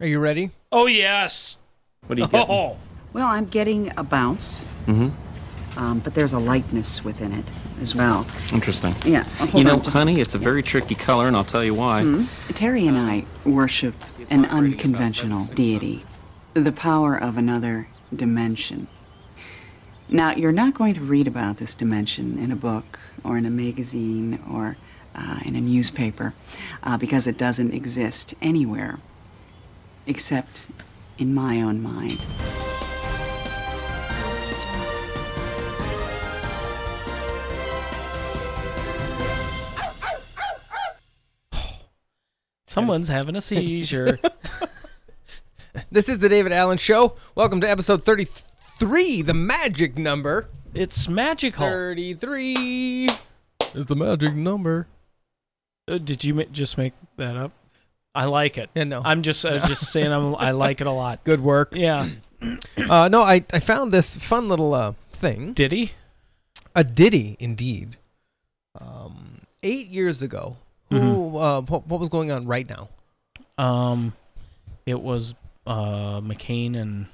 Are you ready? Oh yes. What do you get? Oh, Well, I'm getting a bounce, Mm-hmm. um, but there's a lightness within it as well. Interesting. Yeah. uh, hold You know, on just a honey, it's a very tricky color, and I'll tell you why. Hmm? Terry and I worship an unconventional deity, the power of another dimension. Now, you're not going to read about this dimension in a book or in a magazine or uh, in a newspaper uh, because it doesn't exist anywhere except in my own mind. someone's having a seizure. This is the David Allen Show. Welcome to episode 33, the magic number. it's magical. 33 is the magic number. Uh, did you ma- just make that up? I like it. Yeah, no. I'm just I was just saying I'm, I like it a lot. Good work. Yeah. Uh, no, I, I found this fun little uh, thing. Did he? A ditty, indeed. Um, eight years ago. Who? Uh, what, what was going on right now? Um, it was uh McCain and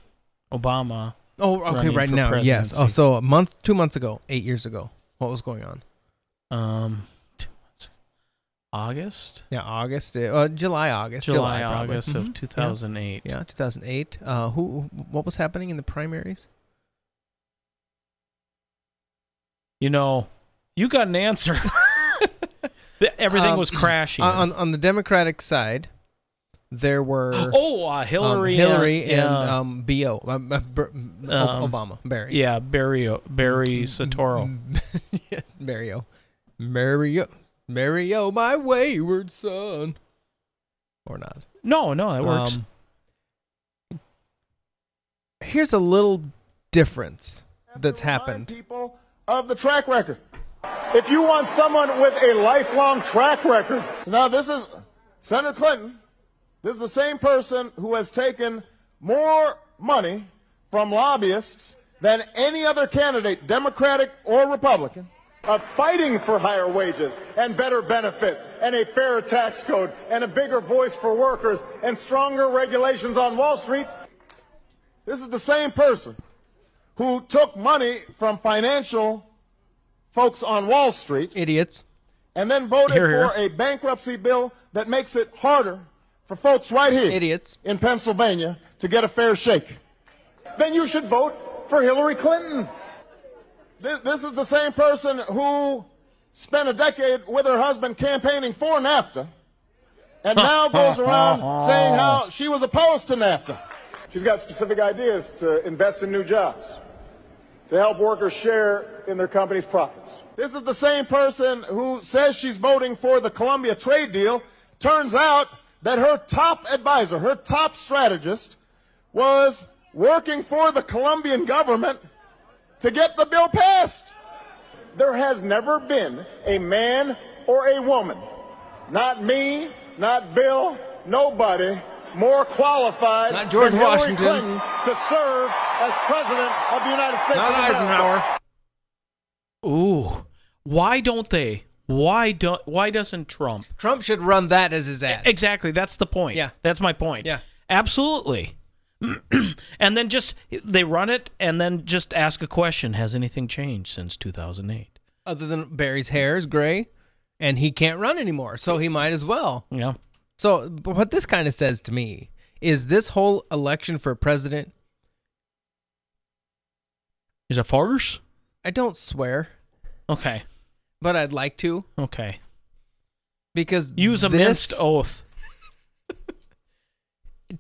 Obama. Oh, okay, right now. Yes. Oh, so a month, two months ago, eight years ago. What was going on? Um. August, Yeah, August, uh, July, August, July, probably. August Mhm. of 2008. Yeah, 2008. Uh, who? What was happening in the primaries? You know, you got an answer. Everything Um, was crashing. on on the Democratic side, there were oh, uh, um, Hillary, Hillary and, and yeah, um, Bo uh, uh, Um, Obama, Barry. yeah, Barry Barry Mm-hmm. Soetoro. yes, Mario, Mario, Mario, my wayward son, or not. No, no, that works. Um, here's a little difference that's happened. People of the track record. If you want someone with a lifelong track record, so now this is Senator Clinton. This is the same person who has taken more money from lobbyists than any other candidate, Democratic or Republican, of fighting for higher wages and better benefits and a fairer tax code and a bigger voice for workers and stronger regulations on Wall Street. This is the same person who took money from financial folks on Wall Street Idiots. and then voted Here, here. for a bankruptcy bill that makes it harder for folks right here Idiots. in Pennsylvania to get a fair shake. Then you should vote for Hillary Clinton. This, this is the same person who spent a decade with her husband campaigning for NAFTA and now goes around saying how she was opposed to NAFTA. She's got specific ideas to invest in new jobs, to help workers share in their company's profits. This is the same person who says she's voting for the Colombia trade deal. Turns out that her top advisor, her top strategist, was working for the Colombian government to get the bill passed. There has never been a man or a woman, not me, not Bill, nobody, more qualified Not George than Hillary Washington. Clinton to serve as president of the United States. Not. Eisenhower. Ooh, why don't they? Why don't? Why doesn't Trump? Trump should run that as his ad. Exactly. That's the point. Yeah. That's my point. Yeah. Absolutely. and then just they run it and then just ask a question. Has anything changed since 2008? Other than Barry's hair is gray, and he can't run anymore, so he might as well. Yeah. So, but what this kind of says to me is this whole election for president. Is a farce? I don't swear, Okay. but I'd like to Okay. because Use a this, minced oath.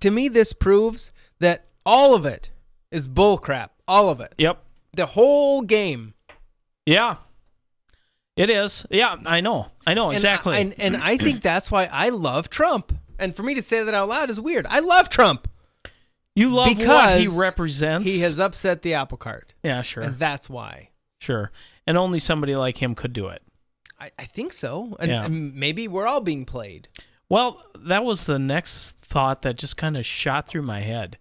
To me, this proves that all of it is bullcrap. All of it, Yep. the whole game. Yeah. It is. Yeah, I know. I know And exactly. I- And, and I think that's why I love Trump. And for me to say that out loud is weird. I love Trump you love what because he represents. He has upset the apple cart, Yeah, sure. and that's why. Sure. And only somebody like him could do it. I, I think so. And, Yeah. and maybe we're all being played. Well, that was the next thought that just kind of shot through my head.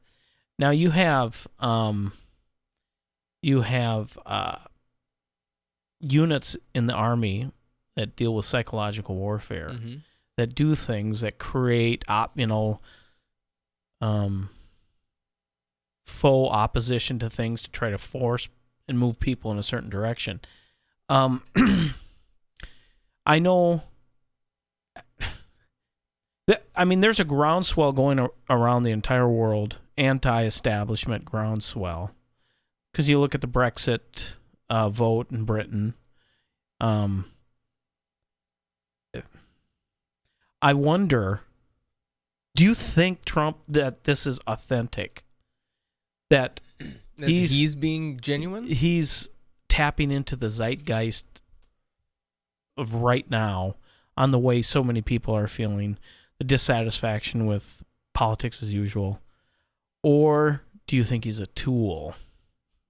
Now you have um you have uh units in the army that deal with psychological warfare Mm-hmm. that do things that create op, you know um, faux opposition to things to try to force and move people in a certain direction. Um, I know. That, I mean, there's a groundswell going around the entire world, anti-establishment groundswell, because you look at the Brexit uh, vote in Britain. Um, I wonder. Do you think Trump that this is authentic? That That He's- he's being genuine. he's tapping into the zeitgeist of right now on the way so many people are feeling the dissatisfaction with politics as usual or do you think he's a tool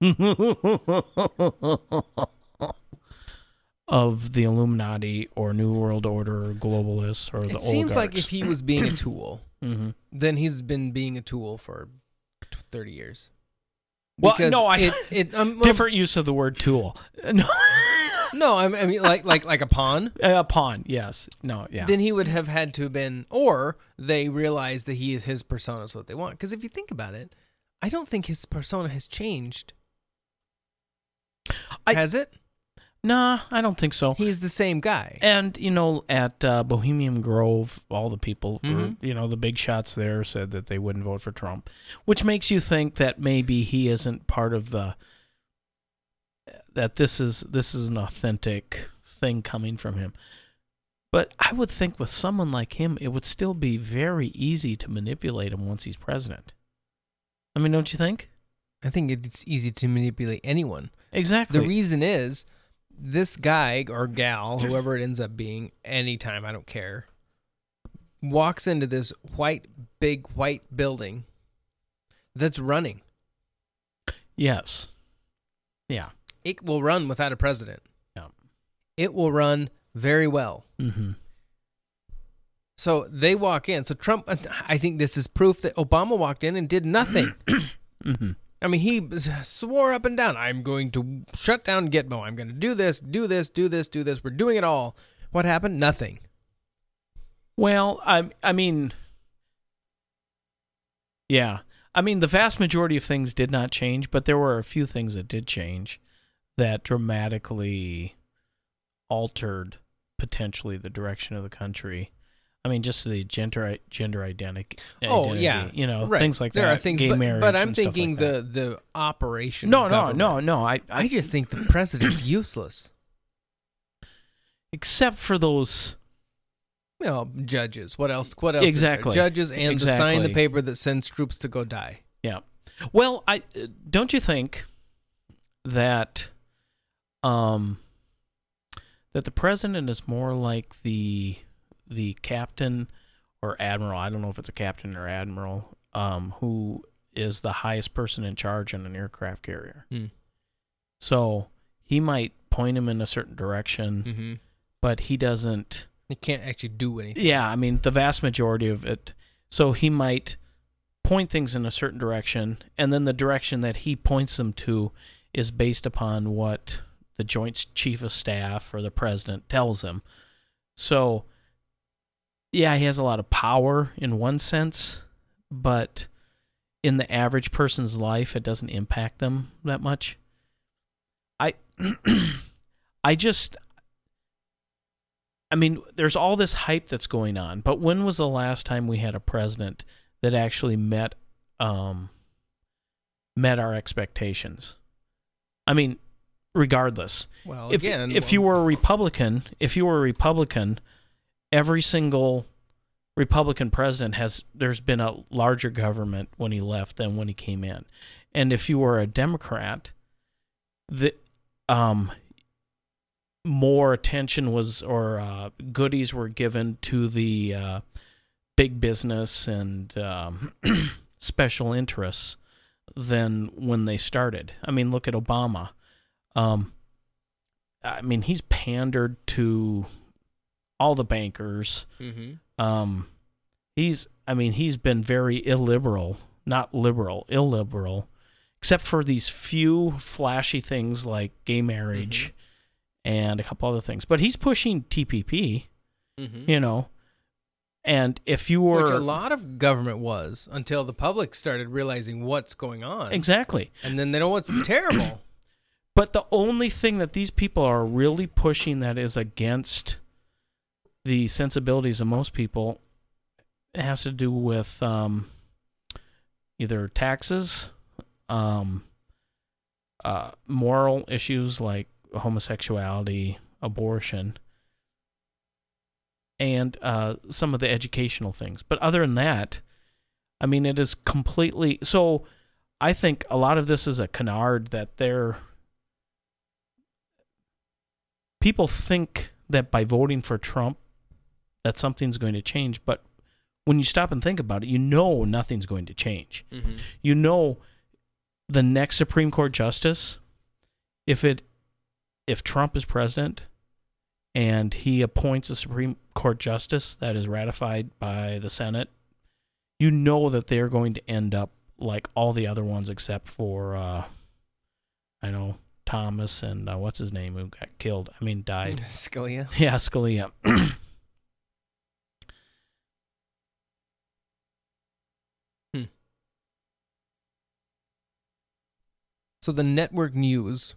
of the illuminati or new world order or globalists or the Old Order? It seems like if he was being a tool, Mhm. then he's been being a tool for thirty years. Well, no, I- it, it um, well, different use of the word tool no No, I mean like like like a pawn. a pawn yes no yeah Then he would have had to have been, or they realized that he is his persona is what they want. Because if you think about it, I don't think his persona has changed. I- has it? nah i don't think so He's the same guy. And you know, at uh, Bohemian Grove, all the people, or, Mhm. you know, the big shots there said that they wouldn't vote for Trump, which makes you think that maybe he isn't part of the that this is this is an authentic thing coming from him. But I would think with someone like him, it would still be very easy to manipulate him once he's president. I mean, don't you think? I think it's easy to manipulate anyone. Exactly. The reason is this guy or gal, whoever it ends up being, anytime, I don't care, walks into this white, big white building that's running. yes. Yeah. It will run without a president. Yeah. It will run very well. Mm-hmm. So they walk in. So Trump, I think this is proof that Obama walked in and did nothing. Mm-hmm. I mean, he swore up and down, I'm going to shut down Gitmo. I'm going to do this, do this, do this, do this. We're doing it all. What happened? Nothing. Well, I I mean, yeah, I mean the vast majority of things did not change, but there were a few things that did change that dramatically altered potentially the direction of the country. I mean, just the gender gender identity. Oh yeah, you know Right. things like there that. Are things, gay but, marriage, but I'm like thinking that. the the operation. no, no, no, no. I, I I just think the president's useless. except for those. You know, judges. What else? What else? there? Exactly. Judges and to sign the paper that sends troops to go die. Yeah. Well, I uh, don't you think that um that the president is more like the the captain or admiral, I don't know if it's a captain or admiral, um who is the highest person in charge on an aircraft carrier. Hmm. So, he might point him in a certain direction, Mm-hmm. but he doesn't He can't actually do anything. yeah, I mean, the vast majority of it. So he might point things in a certain direction, and then the direction that he points them to is based upon what the Joint Chief of Staff or the President tells him. So, yeah, he has a lot of power in one sense, but in the average person's life, it doesn't impact them that much. I, I just, I mean, there's all this hype that's going on, but when was the last time we had a president that actually met um met our expectations? I mean, regardless. Well, If again, if you were a Republican, if you were a Republican, every single Republican president has there's been a larger government when he left than when he came in. And if you were a Democrat, the um more attention was or uh, goodies were given to the uh, big business and um, special interests than when they started. I mean, look at Obama. Um, I mean, he's pandered to all the bankers. Mm-hmm. Um, he's, I mean, he's been very illiberal, not liberal, illiberal, except for these few flashy things like gay marriage and a couple other things. But he's pushing TPP, Mm-hmm. you know. And if you were Which a lot of government was until the public started realizing what's going on. exactly, And then they know what's terrible. But the only thing that these people are really pushing that is against the sensibilities of most people has to do with um, either taxes, um, uh, moral issues like homosexuality, abortion, and uh, some of the educational things. But other than that, I mean, it is completely so. I think a lot of this is a canard that they're people think that by voting for Trump that something's going to change, but when you stop and think about it, you know nothing's going to change. You know the next Supreme Court justice if it if Trump is president and he appoints a Supreme Court justice that is ratified by the Senate, you know that they're going to end up like all the other ones except for uh I know Thomas and uh, what's his name who got killed. I mean died. Scalia. Yeah, Scalia. So the network news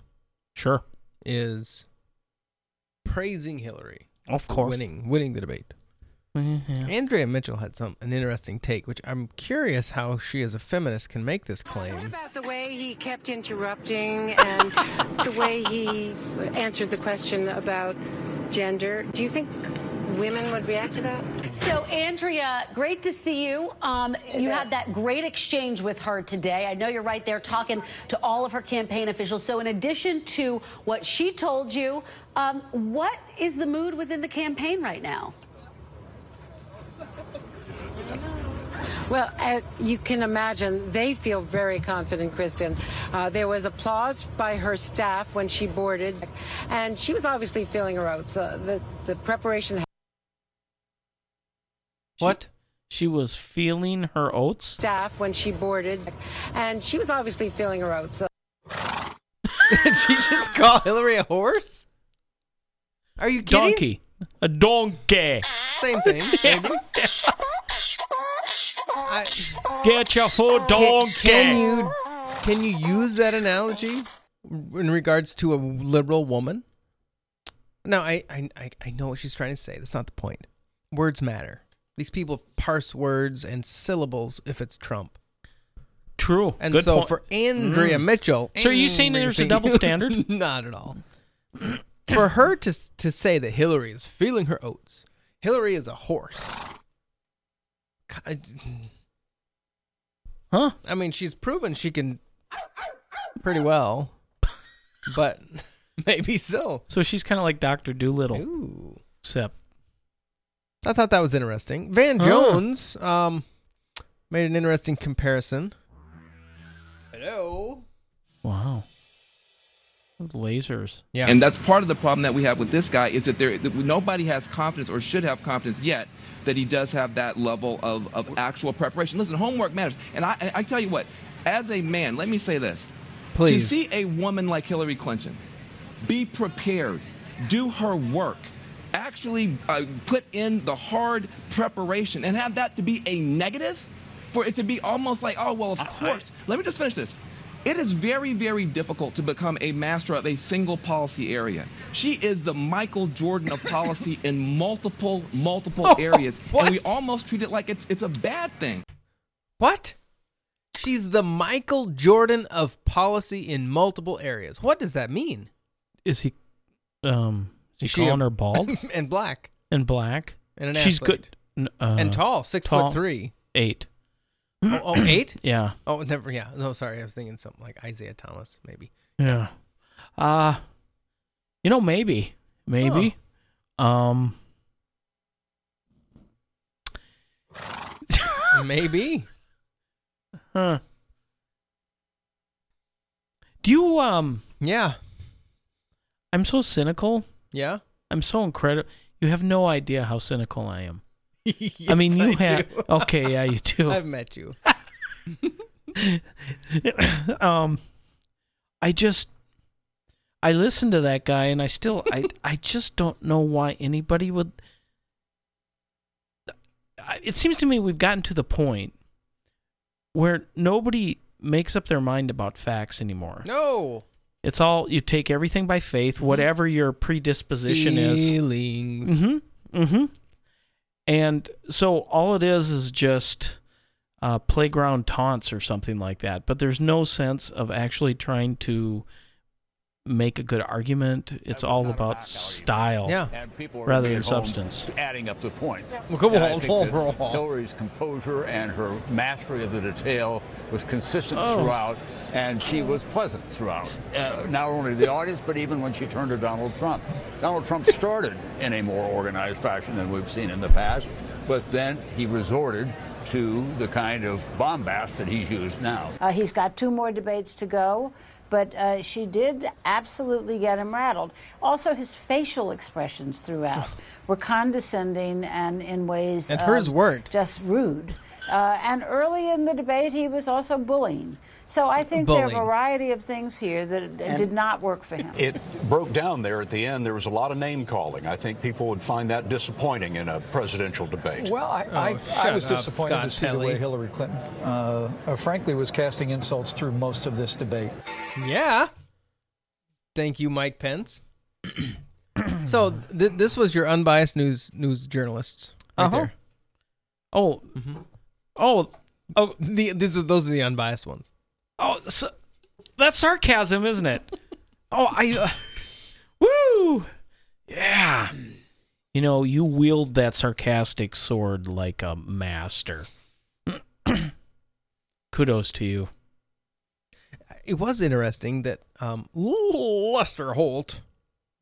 sure. is praising Hillary Of for course. winning winning the debate. Yeah. Andrea Mitchell had some an interesting take, which I'm curious how she as a feminist can make this claim. What claim. about the way he kept interrupting and the way he answered the question about gender? Do you think women would react to that? So, Andrea, great to see you. Um, you had that great exchange with her today. I know you're right there talking to all of her campaign officials. So, in addition to what she told you, um, what is the mood within the campaign right now? Well, uh, you can imagine they feel very confident, Kristen. Uh, there was applause by her staff when she boarded, and she was obviously feeling her oats. Uh, the, the preparation What? She was feeling her oats. staff when she boarded, and she was obviously feeling her oats. Uh, Did she just call Hillary a horse? Are you kidding? Donkey. A donkey. Same thing, maybe. I, Get your food, donkey. can you can you use that analogy in regards to a liberal woman? No, I, I I I know what she's trying to say. That's not the point. Words matter. These people parse words and syllables if it's Trump. True. And Good so point. for Andrea Mm. Mitchell, So are you saying there's a double standard? Not at all. for her to to say that Hillary is feeling her oats, Hillary is a horse. God, Huh? I mean, she's proven she can pretty well, but maybe so. So she's kind of like Doctor Dolittle, Ooh. except I thought that was interesting. Van Huh. Jones um, made an interesting comparison. Hello. wow, lasers. Yeah. And that's part of the problem that we have with this guy is that there that nobody has confidence or should have confidence yet that he does have that level of, of actual preparation. Listen, homework matters. And I, I tell you what, as a man, let me say this. Please. To see a woman like Hillary Clinton be prepared, do her work, actually uh, put in the hard preparation, and have that to be a negative, for it to be almost like, oh, well, of course. Let me just finish this. It is very, very difficult to become a master of a single policy area. She is the Michael Jordan of policy in multiple, multiple areas, and we almost treat it like it's it's a bad thing. What? She's the Michael Jordan of policy in multiple areas. What does that mean? Is he? Um, is he Is she calling a- her bald and black and black? and an She's athlete. good. Uh, and tall, six tall. foot three. Eight. Oh, oh, eight? Yeah. Oh, never. Yeah. No, sorry. I was thinking something like Isaiah Thomas, maybe. Yeah. Uh you know, maybe. Maybe. Um Maybe. huh. Do you um Yeah. I'm so cynical. Yeah. I'm so incredible. You have no idea how cynical I am. Yes, I mean, you I have do. Okay, yeah, you do. I've met you. um I just I listened to that guy and I still I I just don't know why anybody would it seems to me we've gotten to the point where nobody makes up their mind about facts anymore. No. It's all you take everything by faith, whatever your predisposition is. Feelings. Mm-hmm. Mm-hmm. And so all it is is just uh, playground taunts or something like that. But there's no sense of actually trying to make a good argument. It's all about style Yeah. And people are rather than be at home substance. Adding up the points. Well, come on, think hold that on. Hillary's composure and her mastery of the detail was consistent Oh. throughout, and she was pleasant throughout. Uh, not only to the audience, but even when she turned to Donald Trump. Donald Trump started in a more organized fashion than we've seen in the past, but then he resorted to the kind of bombast that he's used now. Uh, he's got two more debates to go, but uh, she did absolutely get him rattled. Also, his facial expressions throughout were condescending and in ways And hers um, weren't. just rude. Uh, and early in the debate, he was also bullying. So I think there are a variety of things here that did not work for him. It broke down there at the end. There was a lot of name calling. I think people would find that disappointing in a presidential debate. Well, I, I, Oh, I shut was up, disappointed Scott to see the way Hillary Clinton, uh, uh, frankly, was casting insults through most of this debate. Yeah. Thank you, Mike Pence. so th- this was your unbiased news news journalists right Uh-huh. there. Oh, Mm-hmm. Oh, oh, The these are those are the unbiased ones. oh! So, that's sarcasm, isn't it? Oh, I, uh, woo, yeah. You know, you wield that sarcastic sword like a master. Kudos to you. It was interesting that um, Lester Holt,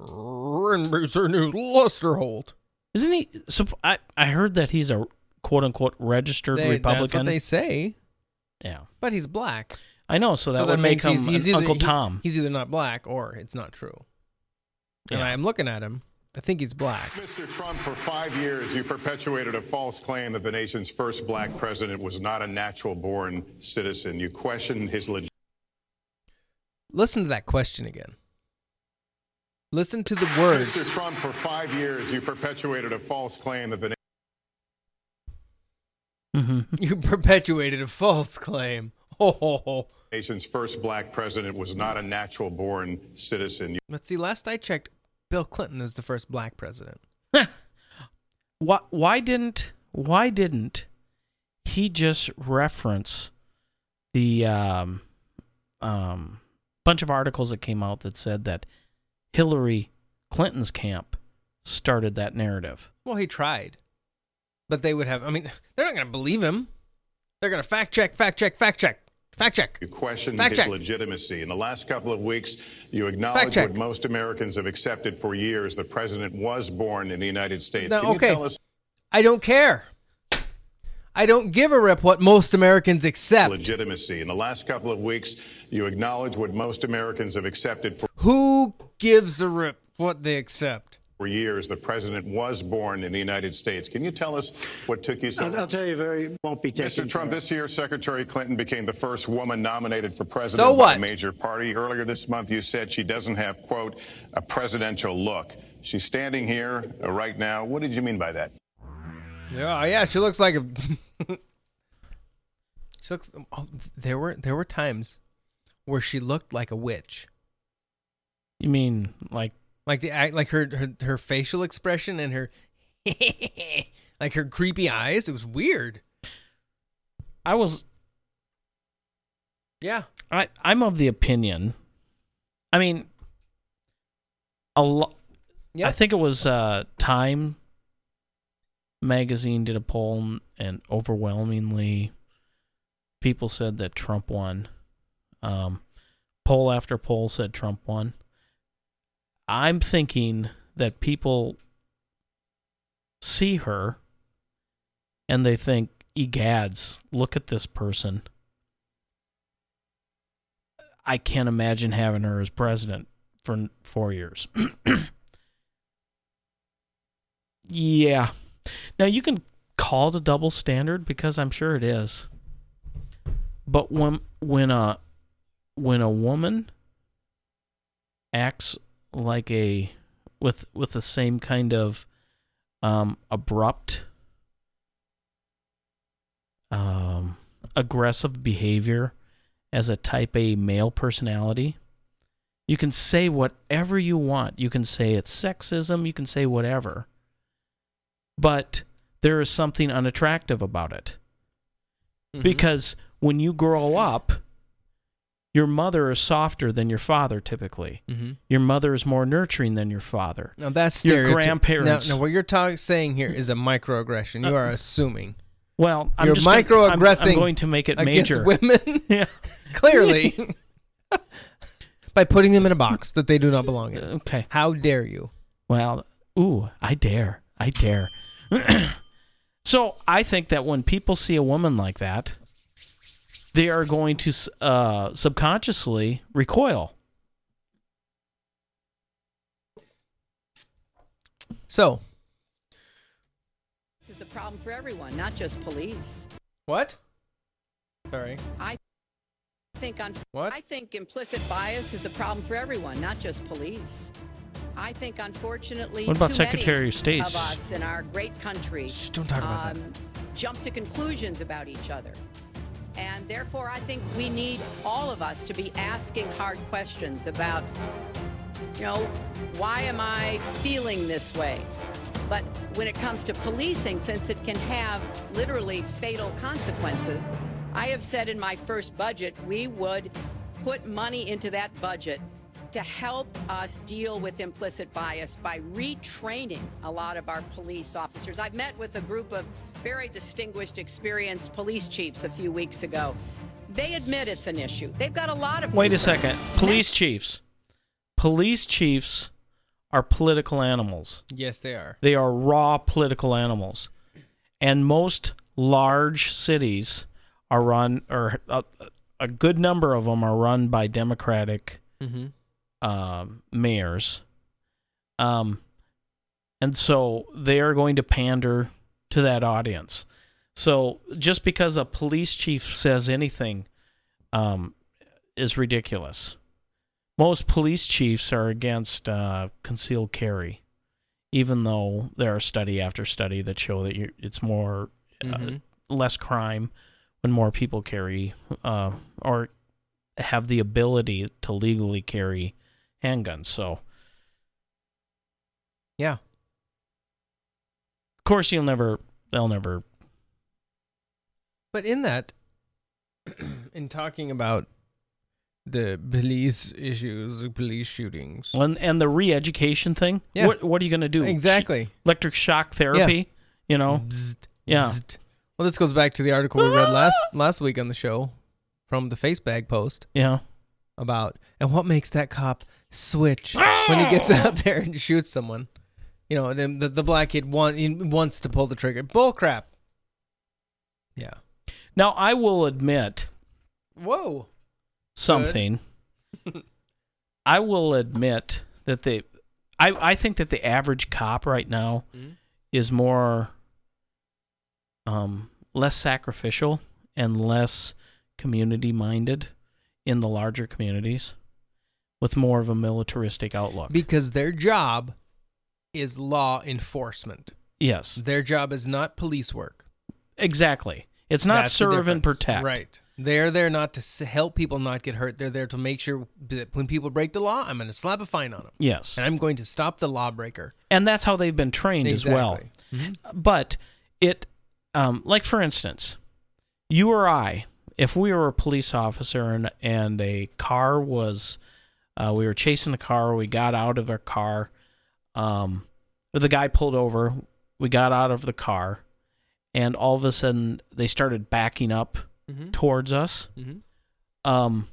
NBC News, Lester Holt. Isn't he? So I I heard that he's a quote unquote registered They, that's Republican. what they say, yeah, but he's black. I know. So that so would make him he's, he's an either, Uncle he- Tom. he's either not black or it's not true. And I'm looking at him. I think he's black. Mr. Trump, for five years, you perpetuated a false claim that the nation's first black president was not a natural born citizen. You questioned his legitimacy. Listen to that question again. Listen to the words. Mr. Trump, for five years, you perpetuated a false claim that the hmm You perpetuated a false claim. Ho ho ho. nation's first black president was not a natural born citizen. Let's see. Last I checked, Bill Clinton was the first black president. Why why didn't why didn't he just reference the um um bunch of articles that came out that said that Hillary Clinton's camp started that narrative? Well, he tried, but they would have. I mean, they're not going to believe him. They're going to fact check, fact check, fact check, fact check. You question Fact his check. legitimacy. In the last couple of weeks, you acknowledge what most Americans have accepted for years the president was born in the United States. Now, Can okay. you tell us I don't care. I don't give a rip what most Americans accept. legitimacy? In the last couple of weeks, you acknowledge what most Americans have accepted for Who gives a rip what they accept? For years the president was born in the United States. Can you tell us what took you so I'll, I'll tell you very won't be taking Mr. Trump, part. this year, Secretary Clinton became the first woman nominated for president So by a major party. Earlier this month, you said she doesn't have, quote, a presidential look. She's standing here uh, right now. What did you mean by that? Yeah, yeah, she looks like a. she looks. Oh, there were there were times where she looked like a witch. You mean like Like the act, like her, her her facial expression and her, like her creepy eyes. It was weird. I was Yeah. I I'm of the opinion. I mean, a lot. Yep. I think it was uh, Time magazine did a poll, and overwhelmingly, people said that Trump won. Um, poll after poll said Trump won. I'm thinking that people see her and they think, egads, look at this person. I can't imagine having her as president for four years. yeah. Now you can call it a double standard because I'm sure it is. But when when a when a woman acts like a with with the same kind of um abrupt um, aggressive behavior as a type A male personality. You can say whatever you want. You can say it's sexism. You can say whatever. But there is something unattractive about it. Mhm. Because when you grow up, your mother is softer than your father typically. Mhm. Your mother is more nurturing than your father. Now that's your stereotyp- grandparents. Now, now what you're talking saying here is a microaggression. You are assuming. Well, I'm you're just gonna- I'm- microaggressing. I'm going to make it major. women. Yeah. clearly, by putting them in a box that they do not belong in. Okay. How dare you? Well, ooh, I dare. I dare. so I think that when people see a woman like that, they are going to uh, subconsciously recoil. So, This is a problem for everyone, not just police. what? Sorry. I think on What? I think implicit bias is a problem for everyone, not just police. I think unfortunately What about too many Secretary of State? of us in our great country don't talk about um, jump to conclusions about each other. And therefore I think we need all of us to be asking hard questions about you know, why am I feeling this way? But when it comes to policing, since it can have literally fatal consequences, I have said in my first budget we would put money into that budget to help us deal with implicit bias by retraining a lot of our police officers. I've met with a group of very distinguished, experienced police chiefs a few weeks ago. They admit it's an issue. They've got a lot of. Wait a second. Police chiefs. Police chiefs are political animals. Yes, they are. They are raw political animals. And most large cities are run, or a, a good number of them are run by Democratic Mhm. Um, mayors. Um, and so they are going to pander to that audience. So just because a police chief says anything um, is ridiculous. Most police chiefs are against uh, concealed carry, even though there are study after study that show that it's more Mhm. uh, less crime when more people carry uh, or have the ability to legally carry handguns. So, Yeah. of course, you'll never they'll never But in that, in talking about the police issues, police shootings, and and the re-education thing. Yeah. What what are you going to do? Exactly. Sh- electric shock therapy. You know. yeah. Well, this goes back to the article we read last last week on the show from the Facebag post. Yeah. About and what makes that cop switch when he gets out there and shoots someone. You know, and the the black kid want, he wants to pull the trigger. Bull crap. Yeah. Now I will admit Whoa. something. I will admit that the I I think that the average cop right now Mhm. is more um less sacrificial and less community minded in the larger communities with more of a militaristic outlook. Because their job is law enforcement. yes. Their job is not police work. Exactly. It's not That's serve and protect. Right. They're there not to help people not get hurt. They're there to make sure that when people break the law, I'm going to slap a fine on them. Yes. And I'm going to stop the lawbreaker. and that's how they've been trained as well. Exactly. Mhm. But it, um, like for instance, you or I, if we were a police officer and and a car was, uh, we were chasing a car, we got out of our car, um, the guy pulled over, we got out of the car, and all of a sudden they started backing up Mhm. towards us. Mhm. Um,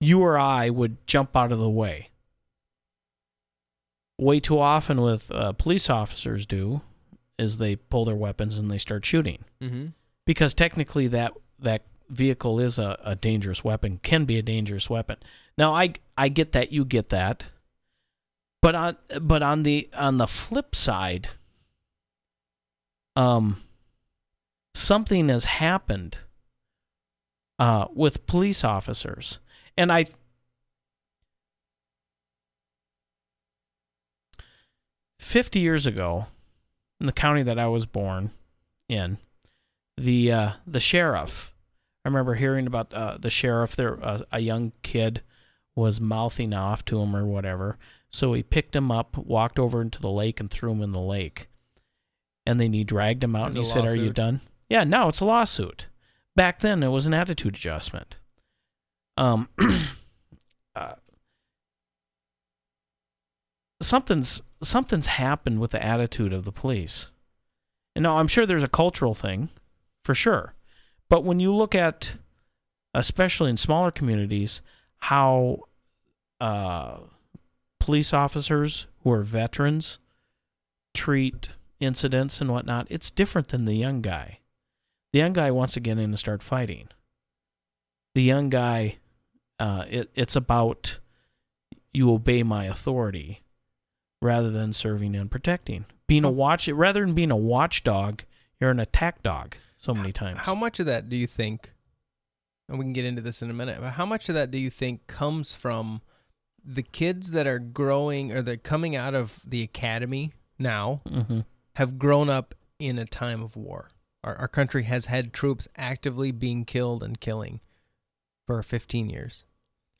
you or I would jump out of the way way too often with uh, police officers do is they pull their weapons and they start shooting Mhm. because technically that that vehicle is a, a dangerous weapon can be a dangerous weapon now i i get that you get that but on but on the on the flip side um something has happened uh with police officers and i 50 years ago in the county that I was born in, the uh, the sheriff. I remember hearing about uh, the sheriff. There, uh, a young kid was mouthing off to him or whatever. So he picked him up, walked over into the lake, and threw him in the lake. And then he dragged him out and he said, "Are you done?" Yeah. Now it's a lawsuit. Back then, it was an attitude adjustment. Um, uh, something's something's happened with the attitude of the police. And now I'm sure there's a cultural thing, for sure. But when you look at, especially in smaller communities, how uh, police officers who are veterans treat incidents and whatnot, it's different than the young guy. The young guy wants to get in and start fighting. The young guy, uh, it, it's about you obey my authority rather than serving and protecting. Being a watch, rather than being a watchdog, you're an attack dog so many times. How much of that do you think, and we can get into this in a minute, but how much of that do you think comes from the kids that are growing or they're coming out of the academy now Mhm. have grown up in a time of war? Our, our country has had troops actively being killed and killing for 15 years.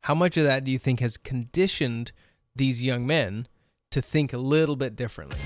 How much of that do you think has conditioned these young men to think a little bit differently?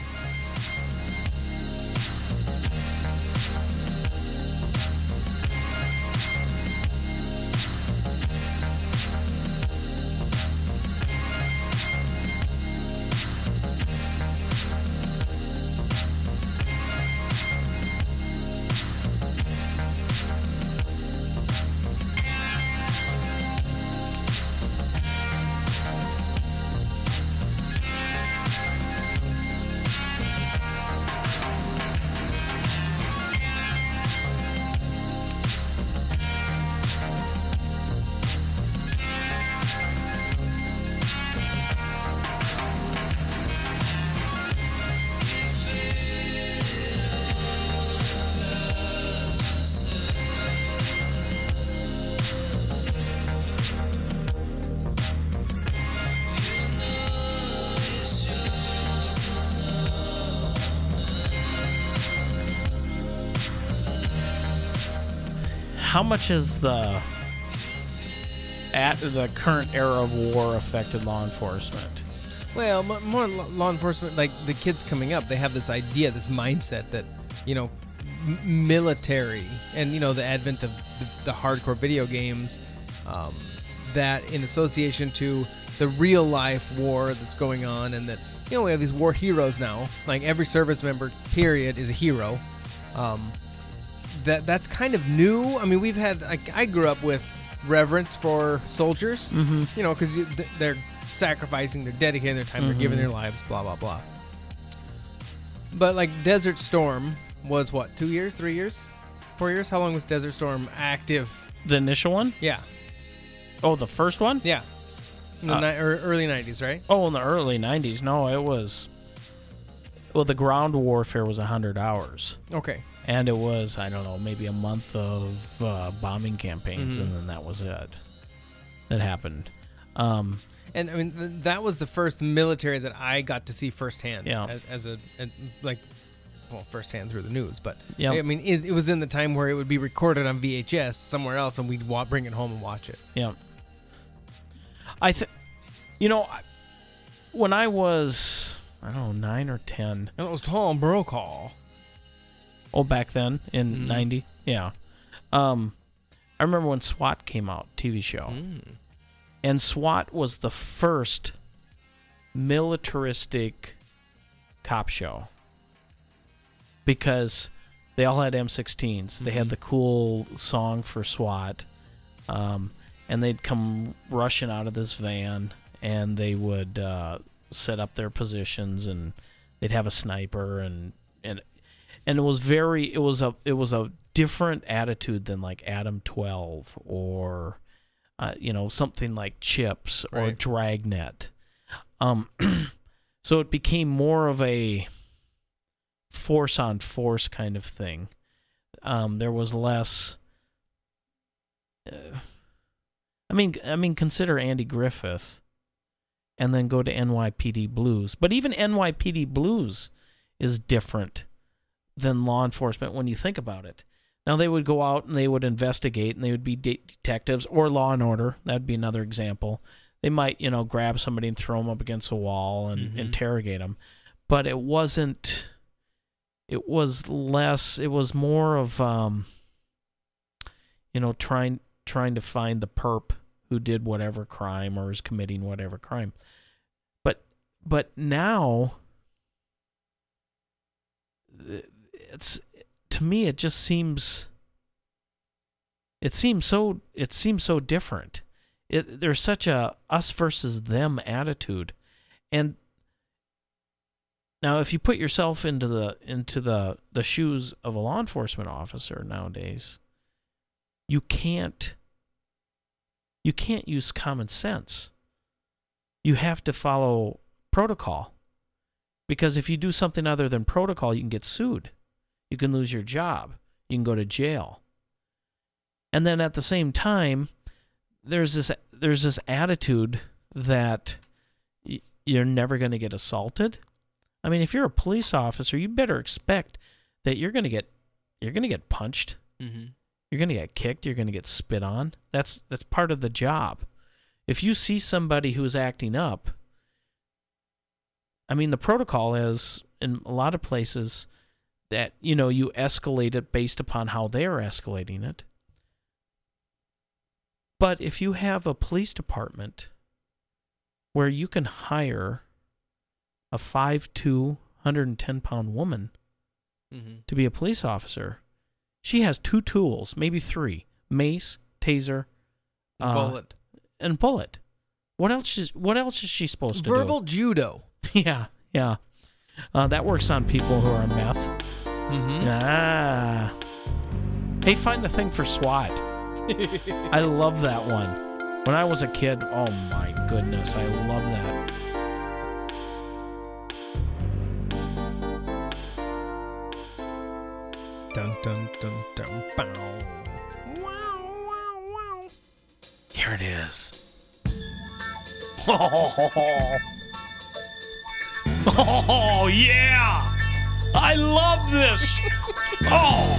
Much has the at the current era of war affected law enforcement? Well, more law enforcement, like the kids coming up, they have this idea, this mindset that, you know, military and, you know, the advent of the, the hardcore video games, um, that in association to the real life war that's going on, and that, you know, we have these war heroes now. Like every service member, period, is a hero. Um, that that's kind of new. I mean, we've had like I grew up with reverence for soldiers. Mhm. You know, because they're sacrificing, they're dedicating their time, they're giving Mhm. their lives, blah blah blah. But like Desert Storm was what two years, three years, four years? How long was Desert Storm active? The initial one? Yeah, Oh, the first one? yeah, in the Uh, ni- or early '90s, right? Oh, in the early '90s. No, it was. Well, the ground warfare was hundred hours, Okay. And it was I don't know maybe a month of uh, bombing campaigns, Mhm. and then that was it. That happened. Um, And I mean, th- that was the first military that I got to see firsthand. Yeah. As, as a, and, like, well, firsthand through the news, but. I mean, it, it was in the time where it would be recorded on VHS somewhere else, and we'd wa- bring it home and watch it. Yeah. I think, you know, I- when I was, I don't know, nine or 10. And it was Tom Brokaw. Oh, back then in Mhm. 90? Yeah. Um, I remember when SWAT came out, TV show. Mm. And SWAT was the first militaristic cop show because they all had M16s. They had Mhm. the cool song for SWAT. Um, and they'd come rushing out of this van and they would uh, set up their positions and they'd have a sniper and and it was very it was a it was a different attitude than like Adam 12 or uh, you know something like Chips or Right. Dragnet. Um, so it became more of a force on force kind of thing. Um, there was less. Uh, I mean, I mean, consider Andy Griffith, and then go to NYPD Blues. But even NYPD Blues is different than law enforcement when you think about it. Now they would go out and they would investigate and they would be de- detectives or law and order. That'd be another example. They might, you know, grab somebody and throw them up against a wall and Mhm. interrogate them. But it wasn't it was less it was more of um you know trying trying to find the perp who did whatever crime or is committing whatever crime. But but now it's to me it just seems it seems so it seems so different. It, there's such a us versus them attitude. And now if you put yourself into the into the the shoes of a law enforcement officer nowadays you can't you can't use common sense. You have to follow protocol. Because if you do something other than protocol you can get sued you can lose your job. You can go to jail. And then at the same time there's this there's this attitude that you're never going to get assaulted. I mean if you're a police officer you better expect that you're going to get you're going to get punched. Mm-hmm. you're going to get kicked. You're going to get spit on. That's that's part of the job. If you see somebody who's acting up i mean the protocol is in a lot of places that you know you escalate it based upon how they're escalating it but if you have a police department where you can hire a 5'2 110 pound woman Mm-hmm. to be a police officer she has two tools maybe three mace taser uh, Bullet. and bullet what else is what else is she supposed to do? Verbal judo. yeah yeah uh, that works on people who are on meth Mm-hmm. ah hey find the thing for swat i love that one when i was a kid oh my goodness i love that Dun dun dun dun. Bow. Wow wow wow. Here it is. Oh, yeah! I love this. Oh,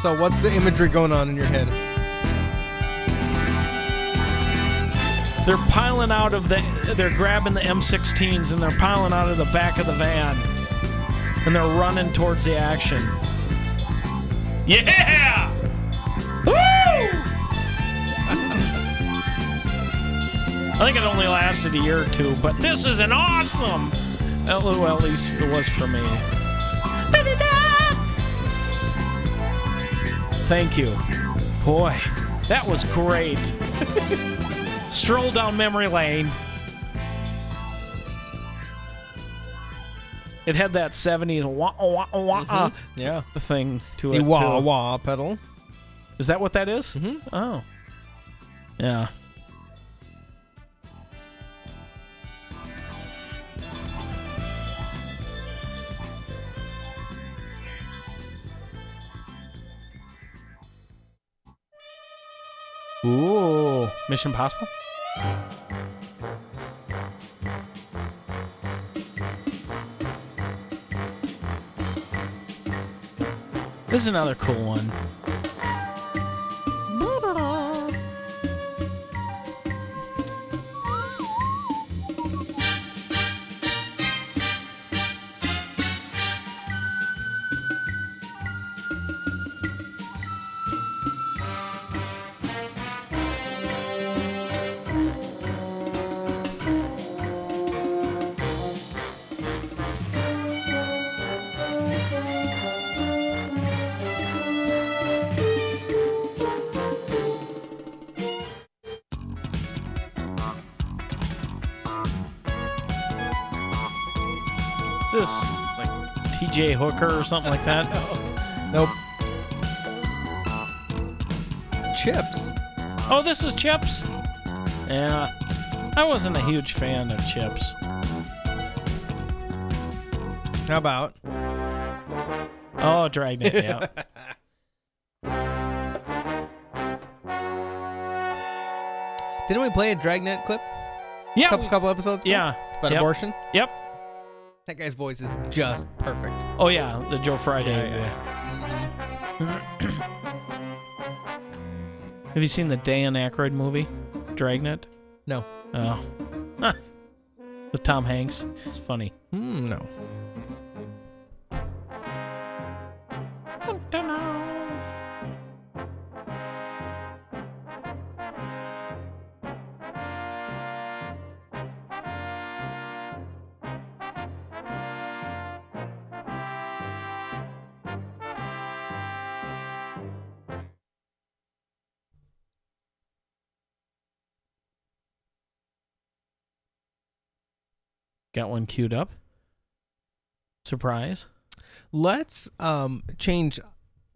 So what's the imagery going on in your head? they're piling out of the. They're grabbing the M16s and they're piling out of the back of the van, and they're running towards the action. Yeah! I think it only lasted a year or two, but this is an awesome. Uh, Well, at least it was for me. Thank you. Boy, that was great. Stroll down memory lane. It had that 70s wah wah wah uh, Mhm. Yeah. thing to it. The wah too. wah pedal. Is that what that is? Mhm. Oh. Yeah. Ooh, Mission Impossible? This is another cool one. Hooker or something like that? Nope. Chips. Oh, this is Chips? Yeah. I wasn't a huge fan of Chips. How about? Oh, Dragnet, yeah. Didn't we play a Dragnet clip? Yeah, couple we- couple episodes. Ago? Yeah. It's about Yep. abortion. Yep. That guy's voice is just perfect. Oh yeah, the Joe Friday. yeah Have you seen the Dan Aykroyd movie, Dragnet? No. Oh. With Tom Hanks. It's funny. Hmm, no. Got one queued up. Surprise. Let's um change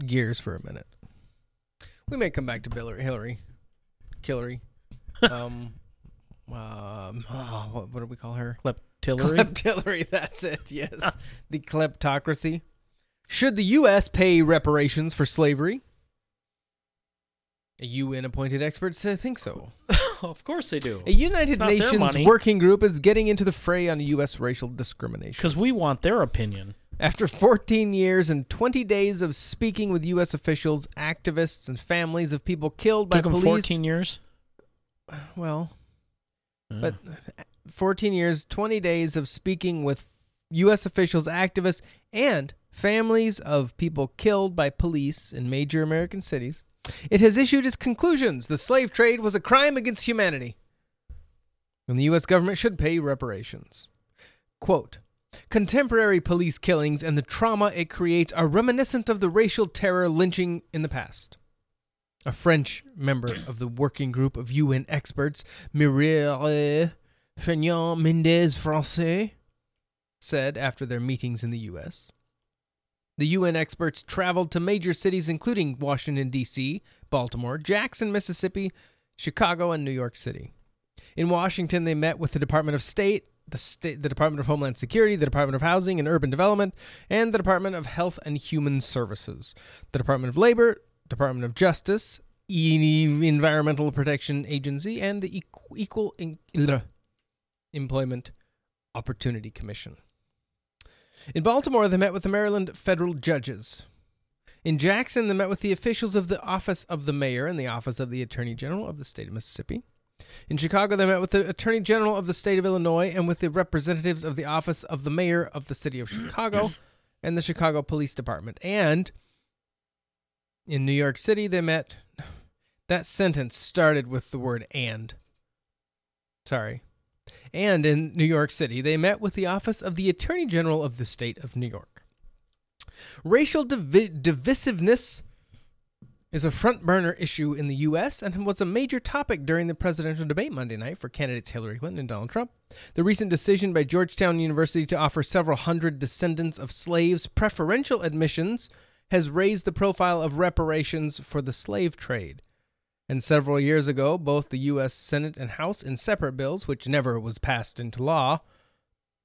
gears for a minute. We may come back to Hillary, Hillary, Hillary. Um, um, oh, what, what do we call her? Kleptillery? Kleptillery. That's it. Yes, the kleptocracy. Should the U.S. pay reparations for slavery? A UN-appointed expert said, think so. of course they do. A United It's not their Nations working group is getting into the fray on U.S. racial discrimination. Because we want their opinion. After 14 years and 20 days of speaking with U.S. officials, activists, and families of people killed by Took police. 14 years. Well, but 14 years, 20 days of speaking with U.S. officials, activists, and families of people killed by police in major American cities. It has issued its conclusions. The slave trade was a crime against humanity. And the U.S. government should pay reparations. Quote Contemporary police killings and the trauma it creates are reminiscent of the racial terror lynching in the past. A French member of the working group of UN experts, Mireille Fanon Mendez Francais, said after their meetings in the U.S. The UN experts traveled to major cities including Washington, D.C., Baltimore, Jackson, Mississippi, Chicago, and New York City. In Washington, they met with the Department of State, the, State, the Department of Homeland Security, the Department of Housing and Urban Development, and the Department of Health and Human Services, the Department of Labor, Department of Justice, E- Environmental Protection Agency, and the Equ- Equal In- Employment Opportunity Commission. In Baltimore, they met with the Maryland federal judges. In Jackson, they met with the officials of the Office of the Mayor and the Office of the Attorney General of the state of Mississippi. In Chicago, they met with the Attorney General of the state of Illinois and with the representatives of the Office of the Mayor of the city of Chicago and the Chicago Police Department. And in New York City, they met. That sentence started with the word and. Sorry. And in New York City, they met with the Office of the Attorney General of the state of New York. Racial divi- divisiveness is a front burner issue in the U.S. and was a major topic during the presidential debate Monday night for candidates Hillary Clinton and Donald Trump. The recent decision by Georgetown University to offer several hundred descendants of slaves preferential admissions has raised the profile of reparations for the slave trade. And several years ago, both the U.S. Senate and House, in separate bills, which never was passed into law,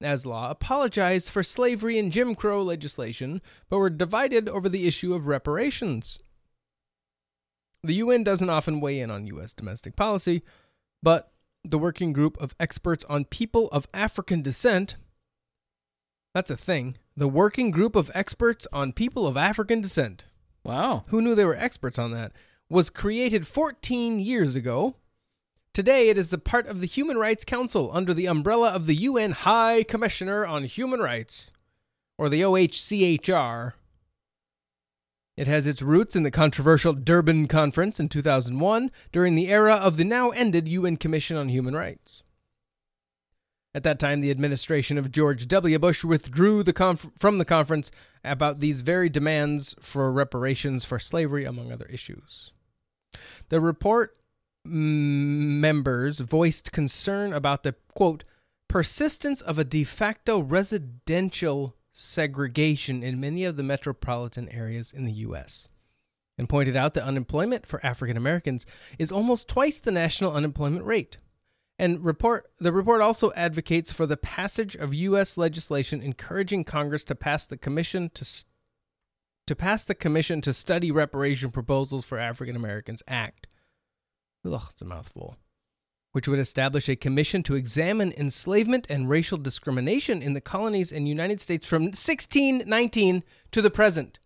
as law, apologized for slavery and Jim Crow legislation, but were divided over the issue of reparations. The UN doesn't often weigh in on U.S. domestic policy, but the Working Group of Experts on People of African Descent that's a thing. The Working Group of Experts on People of African Descent. Wow. Who knew they were experts on that? Was created 14 years ago. Today, it is a part of the Human Rights Council under the umbrella of the UN High Commissioner on Human Rights, or the OHCHR. It has its roots in the controversial Durban Conference in 2001 during the era of the now ended UN Commission on Human Rights. At that time, the administration of George W. Bush withdrew the conf- from the conference about these very demands for reparations for slavery, among other issues. The report members voiced concern about the quote persistence of a de facto residential segregation in many of the metropolitan areas in the U.S. and pointed out that unemployment for African Americans is almost twice the national unemployment rate. And report the report also advocates for the passage of U.S. legislation encouraging Congress to pass the commission to to pass the commission to study reparation proposals for African Americans Act. Ugh, it's a mouthful. which would establish a commission to examine enslavement and racial discrimination in the colonies and United States from 1619 to the present,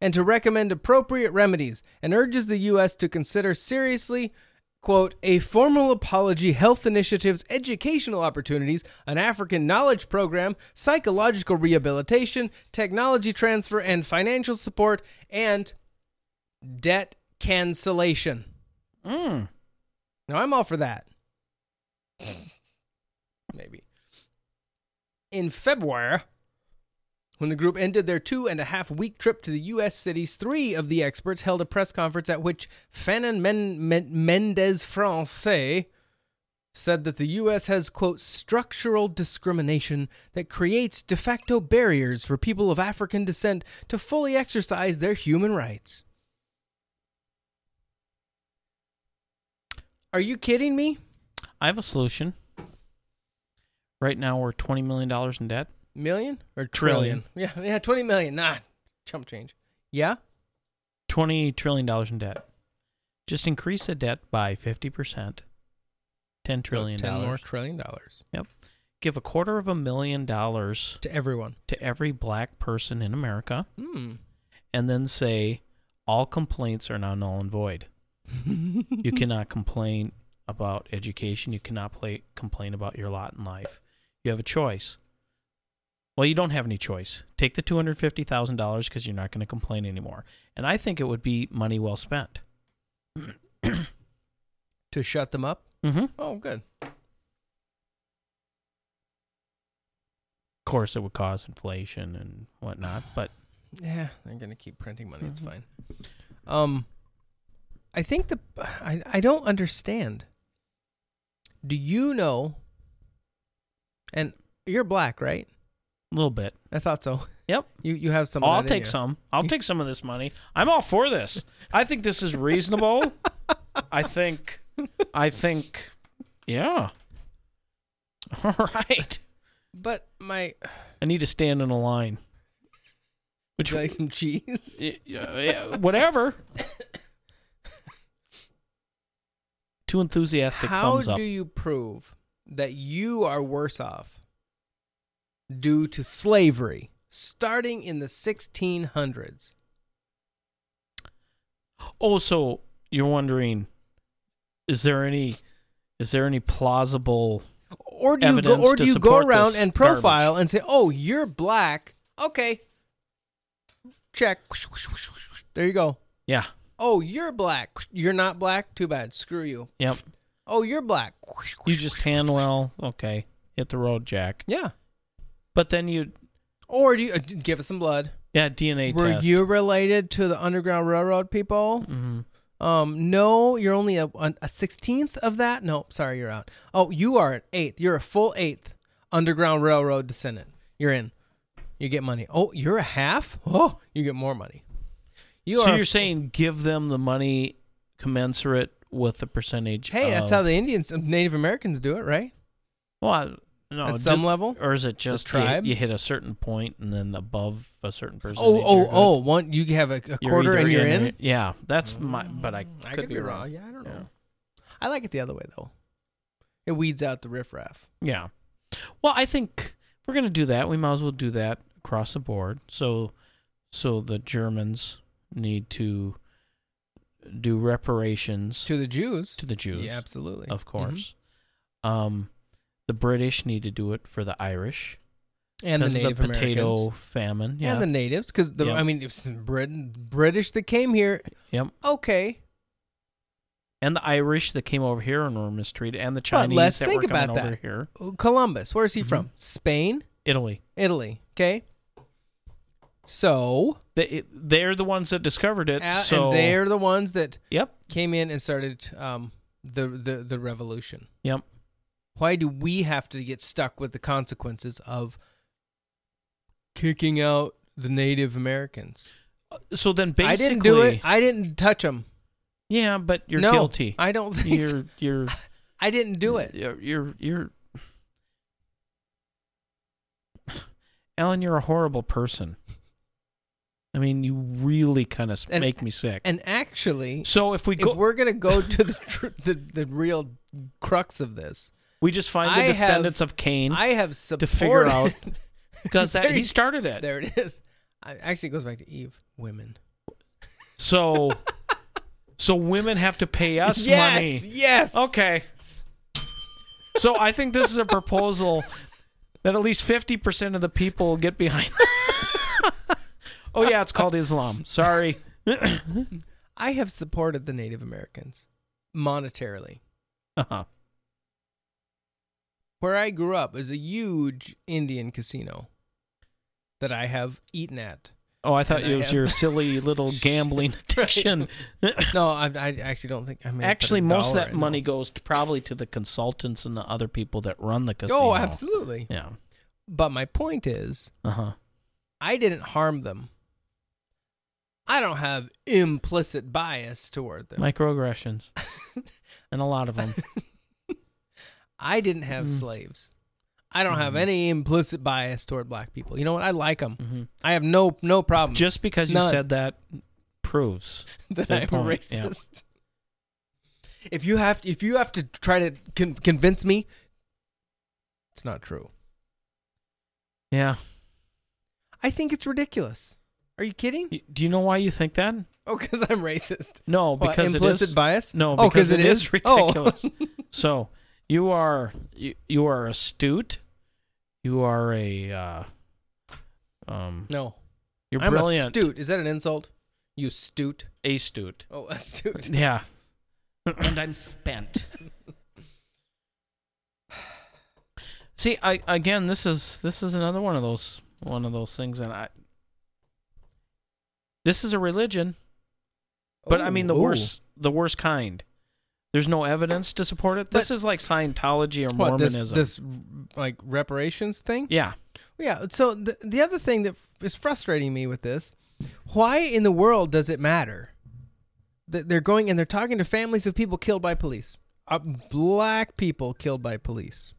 and to recommend appropriate remedies, and urges the U.S. to consider seriously, quote, a formal apology, health initiatives, educational opportunities, an African knowledge program, psychological rehabilitation, technology transfer, and financial support, and debt cancellation. Mm. Now, I'm all for that. Maybe. In February, when the group ended their two and a half week trip to the U.S. cities, three of the experts held a press conference at which Fanon Men- Men- Mendez France said that the U.S. has, quote, structural discrimination that creates de facto barriers for people of African descent to fully exercise their human rights. Are you kidding me? I have a solution. Right now, we're twenty million dollars in debt. Million or Trillion. trillion? Yeah, yeah, twenty million. Nah, chump change. Yeah, Twenty trillion dollars in debt. Just increase the debt by fifty percent. Ten trillion dollars. more trillion dollars Yep. Give a quarter of a million dollars to everyone. to every black person in America, Hmm. and then say all complaints are now null and void. you cannot complain about education. You cannot play, complain about your lot in life. You have a choice. Well, you don't have any choice. Take the two hundred fifty thousand dollars because you're not going to complain anymore. And I think it would be money well spent. to shut them up. Mm-hmm. Oh, good. Of course, it would cause inflation and whatnot, but Yeah, they're gonna keep printing money. It's Mhm. fine. Um, I think the I I don't understand. Do you know? And you're black, right? A little bit. I thought so. Yep. You you have some. I'll take some. I'll take some of this money. I'm all for this. I think this is reasonable. I think. I think. Yeah. All right. But my I need to stand in a line. would you like some cheese? Yeah, yeah, whatever. Too enthusiastic How thumbs do you prove that you are worse off due to slavery starting in the 1600s? Oh, so you're wondering, is there any, is there any plausible? Or do you go, or do you go around and profile and say, "Oh, you're black." Okay. Check. There you go. Yeah. Oh, you're black. You're not black. Too bad. Screw you. Yep. Oh, you're black. You just tan well. Okay. Hit the road, Jack. Yeah. But then you, Or do you uh, give us some blood? yeah, DNA Were test. you related to the Underground Railroad people? Mhm. Um, no, you're only a a sixteenth of that. No, sorry, you're out. Oh, you are an eighth. You're a full eighth Underground Railroad descendant. You're in. You get money. Oh, you're a half. Oh, you get more money. You so are. you're saying give them the money commensurate with the percentage? hey, that's of- how the Indians, Native Americans do it, right? Well, I- no, At did- some level? or is it just you- tribe? You, hit a certain point and then above a certain person. Oh, oh, oh! One, you have a, a quarter and you're or- in. Yeah, that's my. But I I could, be wrong. Yeah, I don't know. I like it the other way though. It weeds out the riffraff. Yeah. Well, I think if we're gonna do that, we might as well do that across the board. So, so the Germans need to do reparations To the Jews. to the Jews. Yeah, absolutely. Of Mhm. course. Um, the British need to do it for the Irish And the Native the potato Americans. famine. Yeah. And the natives, because the Yep. I mean, it's Britain, British that came here. Yep. Okay, and the Irish that came over here and were mistreated, and the but Chinese let's that think were coming about over that. here. Columbus, where is he Mhm. from? Spain, Italy. Italy. Okay, so they, they're the ones that discovered it. a- so and they're the ones that Yep. came in and started um, the the the revolution. Yep. Why do we have to get stuck with the consequences of kicking out the Native Americans? Uh, so then basically I didn't do it. I didn't touch them. Yeah, but you're No, guilty. I don't think you're so. you're I didn't do it. you're you're, you're Ellen, you're a horrible person. I mean, you really kind of And- make me sick. And actually, so if we go, if we're gonna go to the, tr- the the real crux of this, we just find the I have- descendants of Cain I have to figure out because that he started it. There it is. I, actually, it goes back to Eve. Women. So, so women have to pay us yes, money. Yes. Okay. So I think this is a proposal that at least fifty percent of the people get behind. oh yeah, it's called Islam. Sorry. I have supported the Native Americans monetarily. Uh-huh. Where I grew up is a huge Indian casino that I have eaten at. Oh, I thought And it was have- your silly little gambling addiction. no, I, I actually don't think I may have put a Actually, most of that money goes to probably to the consultants and the other people that run the casino. Oh, absolutely. Yeah. But my point is, Uh huh. I didn't harm them. I don't have implicit bias toward them. Microaggressions, and a lot of them. I didn't have Mm. slaves. I don't have Mhm. any implicit bias toward black people. You know what? I like them. I have no no problem. Mm-hmm. Just because you said that proves that I'm point. a Yeah. racist. If you have if you have to try to con- convince me, it's not true. Yeah. I think it's ridiculous. Are you kidding? Do you know why you think that? Oh, because I'm racist. No, What, because implicit it is, bias? No, Oh, it it is, is? Oh. ridiculous. so you are you, you are astute. You are a uh, um. No, you're I'm brilliant. astute. Is that an insult? You astute? Astute. Oh, astute. Yeah. and I'm spent. See, I again, this is this is another one of those one of those things, and I. This is a religion, but I mean the Ooh. worst the worst kind. There's no evidence to support it. This is like Scientology or What, this, Mormonism. this like reparations thing? yeah. Yeah. So the the other thing that is frustrating me with this, why in the world does it matter that they're going and they're talking to families of people killed by police, uh, black people killed by police?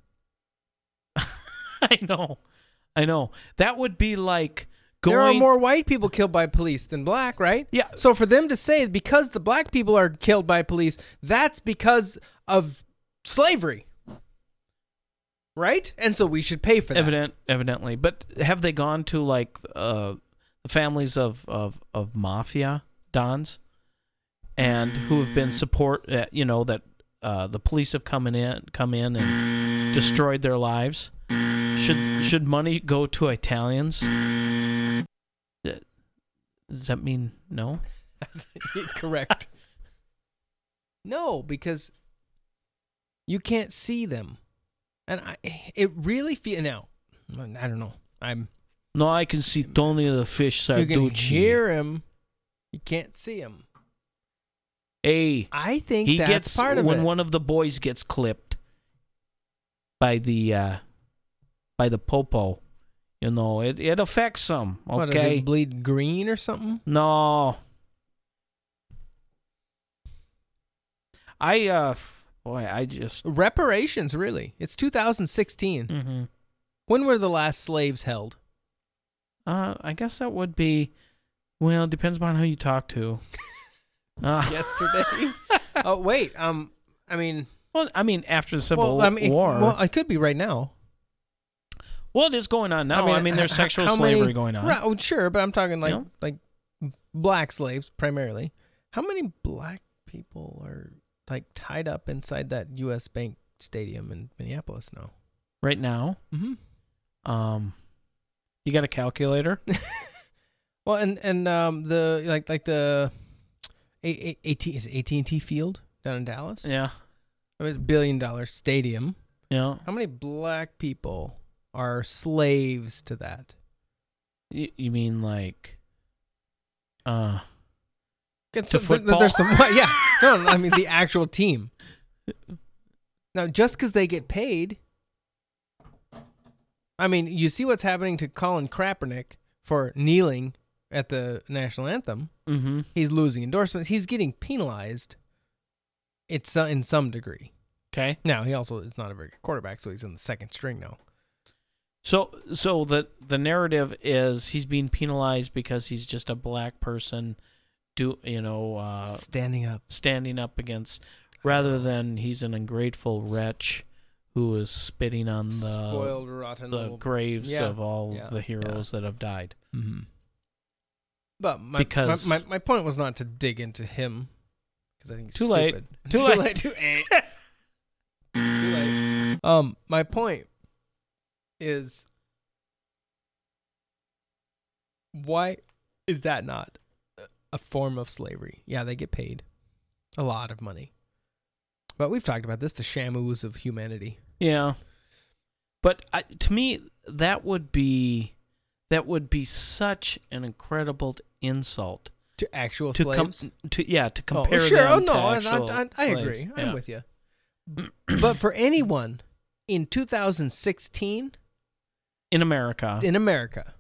I know. I know. That would be like going There are more white people killed by police than black, right? Yeah. So for them to say because the black people are killed by police, that's because of slavery. Right? And so we should pay for that. evident evidently. But have they gone to like uh the families of of of mafia dons and who have been support uh, you know that uh the police have come in come in and destroyed their lives? Should should money go to Italians? Does that mean no? Correct. no, because you can't see them, and I it really feel now. I don't know. I'm No, I can see Tony the fish you can Sarducci. hear him, you can't see him. Hey, I think he that's gets part of it. when it. one of the boys gets clipped by the uh by the popo. You know, it it affects them. What, does Okay, it bleed green or something? no. I uh, boy, I just Reparations, really? It's 2016. hmm When were the last slaves held? uh, I guess that would be. Well, it depends upon who you talk to. Uh, Yesterday. oh wait, um, I mean, well, I mean, after the Civil well, I mean, War. well, it could be right now. Well, it is going on now. I mean, there's sexual how slavery many- going on. Right, oh, sure, but I'm talking like Yeah. like black slaves primarily. How many black people are like tied up inside that U.S. Bank Stadium in Minneapolis now? Right now, Mm-hmm. um, you got a calculator? Well, and and um the like like the A- A- AT is AT and T Field down in Dallas. yeah, I mean, it's a billion dollar stadium. yeah. How many black people are slaves to that? You, you mean like, uh, It's To football? There's some, yeah. No, no, I mean the actual team. Now, just because they get paid, I mean, you see what's happening to Colin Kaepernick for kneeling at the national anthem. mm-hmm. He's losing endorsements. He's getting penalized. It's uh, in some degree. Okay. Now he also is not a very good quarterback, so he's in the second string now. So so the the narrative is he's being penalized because he's just a black person do you know uh Standing up. standing up against rather than he's an ungrateful wretch who is spitting on the Spoiled, rotten the little- graves Yeah, of all yeah, the heroes that have died. Mm-hmm. But my, Because- my, my my point was not to dig into him because I think he's Too late. stupid. Too late. Too late. Too late. Um, my point is why is that not a form of slavery? Yeah, they get paid a lot of money, but we've talked about this the shamus of humanity. Yeah. But I, to me that would be that would be such an incredible insult To actual to com- slaves? to yeah, to Oh, compare sure. them oh no, I, I, I agree. I'm with you. but for anyone in 2016 in America. in America,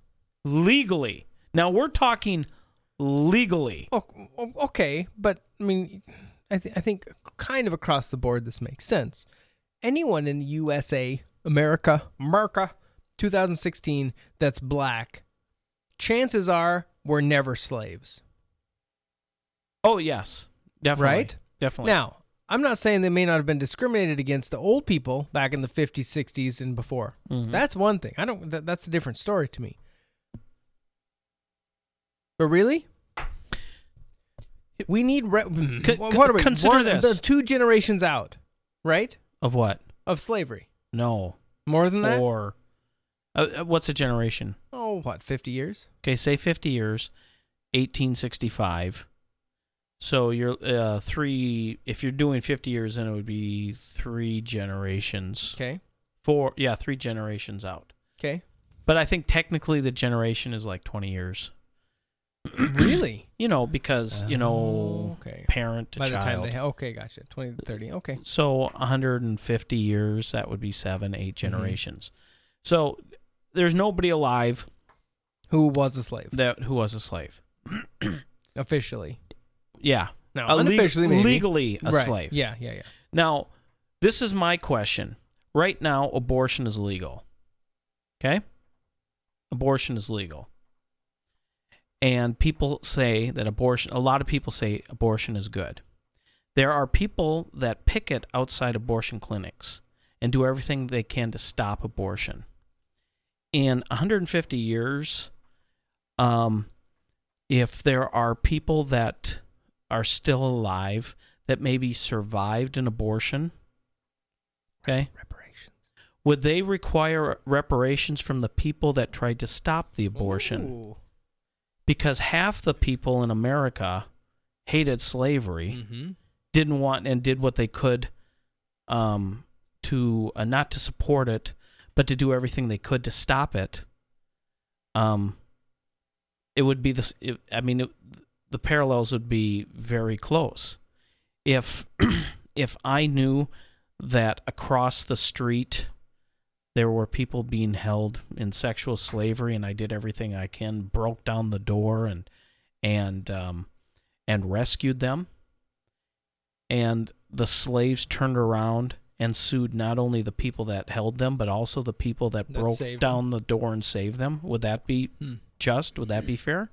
legally. Now we're talking legally. Oh, okay, but I mean, I, th- I think kind of across the board this makes sense. Anyone in USA, America, America, 2016 that's black, chances are we're never slaves, Oh yes, definitely. right? Definitely. Now, I'm not saying they may not have been discriminated against the old people back in the 50s, 60s, and before. Mhm. That's one thing. I don't. That, that's a different story to me. But really, we need. Re- Co- what what are we? consider one, this. the two generations out, right? Of what? Of slavery. No. More than that? Four. Uh, uh, what's a generation? Oh, what? 50 years? Okay, say 50 years, 1865. So you're uh, three. If you're doing 50 years, then it would be three generations. Okay. Four. Yeah, three generations out. Okay. But I think technically the generation is like 20 years. really? You know, because you know, Oh, okay. parent to By the time they ha- okay, gotcha. 20 to 30. Okay. So 150 years, that would be seven, eight Mm-hmm. generations. So there's nobody alive Who was a slave? that who was a slave. Officially. Yeah. No, A leg- unofficially, maybe. legally a Right. slave. Yeah, yeah, yeah. Now, this is my question. Right now, abortion is legal. Okay? Abortion is legal. And people say that abortion, a lot of people say abortion is good. There are people that picket outside abortion clinics and do everything they can to stop abortion. In 150 years, um, if there are people that are still alive that maybe survived an abortion, okay, reparations, would they require reparations from the people that tried to stop the abortion? Ooh. Because half the people in America hated slavery, Mhm. didn't want and did what they could um, to uh, not to support it, but to do everything they could to stop it. Um, it would be this. It, I mean, it, the parallels would be very close. If if I knew that across the street there were people being held in sexual slavery, and I did everything I can, broke down the door and and um, and rescued them, and the slaves turned around and sued not only the people that held them, but also the people that, That broke down the door and saved them. Would that be Hmm. just? Would that be fair?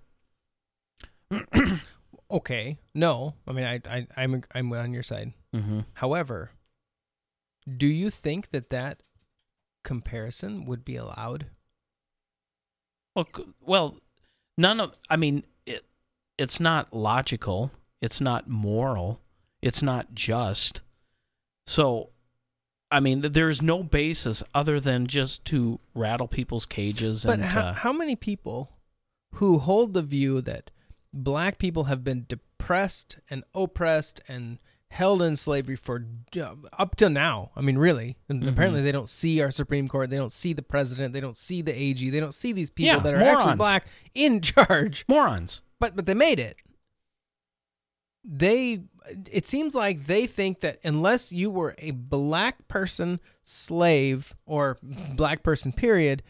Okay. No. I mean, I, I, I'm, I'm on your side. Mm-hmm. However, do you think that that comparison would be allowed? Well, well, none of. I mean, it. It's not logical. It's not moral. It's not just. So, I mean, there's no basis other than just to rattle people's cages But and. how, uh, how many people who hold the view that black people have been depressed and oppressed and held in slavery for uh, up till now? I mean, really. And Mhm. apparently, they don't see our Supreme Court. They don't see the president. They don't see the AG. They don't see these people Yeah, that are actually black in charge. Morons. But but they made it. They it seems like they think that unless you were a black person slave or black person period,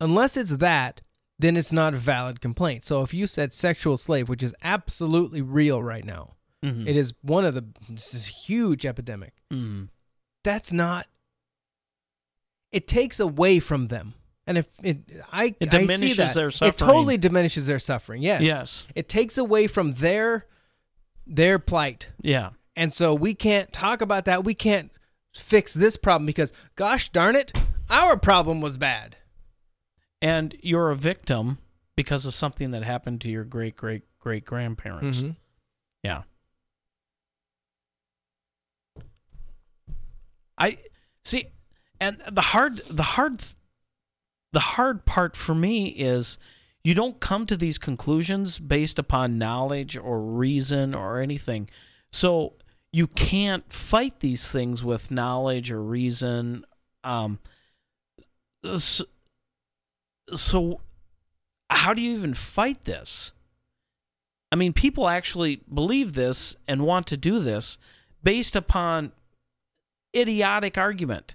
unless it's that, then it's not a valid complaint. So if you said sexual slave, which is absolutely real right now, Mhm. it is one of the this huge epidemic. Mm. That's not. It takes away from them. And if it, I, It I see that. their It totally diminishes their suffering. Yes. Yes. It takes away from their their plight. Yeah. And so we can't talk about that. We can't fix this problem because, gosh darn it, our problem was bad. And you're a victim because of something that happened to your great great great grandparents. Mhm. Yeah. I see and the hard the hard the hard part for me is you don't come to these conclusions based upon knowledge or reason or anything. So you can't fight these things with knowledge or reason. Um, so how do you even fight this? I mean, people actually believe this and want to do this based upon idiotic argument.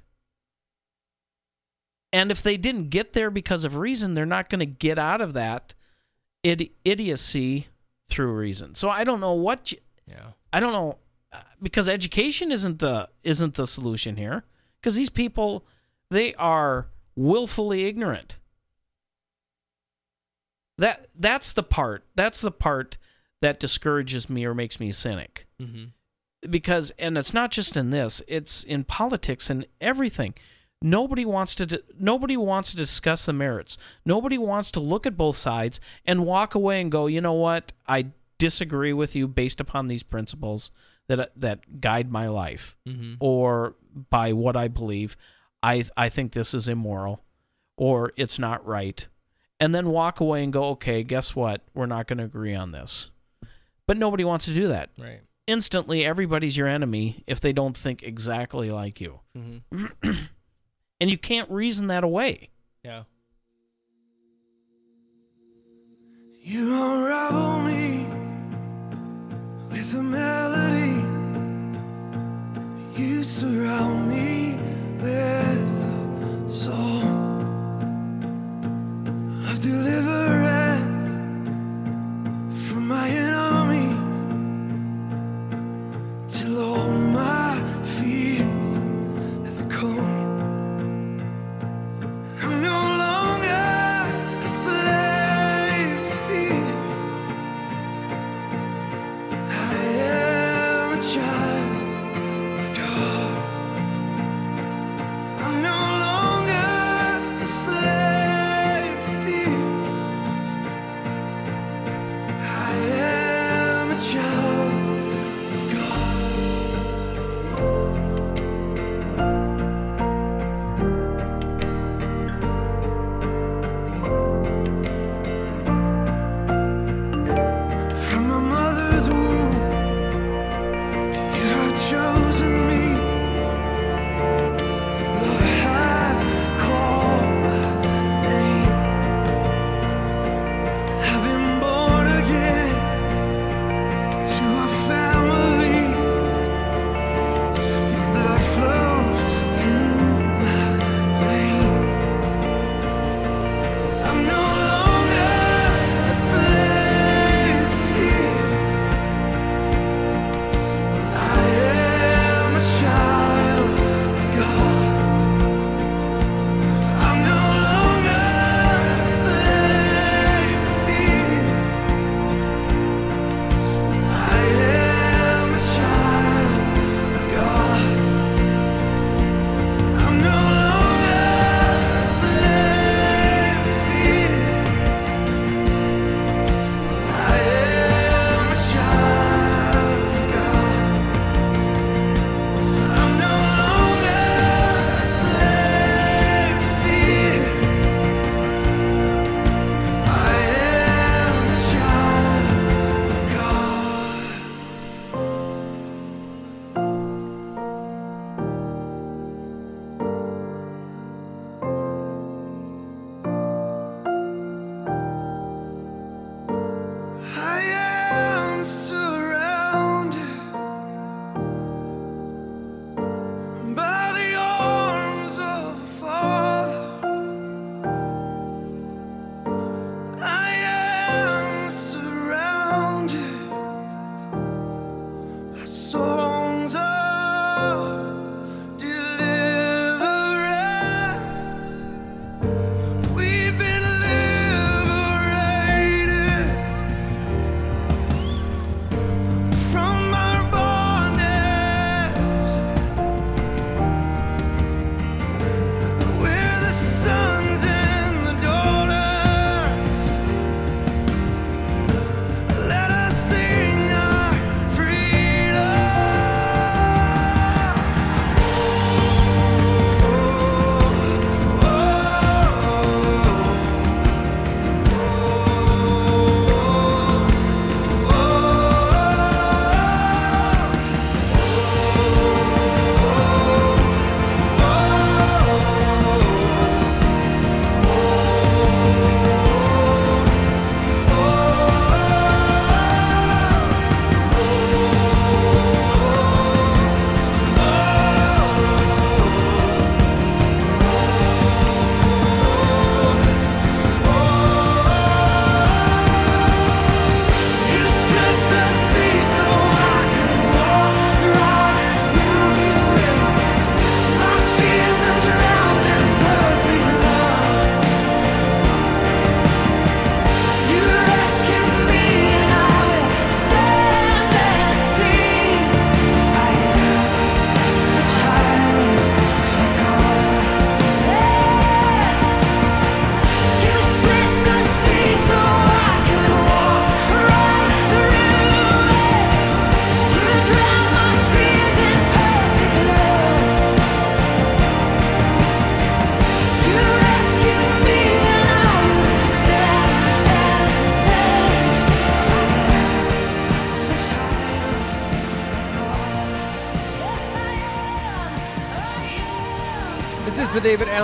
And if they didn't get there because of reason, they're not going to get out of that idi- idiocy through reason. So I don't know what you, Yeah. I don't know because education isn't the isn't the solution here because these people they are willfully ignorant. That that's the part. That's the part that discourages me or makes me a cynic. Mm-hmm. Because and it's not just in this, it's in politics and everything. Nobody wants to nobody wants to discuss the merits. Nobody wants to look at both sides and walk away and go, "You know what? I disagree with you based upon these principles that that guide my life Mhm. or by what I believe. I I think this is immoral or it's not right." And then walk away and go, "Okay, guess what? We're not going to agree on this." But nobody wants to do that. Right. Instantly everybody's your enemy if they don't think exactly like you. Mm-hmm. and you can't reason that away. Yeah. You unravel me with a melody. You surround me with a song of deliverance from my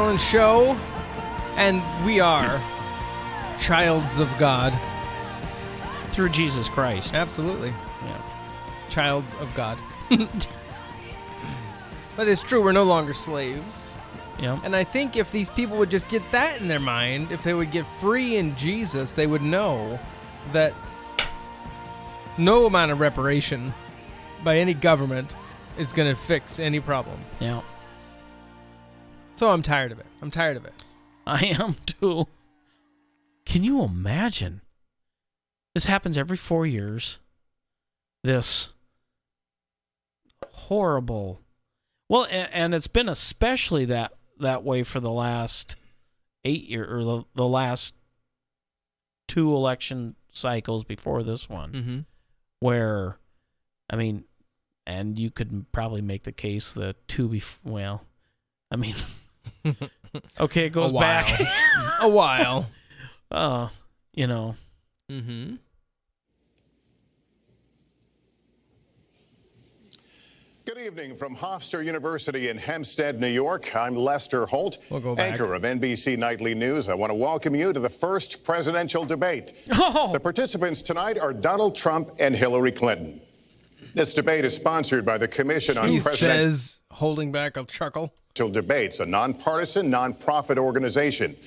Allen Show, and we are childs of God. Through Jesus Christ. Absolutely. Yeah. Childs of God. but it's true, we're no longer slaves. Yeah. And I think if these people would just get that in their mind, if they would get free in Jesus, they would know that no amount of reparation by any government is going to fix any problem. Yeah. So I'm tired of it. I'm tired of it. I am too. Can you imagine? This happens every four years. This horrible. Well, and, and it's been especially that that way for the last eight year or the, the last two election cycles before this one, Mm-hmm. where, I mean, and you could probably make the case that two before. well, I mean, okay, it goes A back. A while. Uh, you know, Mm-hmm. Good evening from Hofstra University in Hempstead, New York. I'm Lester Holt, We'll anchor of NBC Nightly News. I want to welcome you to the first presidential debate. Oh. The participants tonight are Donald Trump and Hillary Clinton. This debate is sponsored by the Commission on President. He Presidential says, holding back a chuckle. Debates, a nonpartisan, nonprofit organization.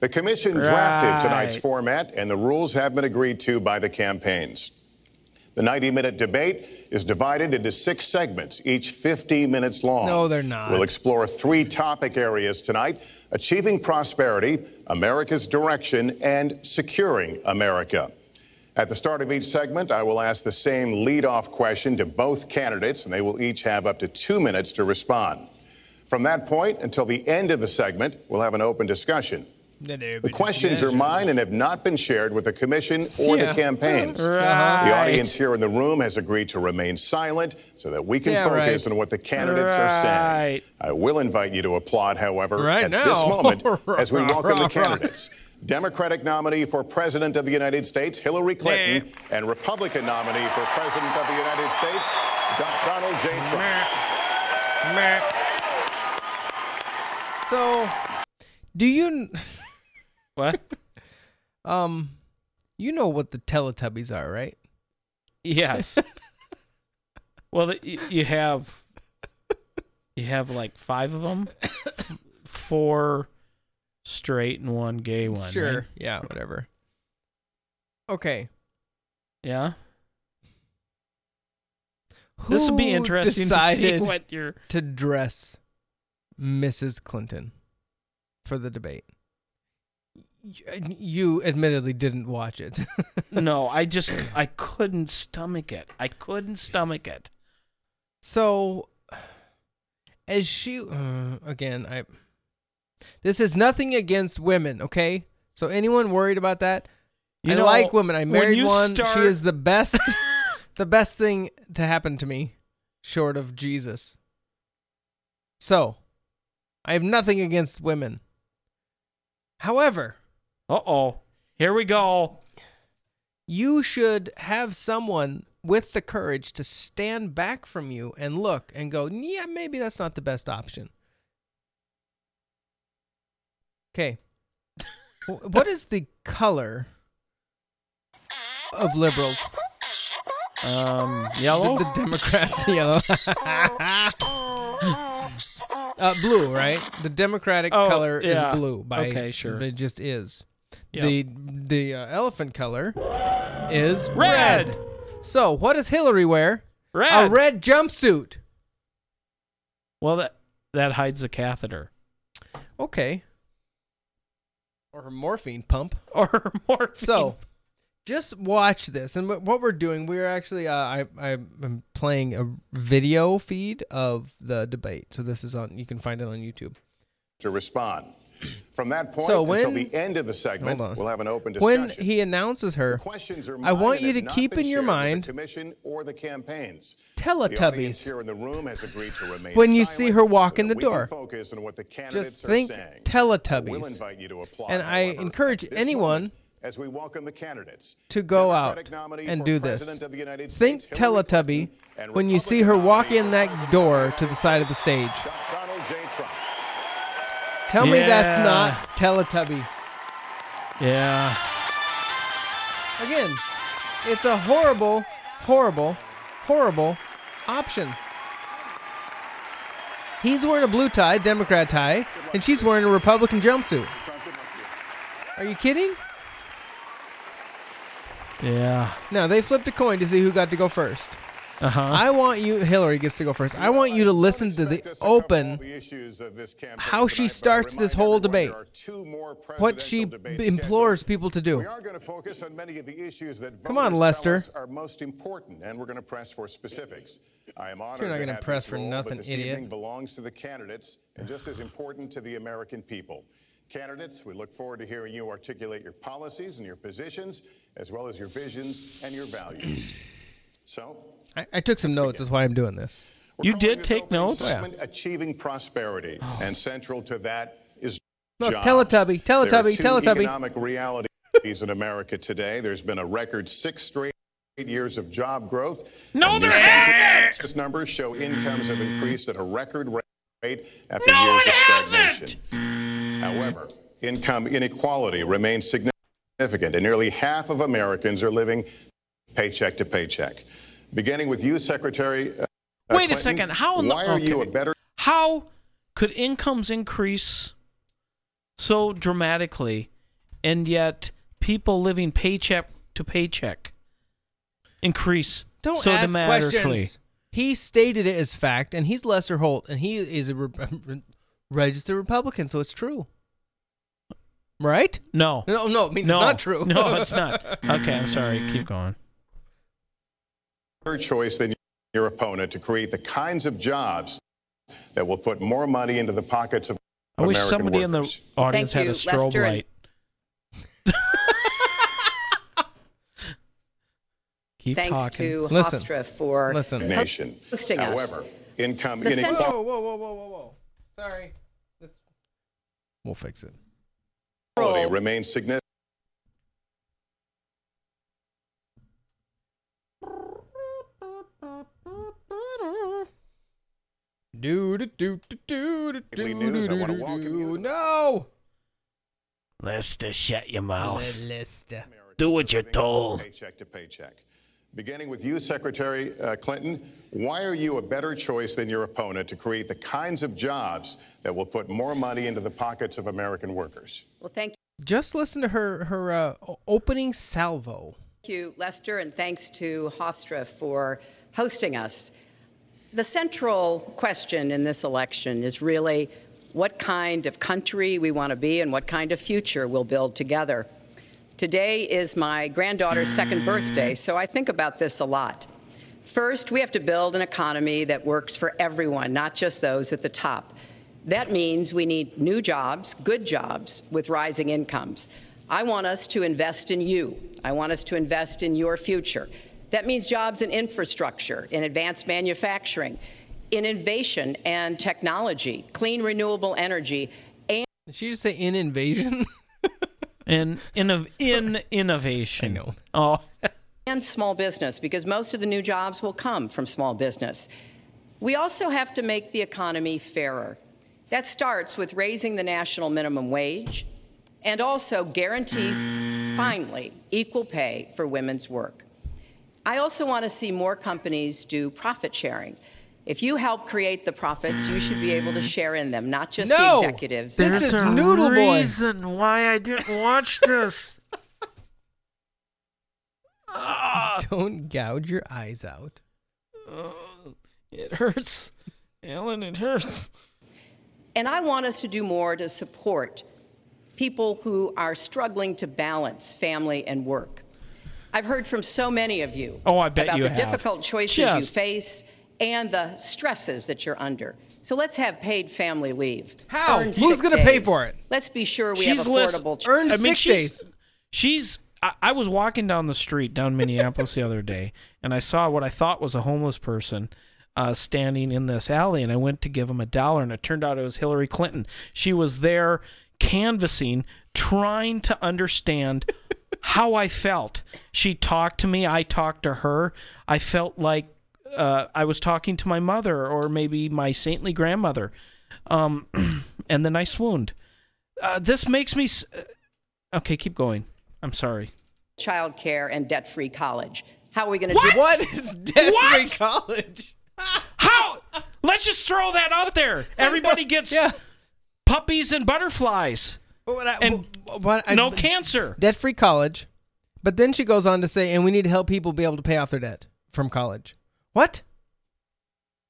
The commission drafted tonight's format, and the rules have been agreed to by the campaigns. The 90 minute debate is divided into six segments, each 15 minutes long. No, they're not. We'll explore three topic areas tonight achieving prosperity, America's direction, and securing America. At the start of each segment, I will ask the same lead-off question to both candidates, and they will each have up to two minutes to respond. From that point until the end of the segment, we'll have an open discussion. The questions are mine and have not been shared with the commission or Yeah. the campaigns. Right. The audience here in the room has agreed to remain silent so that we can Yeah, focus right. on what the candidates are saying. I will invite you to applaud, however, Right at now. this moment as we welcome the candidates. Democratic nominee for President of the United States, Hillary Clinton, and Republican nominee for President of the United States, Donald J. Trump. So, do you what? um, you know what the Teletubbies are, right? Yes. well, the, y- you have you have like five of them, four straight and one gay one. Sure. right? Yeah. Whatever. Okay. Yeah. This would be interesting to see what your to dress Mrs. Clinton for the debate. You admittedly didn't watch it. no. I just I couldn't stomach it. I couldn't stomach it. So, as she uh, again, I this is nothing against women, okay? So anyone worried about that? You I know, like women. I married one. start- She is the best, the best thing to happen to me, short of Jesus. So, I have nothing against women. However, Uh oh. Here we go. you should have someone with the courage to stand back from you and look and go, yeah, maybe that's not the best option. Okay. What is the color of liberals? Um, yellow. The, the Democrats, yellow. uh, blue, right? The Democratic Oh, color yeah. is blue. By Okay, sure. It just is. Yep. The the uh, elephant color is Red. red. So, what does Hillary wear? Red. A red jumpsuit. Well, that that hides a catheter Okay. Or her morphine pump. or more. So, just watch this. And what we're doing, we're actually, uh, I, I'm playing a video feed of the debate. So this is on, you can find it on YouTube. To respond. From that point So until when- the end of the segment, we'll have an open discussion. When he announces her, Questions are I want you to keep in your mind the commission or the campaigns. Teletubbies. The here in the room has agreed to remain When you see her walk so in the that we can door. focus on what the candidates just are think saying. I will Teletubbies. invite you to applaud, And I encourage anyone moment as we welcome the candidates. to go out Democratic nominee and do this. Of the United Think States, Teletubby when you see her walk in that door to the side of the stage. Donald J. Trump. Tell me that's not Teletubby. Yeah. Again, it's a horrible, horrible, horrible option. He's wearing a blue tie, Democrat tie, and she's wearing a Republican jumpsuit. Are you kidding? Yeah. Now they flipped a coin to see who got to go first. Uh huh. I want you, Hillary gets to go first. I want you to listen to the open how she starts this whole debate, what she implores people to do. We are going to focus on many of the issues that Come on, Lester. tell are most important, and we're going to press for specifics. I am honored You're not gonna press this for nothing, but this idiot. belongs to the candidates and just as important to the American people. Candidates, we look forward to hearing you articulate your policies and your positions, as well as your visions and your values. So, I, I took some notes. That's why I'm doing this. we're You did take opening notes? segment Achieving prosperity, oh. and central to that is Look, jobs. Teletubby, There are Teletubby, two Teletubby. Economic realities in America today. There's been a record six straight years of job growth. No, And there new hasn't! census numbers show incomes have increased at a record rate after years of stagnation. However, income inequality remains significant, and nearly half of Americans are living paycheck to paycheck. Beginning with you, Secretary. uh, Wait a second. How in the why are you a better How could incomes increase so dramatically, and yet people living paycheck to paycheck increase Don't so ask dramatically? questions. He stated it as fact, and he's Lester Holt, and he is a re- registered Republican, so it's true. Right? No. No, no, it means no, it's not true. no, it's not. Okay, I'm sorry. Keep going. better choice than your opponent to create the kinds of jobs that will put more money into the pockets of I wish American somebody in the audience Thank had a strobe Lester, light. Keep Thanks talking. to Listen. Hofstra for Listen. nation. hosting us. However, income The inequality Whoa, whoa, whoa, whoa, whoa, whoa. Sorry. This- We'll fix it. Remains significant. Do do do do do do do News, I do do do. No. Lester, shut your mouth. Lester. Do what you're told. Paycheck to paycheck. Beginning with you, Secretary uh, Clinton, why are you a better choice than your opponent to create the kinds of jobs that will put more money into the pockets of American workers? Well, thank you. Just listen to her her uh, opening salvo. Thank you, Lester, and thanks to Hofstra for hosting us. The central question in this election is really what kind of country we want to be and what kind of future we'll build together. Today is my granddaughter's second birthday, so I think about this a lot. First, we have to build an economy that works for everyone, not just those at the top. That means we need new jobs, good jobs, with rising incomes. I want us to invest in you. I want us to invest in your future. That means jobs in infrastructure, in advanced manufacturing, in innovation and technology, clean renewable energy, and Did she just say in invasion? And in in innovation. I know. Oh, and small business because most of the new jobs will come from small business. We also have to make the economy fairer. That starts with raising the national minimum wage and also guarantee, finally, equal pay for women's work. I also want to see more companies do profit sharing. If you help create the profits, you should be able to share in them, not just No! the executives. This is Noodle Boy. reason why I didn't watch this. Don't gouge your eyes out. Uh, it hurts, Allen. It hurts. And I want us to do more to support people who are struggling to balance family and work. I've heard from so many of you Oh, I bet about you the have. difficult choices you Just- face and the stresses that you're under. So let's have paid family leave. How? Earned Who's gonna pay for it? Let's be sure we she's have affordable. ch- Earned I mean, sick days. She's. I, I was walking down the street down Minneapolis the other day, and I saw what I thought was a homeless person uh, standing in this alley, and I went to give him a dollar, and it turned out it was Hillary Clinton. She was there canvassing, trying to understand how I felt. She talked to me. I talked to her. I felt like uh, I was talking to my mother or maybe my saintly grandmother. Um, and then I swooned. Uh, this makes me. S- uh, okay, keep going. I'm sorry. child care and debt free college. How are we going to What? do What is debt-free college? How? Let's just throw that out there. Everybody gets Yeah. puppies and butterflies But what I, and what I, no cancer. debt free college. But then she goes on to say, and we need to help people be able to pay off their debt from college. What?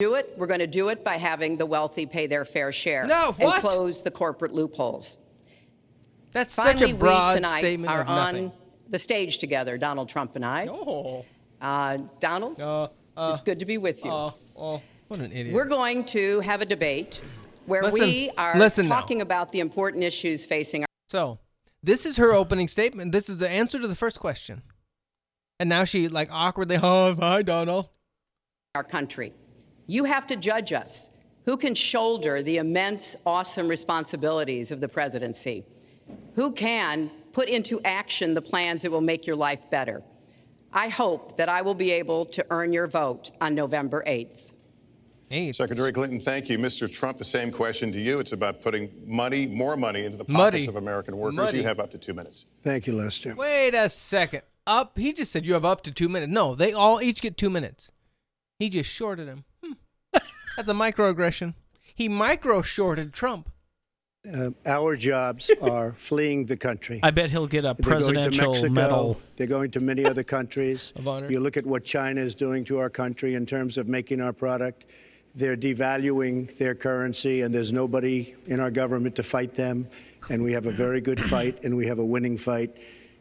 do it? We're going to do it by having the wealthy pay their fair share No, and close the corporate loopholes. That's Finally, such a broad we tonight statement are of nothing. on the stage together, Donald Trump and I. Oh, Uh, Donald, uh, uh, it's good to be with you. uh, oh, what an idiot. We're going to have a debate where Listen- we are listen now. talking about the important issues facing our So, this is her opening statement. This is the answer to the first question. And now she like awkwardly, "Oh, hi, Donald." Our country. You have to judge us. Who can shoulder the immense, awesome responsibilities of the presidency? Who can put into action the plans that will make your life better? I hope that I will be able to earn your vote on November 8th. Hey, Secretary Clinton, thank you. Mr. Trump, the same question to you. It's about putting money, more money, into the pockets Muddy. of American workers. Muddy. You have up to two minutes. Thank you, Lester. Wait a second. Up. He just said you have up to two minutes. No, they all each get two minutes. He just shorted him. Hmm. That's a microaggression. He micro shorted Trump. Uh, our jobs are fleeing the country. I bet he'll get a They're going to presidential Mexico. medal. They're going to many other countries. Of honor. You look at what China is doing to our country in terms of making our product. They're devaluing their currency, and there's nobody in our government to fight them. And we have a very good fight, and we have a winning fight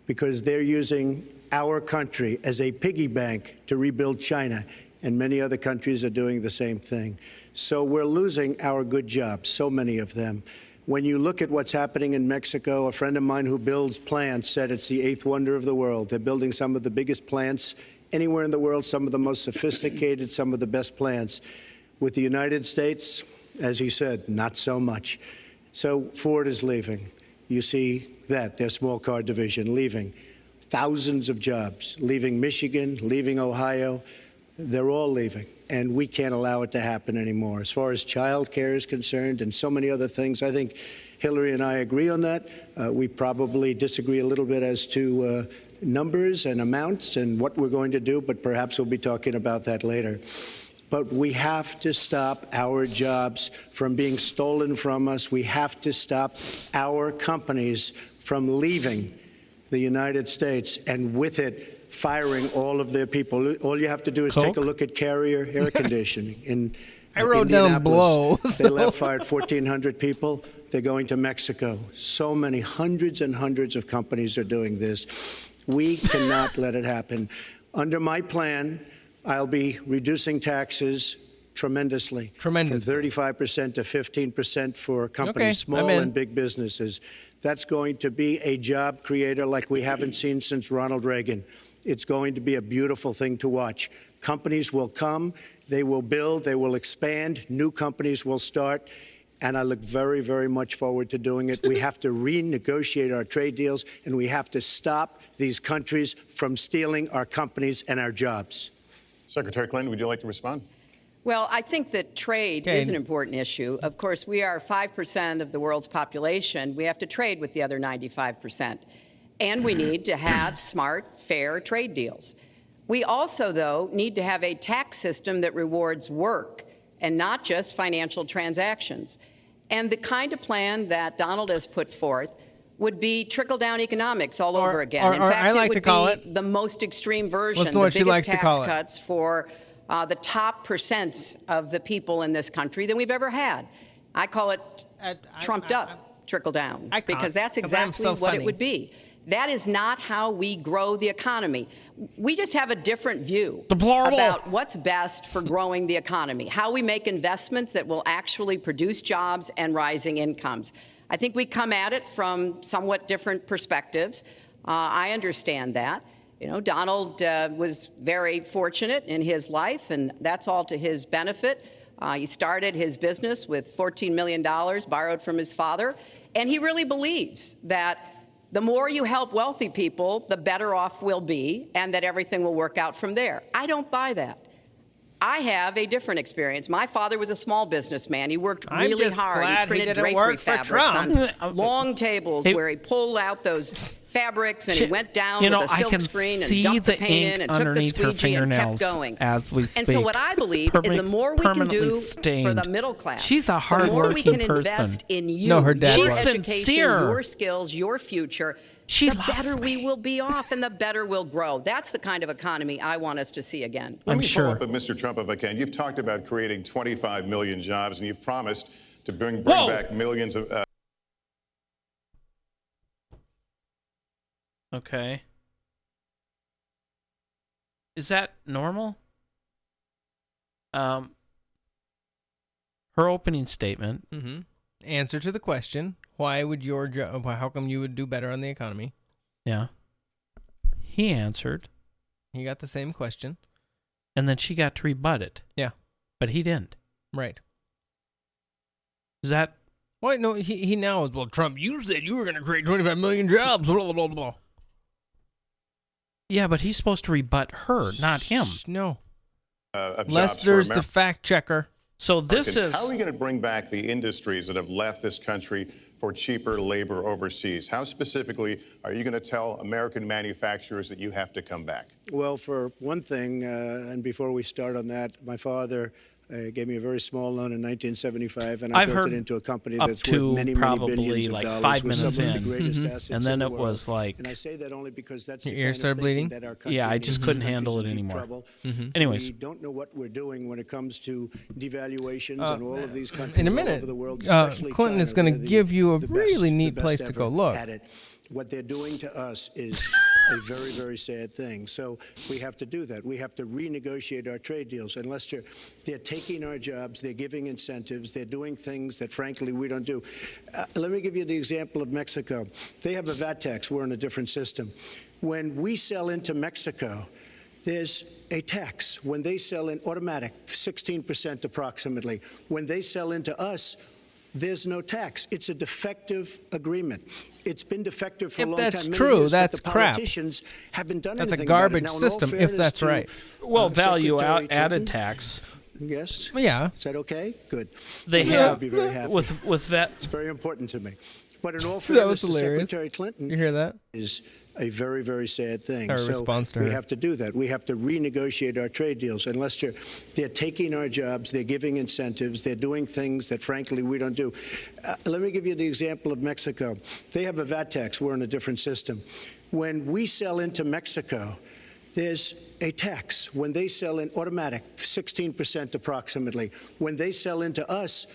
because they're using our country as a piggy bank to rebuild China. And many other countries are doing the same thing. So we're losing our good jobs, so many of them. When you look at what's happening in Mexico, a friend of mine who builds plants said it's the eighth wonder of the world. They're building some of the biggest plants anywhere in the world, some of the most sophisticated, some of the best plants. With the United States, as he said, not so much. So Ford is leaving. You see that, their small car division leaving. Thousands of jobs leaving Michigan, leaving Ohio. They're all leaving, and we can't allow it to happen anymore. As far as child care is concerned and so many other things, I think Hillary and I agree on that. Uh, we probably disagree a little bit as to uh, numbers and amounts and what we're going to do, but perhaps we'll be talking about that later. But we have to stop our jobs from being stolen from us. We have to stop our companies from leaving the United States and with it firing all of their people. All you have to do is take a look at Carrier Air Conditioning in I wrote down Indianapolis. blow, They so- left fired 1,400 people. They're going to Mexico. So many hundreds and hundreds of companies are doing this. We cannot let it happen. Under my plan, I'll be reducing taxes tremendously. Tremendous. From 35% to 15% for companies, Okay, small and big businesses. That's going to be a job creator like we haven't seen since Ronald Reagan. It's going to be a beautiful thing to watch. Companies will come, they will build, they will expand, new companies will start. And I look very, very much forward to doing it. We have to renegotiate our trade deals, and we have to stop these countries from stealing our companies and our jobs. Secretary Clinton, would you like to respond? Well, I think that trade Okay. is an important issue. Of course, we are 5% of the world's population. We have to trade with the other 95%. And we need to have smart, fair trade deals. We also, though, need to have a tax system that rewards work and not just financial transactions. And the kind of plan that Donald has put forth would be trickle down economics all Or- over again. or- In fact, I it like would to call be it- the most extreme version, the biggest tax cuts for uh, the top percent of the people in this country than we've ever had. I call it trumped up trickle down I because that's exactly so what funny. it would be. That is not how we grow the economy. We just have a different view Deplorable. about what's best for growing the economy, how we make investments that will actually produce jobs and rising incomes. I think we come at it from somewhat different perspectives. Uh, I understand that. You know, Donald uh, was very fortunate in his life, and that's all to his benefit. Uh, he started his business with $14 million borrowed from his father, and he really believes that the more you help wealthy people, the better off we'll be, and that everything will work out from there. I don't buy that. I have a different experience. My father was a small businessman. He worked I'm really just hard. glad he he printed didn't drapery work for fabrics Trump. on long tables Hey. where he pulled out those fabrics and he went down you know, with a I silk can screen and see dumped the, the paint ink in and took the underneath her squeegee and kept fingernails going. as we speak. And so what I believe is the more we can permanently do for the middle class, She's a the more we can person. invest in you, No, her dad your was. She's education, sincere. your skills, your future. She the loves better we me. will be off and the better we'll grow. That's the kind of economy I want us to see again. Let I'm me sure. follow up with Mr. Trump if I can. You've talked about creating 25 million jobs, and you've promised to bring, bring Whoa. back millions of. Uh, Okay. Is that normal? Um her opening statement. hmm Answer to the question: Why would your job? How come you would do better on the economy? Yeah. He answered He got the same question, and then she got to rebut it. Yeah. But he didn't. right? Is that Why? No, he he now is. Well, Trump, you said you were going to create 25 million jobs. Blah blah blah blah. Yeah, but he's supposed to rebut her, not him. No, uh, of jobs Lester's the fact checker. So this is How are we going to bring back the industries that have left this country for cheaper labor overseas? How specifically are you going to tell American manufacturers that you have to come back? Well, for one thing, uh, and before we start on that, my father uh, gave me a very small loan in 1975, and I I've built heard it into a company that's to worth many, probably many billions like of dollars five with minutes some of the in. greatest Mhm. assets And then in the it world. was like- and I say that only because that's Your the ears started bleeding? that our country Yeah, I just couldn't handle it anymore. Mhm. Anyways. we don't know what we're doing when it comes to devaluations Uh, and all of these countries in a minute, over the world, uh, Clinton China, is gonna give you a best- really neat place to go look. At it. What they're doing to us is a very, very sad thing. So we have to do that. We have to renegotiate our trade deals. And Lester, they're taking our jobs, they're giving incentives, they're doing things that, frankly, we don't do. Uh, let me give you the example of Mexico. They have a VAT tax. We're in a different system. When we sell into Mexico, there's a tax. When they sell in automatic, 16% approximately. When they sell into us, there's no tax. It's a defective agreement. It's been defective for If a long that's time. many true, years, but that's crap. Politicians haven't done That's a anything about it. garbage Now, system, if that's to, right. well uh, value out, added Clinton, tax. Yes. Yeah. Is that okay? Good. They I'd have be very happy. with with that It's very important to me. But in all That was fairness, to hilarious. Secretary Clinton You hear that? is a very, very sad thing. Our so response to we her. have to do that. We have to renegotiate our trade deals. And Lester, they're taking our jobs, they're giving incentives, they're doing things that, frankly, we don't do. Uh, let me give you the example of Mexico. They have a VAT tax. We're in a different system. When we sell into Mexico, there's a tax. When they sell in automatic, 16% approximately. When they sell into us,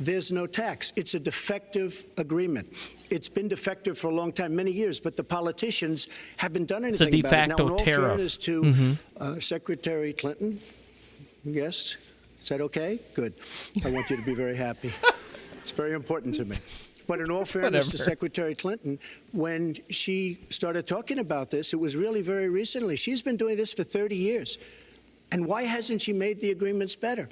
there's no tax. It's a defective agreement. It's been defective for a long time, many years, but the politicians haven't done anything It's a de about it. Now, facto in all tariff. fairness to Mhm. uh, Secretary Clinton, yes, is that okay? Good. I want you to be very happy. It's very important to me. But in all fairness to Secretary Clinton, when she started talking about this, it was really very recently. She's been doing this for 30 years. And why hasn't she made the agreements better?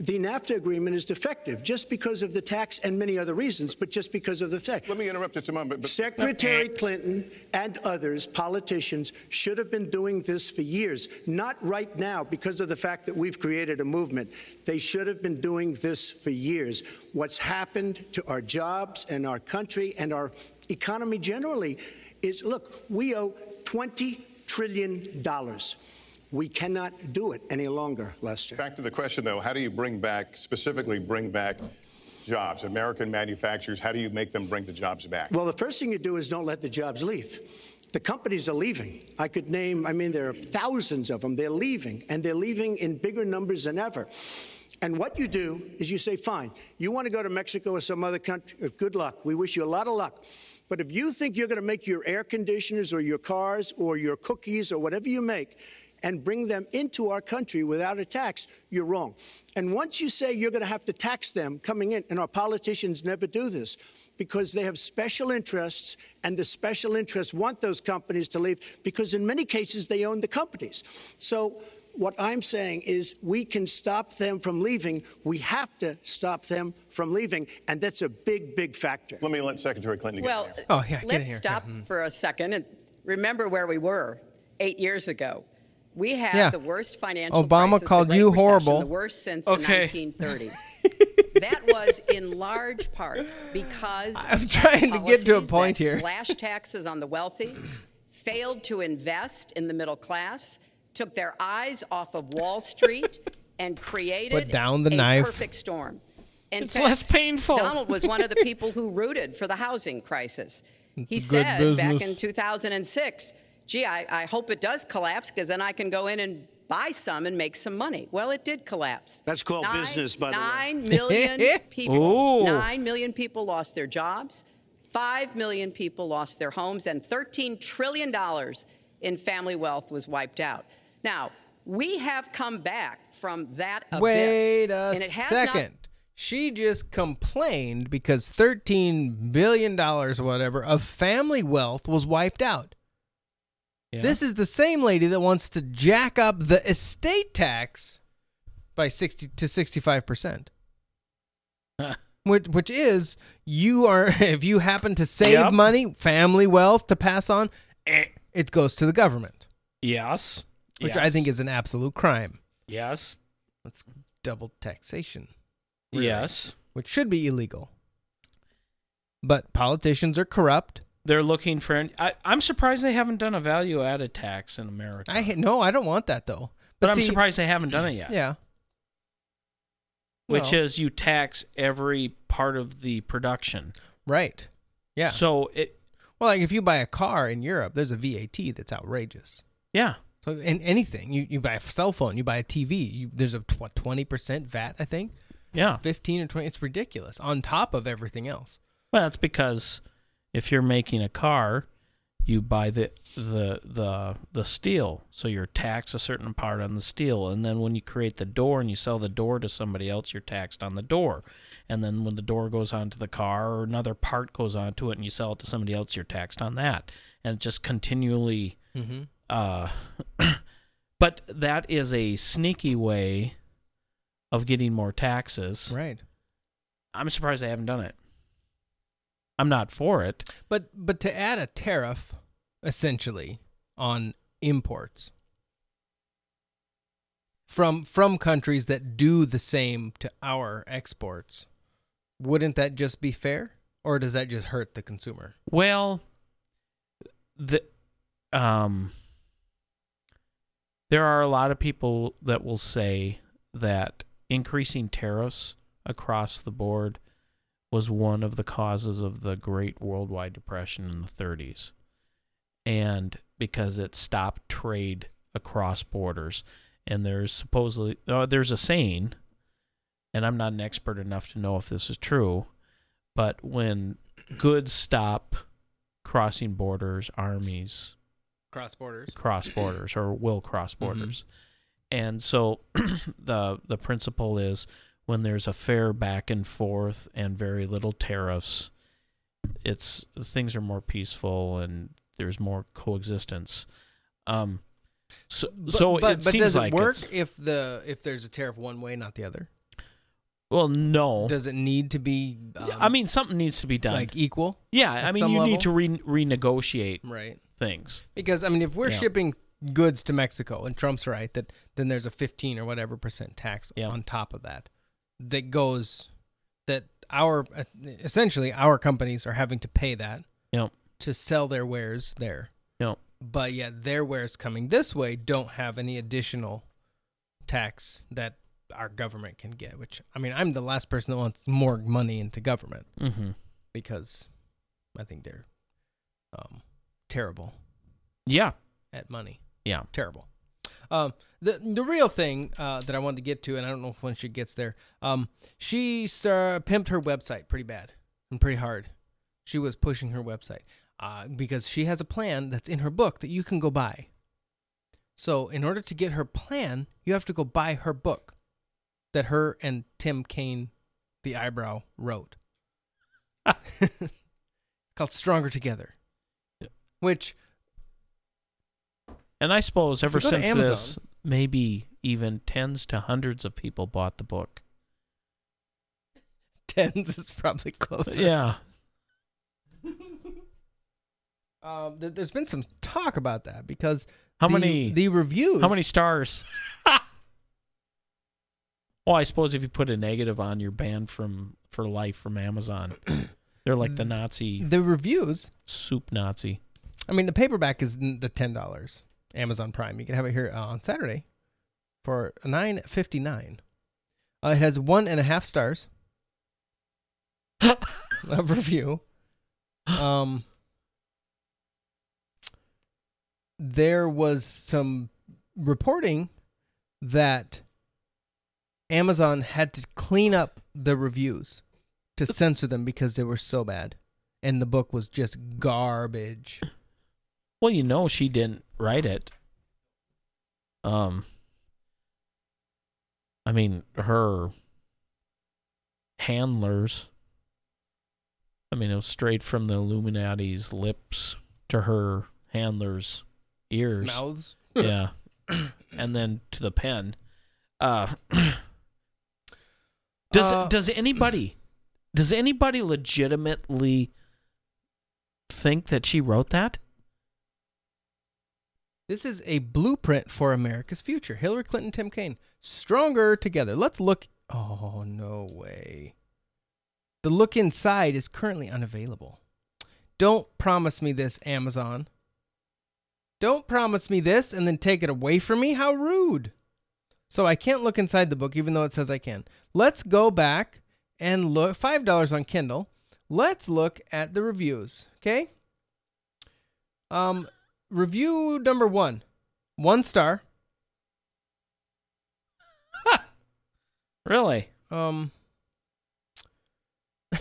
The NAFTA agreement is defective just because of the tax and many other reasons, but just because of the fact. Let me interrupt just a moment. But Secretary Clinton and others, politicians, should have been doing this for years, not right now because of the fact that we've created a movement. They should have been doing this for years. What's happened to our jobs and our country and our economy generally is look, we owe $20 trillion. We cannot do it any longer, Lester. Back to the question, though, how do you bring back, specifically bring back jobs, American manufacturers? How do you make them bring the jobs back? Well, the first thing you do is don't let the jobs leave. The companies are leaving. I could name, I mean, there are thousands of them. They're leaving, and they're leaving in bigger numbers than ever. And what you do is you say, fine, you want to go to Mexico or some other country, good luck. We wish you a lot of luck. But if you think you're going to make your air conditioners or your cars or your cookies or whatever you make, and bring them into our country without a tax, you're wrong. And once you say you're going to have to tax them coming in, and our politicians never do this because they have special interests, and the special interests want those companies to leave because in many cases they own the companies. So what I'm saying is we can stop them from leaving. We have to stop them from leaving, and that's a big, big factor. Let me let Secretary Clinton get Well, in here. Oh, yeah, get in let's here. stop mm. for a second and remember where we were eight years ago. We had Yeah. the worst financial Obama crisis, the called you horrible. the worst since Okay. the 1930s. that was in large part because I'm of trying to get to a policies point that here. Slashed taxes on the wealthy, failed to invest in the middle class, took their eyes off of Wall Street, and created Put down the a knife. perfect storm. In It's fact, less painful. Donald was one of the people who rooted for the housing crisis. He It's good said back in 2006, gee, I, I hope it does collapse because then I can go in and buy some and make some money. Well, it did collapse. That's called Nine- business, by the way. Nine million people. Ooh. Nine million people lost their jobs. Five million people lost their homes, and $13 trillion in family wealth was wiped out. Now, we have come back from that abyss. Wait a and it has not second. She just complained because $13 billion or whatever of family wealth was wiped out. Yeah. This is the same lady that wants to jack up the estate tax by 60 to 65%. Which, which is you are if you happen to save Yep. money, family wealth to pass on, eh, it goes to the government, Yes. which I think is an absolute crime. Yes. That's double taxation. Yes. which should be illegal. But politicians are corrupt. They're looking for. I, I'm surprised they haven't done a value added tax in America. I no, I don't want that though. but I'm surprised they haven't done it yet. Yeah. Which Well- is you tax every part of the production. Right. Yeah. So it. Well, like if you buy a car in Europe, there's a VAT that's outrageous. Yeah. So in anything, you, you buy a cell phone, you buy a TV, you, there's a twenty percent VAT, I think. Yeah. Fifteen or twenty. It's ridiculous. On top of everything else. Well, that's because if you're making a car, you buy the the the the steel, so you're taxed a certain part on the steel, and then when you create the door and you sell the door to somebody else, you're taxed on the door, and then when the door goes onto the car or another part goes onto it and you sell it to somebody else, you're taxed on that, and it just continually. Mhm. Uh, but that is a sneaky way of getting more taxes. Right. I'm surprised they haven't done it. I'm not for it. But but to add a tariff, essentially, on imports from from countries that do the same to our exports, wouldn't that just be fair, or does that just hurt the consumer? Well, the um, there are a lot of people that will say that increasing tariffs across the board was one of the causes of the Great Worldwide Depression in the 30s, and because it stopped trade across borders. And there's supposedly uh, there's a saying, and I'm not an expert enough to know if this is true, but when goods stop crossing borders, armies Cross borders. cross borders or will cross borders. And so the the principle is when there's a fair back and forth and very little tariffs, it's things are more peaceful and there's more coexistence. Um so But, so but, it but seems does it like work if the if there's a tariff one way, not the other? well no. Does it need to be? Um, I mean something needs to be done. like equal. yeah, I mean you level? need to re- renegotiate Right. things. Because I mean, if we're Yeah. shipping goods to Mexico, and Trump's right that then there's a 15 or whatever percent tax Yeah. on top of that, that goes that our essentially our companies are having to pay that Yep. to sell their wares there. Yep. But yet their wares coming this way don't have any additional tax that our government can get. Which I mean, I'm the last person that wants more money into government Mhm. because I think they're um, terrible Yeah. at money. Yeah. Terrible. Um, the the real thing uh, that I wanted to get to, and I don't know if when she gets there, um, she star pimped her website pretty bad and pretty hard. She was pushing her website uh, because she has a plan that's in her book that you can go buy. So in order to get her plan, you have to go buy her book that her and Tim Kaine, the eyebrow, wrote. called Stronger Together. Which And I suppose ever you go to since Amazon- this, maybe even tens to hundreds of people bought the book. tens is probably closer. Yeah. Um, th- there's been some talk about that because How the- many the reviews? How many stars? well, I suppose if you put a negative on your banned from for life from Amazon, they're like the Nazi The reviews. soup Nazi. I mean, the paperback is the ten dollars Amazon Prime. You can have it here uh, on Saturday for nine fifty nine. Uh, it has one and a half stars of review. Um, there was some reporting that Amazon had to clean up the reviews to censor them because they were so bad, and the book was just garbage. Well, you know she didn't write it. Um I mean, her handlers I mean, it was straight from the Illuminati's lips to her handlers' ears. Mouths. yeah. and then to the pen. Uh Does Uh, does anybody does anybody legitimately think that she wrote that? This is a blueprint for America's future. Hillary Clinton, Tim Kaine, stronger together. Let's look. Oh, no way. The look inside is currently unavailable. Don't promise me this, Amazon. Don't promise me this and then take it away from me. How rude. So I can't look inside the book, even though it says I can. Let's go back and look. $5 on Kindle. Let's look at the reviews, okay? Um, review number one, one star. Really? Um,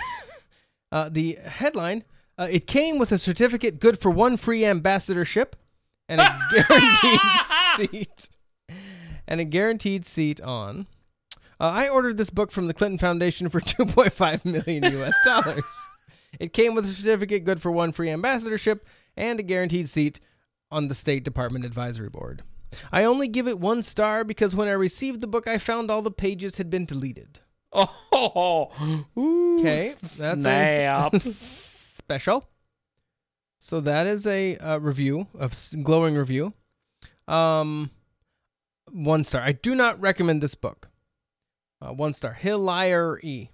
uh, the headline: uh, It came with a certificate good for one free ambassadorship and a guaranteed seat. And a guaranteed seat on. Uh, I ordered this book from the Clinton Foundation for 2.5 million U.S. dollars. It came with a certificate good for one free ambassadorship and a guaranteed seat on the State Department Advisory Board. I only give it one star because when I received the book, I found all the pages had been deleted. Oh, Okay, that's snap. a special. So that is a uh, review of s- glowing review. Um, one star. I do not recommend this book. Uh, one star. Hillier E.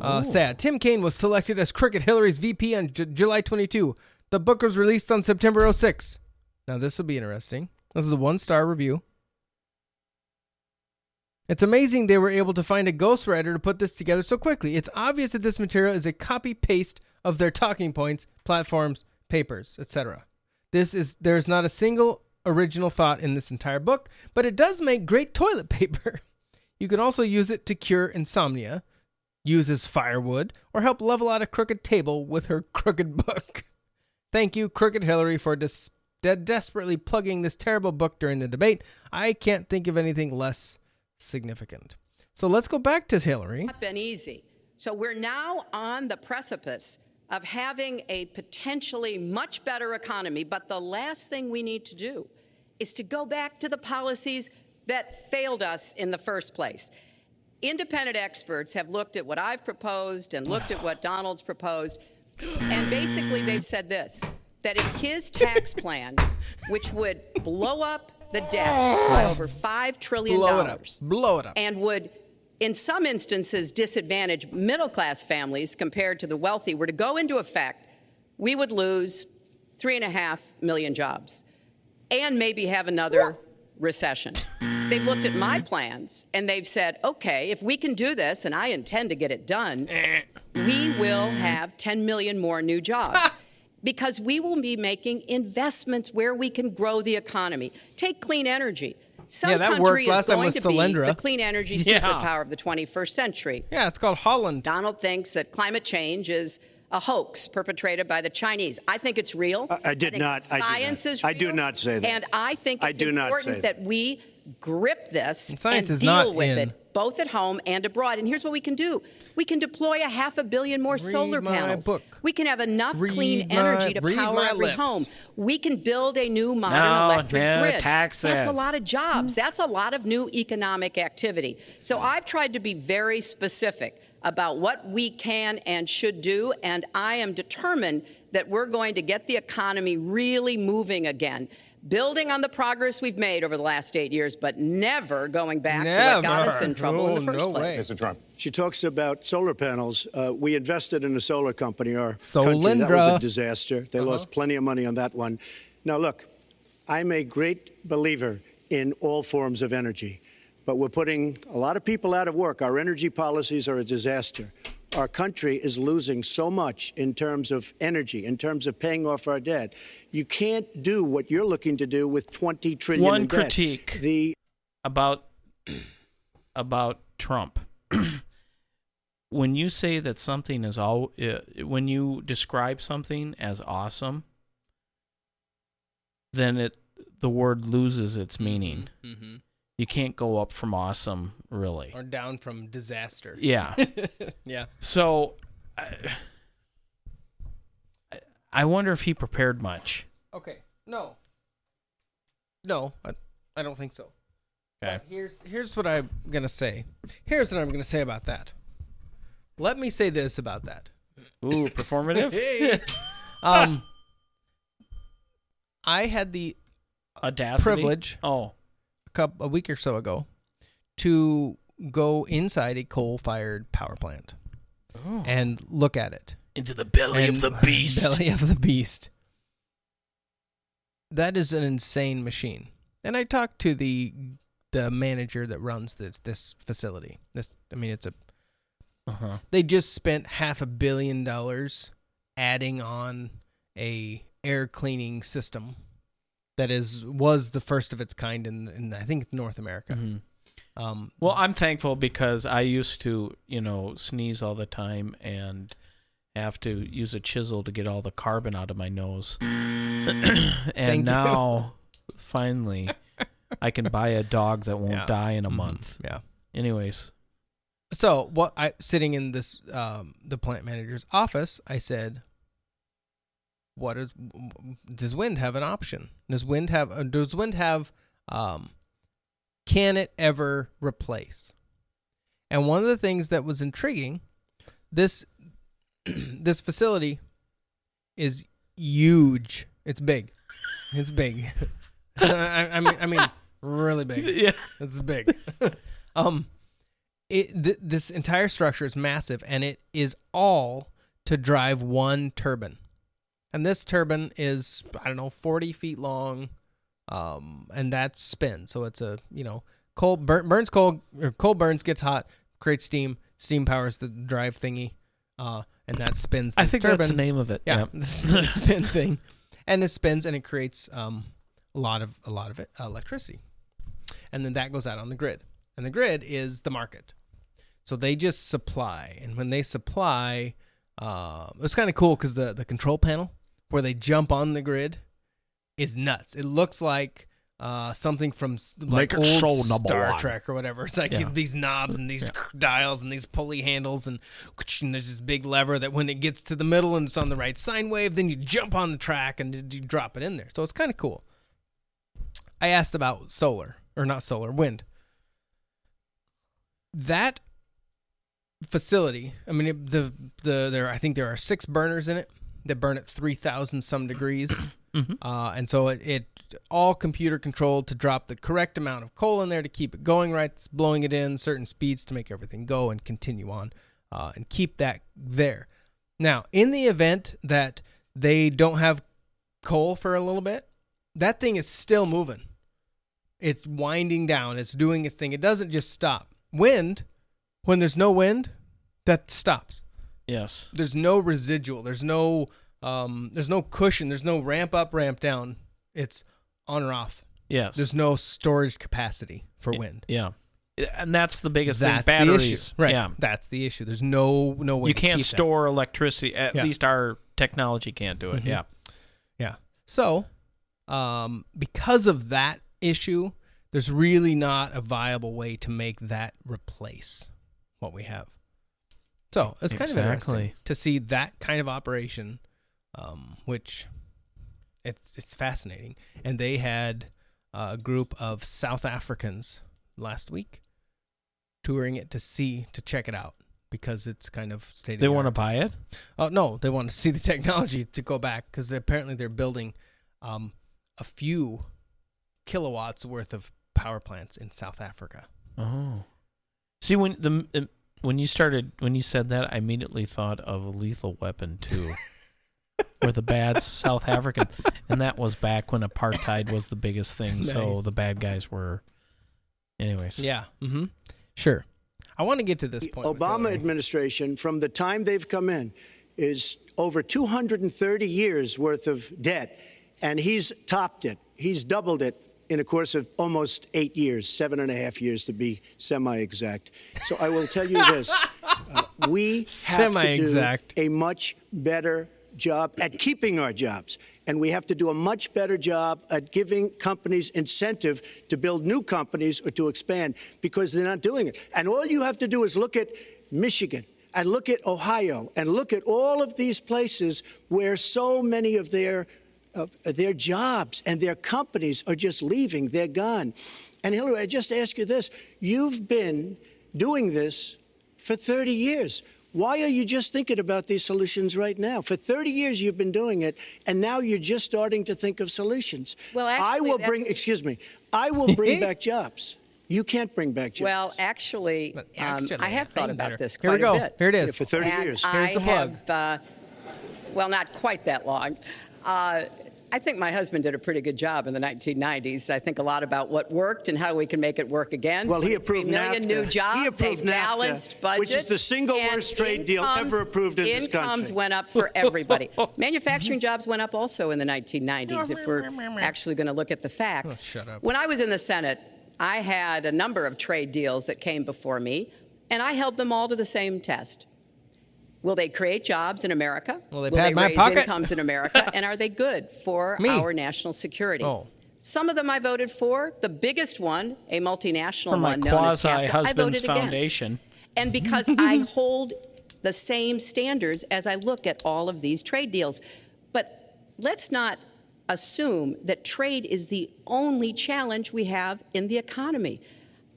Uh, sad. Tim Kaine was selected as Crooked Hillary's VP on J- July 22. The book was released on September 06. Now this will be interesting. This is a one star review. It's amazing they were able to find a ghostwriter to put this together so quickly. It's obvious that this material is a copy paste of their talking points, platforms, papers, etc. This is there's not a single original thought in this entire book, but it does make great toilet paper. You can also use it to cure insomnia, use as firewood, or help level out a crooked table with her crooked book. Thank you, Crooked Hillary, for des- de- desperately plugging this terrible book during the debate. I can't think of anything less significant. So let's go back to Hillary. not been easy. So we're now on the precipice of having a potentially much better economy, but the last thing we need to do is to go back to the policies that failed us in the first place. Independent experts have looked at what I've proposed and looked at what Donald's proposed, and basically they've said this that if his tax plan, which would blow up the debt by over $5 trillion, Blow it up. Blow it up. and would, in some instances, disadvantage middle class families compared to the wealthy were to go into effect, we would lose three and a half million jobs and maybe have another recession. They've looked at my plans and they've said, okay, if we can do this, and I intend to get it done, eh. we will have 10 million more new jobs. Because we will be making investments where we can grow the economy. Take clean energy. Some Yeah, that country worked is last time going with to be Solyndra. the clean energy Yeah. superpower of the 21st century. Yeah, it's called Holland. Donald thinks that climate change is a hoax perpetrated by the Chinese. I think it's real. I- I did think not- I did Science not. is I do not say that. And I think I it's do not important say that. we grip this Science and is deal not with in it both at home and abroad. And here's what we can do we can deploy a half a billion more solar my panels. book. We can have enough Read clean my- energy to power every lips. home. We can build a new modern No, electric no, grid. tax That's a lot of jobs. That's a lot of new economic activity. So I've tried to be very specific about what we can and should do, and I am determined that we're going to get the economy really moving again. Building on the progress we've made over the last eight years, but never going back to what got us in trouble in the first place. Mr. Trump. She talks about solar panels. Uh, we invested in a solar company. Our country, that was a disaster. They Uh-huh. lost plenty of money on that one. Now, look, I'm a great believer in all forms of energy, but we're putting a lot of people out of work. Our energy policies are a disaster. Our country is losing so much in terms of energy, in terms of paying off our debt. You can't do what you're looking to do with 20 trillion One in debt. critique The about about Trump. when you say that something is all, uh, when you describe something as awesome, then it the word loses its meaning. Mhm. You can't go up from awesome, really. Or down from disaster. Yeah. yeah. So, I, I wonder if he prepared much. Okay. No. No, I, I don't think so. Okay. But here's here's what I'm gonna say. Here's what I'm gonna say about that. Let me say this about that. Ooh, performative. Hey. um, I had the Audacity? privilege. Oh. A couple a week or so ago, to go inside a coal-fired power plant Oh. and look at it Into the belly of the beast. belly of the beast. That is an insane machine. And I talked to the the manager that runs this this facility. This I mean it's a Uh-huh. they just spent half a billion dollars adding on a air cleaning system that is was the first of its kind in, in I think North America. Mhm. Um, Well, I'm thankful because I used to, you know, sneeze all the time and have to use a chisel to get all the carbon out of my nose. And now, finally, I can buy a dog that won't Yeah. die in a Mhm. month. Yeah. Anyways, So what I sitting in this um, the plant manager's office, I said, "What is does wind have an option? Does wind have uh, does wind have um, can it ever replace?" And one of the things that was intriguing, this this facility is huge. It's big. It's big. I, I mean, I mean, really big. Yeah. it's big. um, it th- this entire structure is massive, and it is all to drive one turbine. And this turbine is I don't know forty feet long, um, and that's spin. So it's a you know coal burn, burns coal or coal burns gets hot, creates steam. Steam powers the drive thingy, uh, and that spins. I think turbine. that's the name of it. Yeah, the spin thing, and it spins and it creates um, a lot of a lot of it, electricity, and then that goes out on the grid, and the grid is the market. So they just supply, and when they supply, uh, it's kind of cool because the the control panel where they jump on the grid is nuts. It looks like uh, something from like Make old so Star one. Trek or whatever. It's like Yeah. these knobs and these dials and these pulley handles and, and there's this big lever that when it gets to the middle and it's on the right sine wave, then you jump on the track and you drop it in there. So it's kind of cool. I asked about solar or not solar, wind. That facility, I mean it, the the there I think there are six burners in it that burn at 3000 some degrees. Mhm. Uh, and so it, it all computer controlled to drop the correct amount of coal in there to keep it going right, it's blowing it in certain speeds to make everything go and continue on uh, and keep that there. Now, in the event that they don't have coal for a little bit, that thing is still moving. It's winding down. It's doing its thing. It doesn't just stop. Wind, when there's no wind, that stops. Yes. There's no residual. There's no um, there's no cushion. There's no ramp up, ramp down. It's on or off. Yes. There's no storage capacity for wind. Yeah. And that's the biggest That's thing. the Batteries. issue. Right. Yeah. That's the issue. There's no no way You to can't keep that. store electricity. At Yeah. least our technology can't do it. Mhm. Yeah. Yeah. So, um, because of that issue, there's really not a viable way to make that replace what we have. So it's kind of interesting to see that kind of operation, um, which it's it's fascinating. And they had a group of South Africans last week touring it to see to check it out because it's kind of state. They want to buy it. Oh no, they want to see the technology to go back because apparently they're building um, a few kilowatts worth of power plants in South Africa. Oh, see when the when you started when you said that, I immediately thought of a Lethal Weapon 2, where the bad South African, and that was back when apartheid was the biggest thing. So the bad guys were, anyways. Yeah. Mm-hmm. Sure. I want to get to this point. with Obama administration, from the time they've come in, is over 230 years worth of debt, and he's topped it. He's doubled it in a course of almost eight years, seven and a half years to be semi-exact. So I will tell you this: uh, we have to Semi-exact. do a much better job at keeping our jobs. And we have to do a much better job at giving companies incentive to build new companies or to expand because they're not doing it. And all you have to do is look at Michigan and look at Ohio and look at all of these places where so many of their of their jobs and their companies are just leaving. They're gone. And Hillary, I just ask you this. You've been doing this for 30 years. Why are you just thinking about these solutions right now? For 30 years you've been doing it, and now you're just starting to think of solutions. Well, I will that- bring, excuse me, I will bring back jobs. You can't bring back jobs. Well, actually, um, actually, I have thought I'm about better. this Here we quite a go. bit. Here it is. Yeah, for 30 And years. I Here's the plug. Have, uh, well, not quite that long. Uh, I think my husband did a pretty good job in the 1990s. I think a lot about what worked and how we can make it work again. Well, he 23 approved million NAFTA. new He jobs, approved a NAFTA, balanced budget, which is the single worst trade deal ever approved in this country. Incomes country. went up for everybody. Manufacturing jobs went up also in the 1990s. If we're actually going to look at the facts. Oh, shut up. When I was in the Senate, I had a number of trade deals that came before me, and I held them all to the same test. Will they create jobs in America? Will they Will pad they my raise pocket? incomes in America? and are they good for Me. our national security? Oh. Some of them I voted for. The biggest one, a multinational For my one known as quasi CAFTA, I husband's voted against. And because I hold the same standards as I look at all of these trade deals. But let's not assume that trade is the only challenge we have in the economy.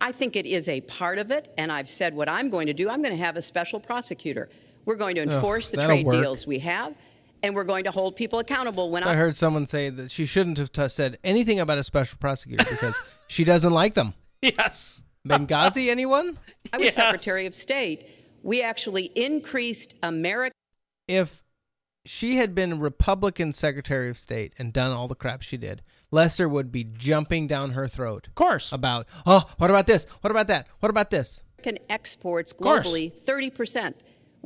I think it is a part of it, and I've said what I'm going to do. I'm going to have a special prosecutor. We're going to Ugh, enforce the trade work. deals we have, and we're going to hold people accountable when I heard someone say that she shouldn't have t- said anything about a special prosecutor because she doesn't like them. Yes. Benghazi, anyone? I was Secretary of State. We actually increased America. If she had been Republican Secretary of State and done all the crap she did, Lester would be jumping down her throat. Of course. About, oh, what about this? What about that? What about this? American exports globally 30%.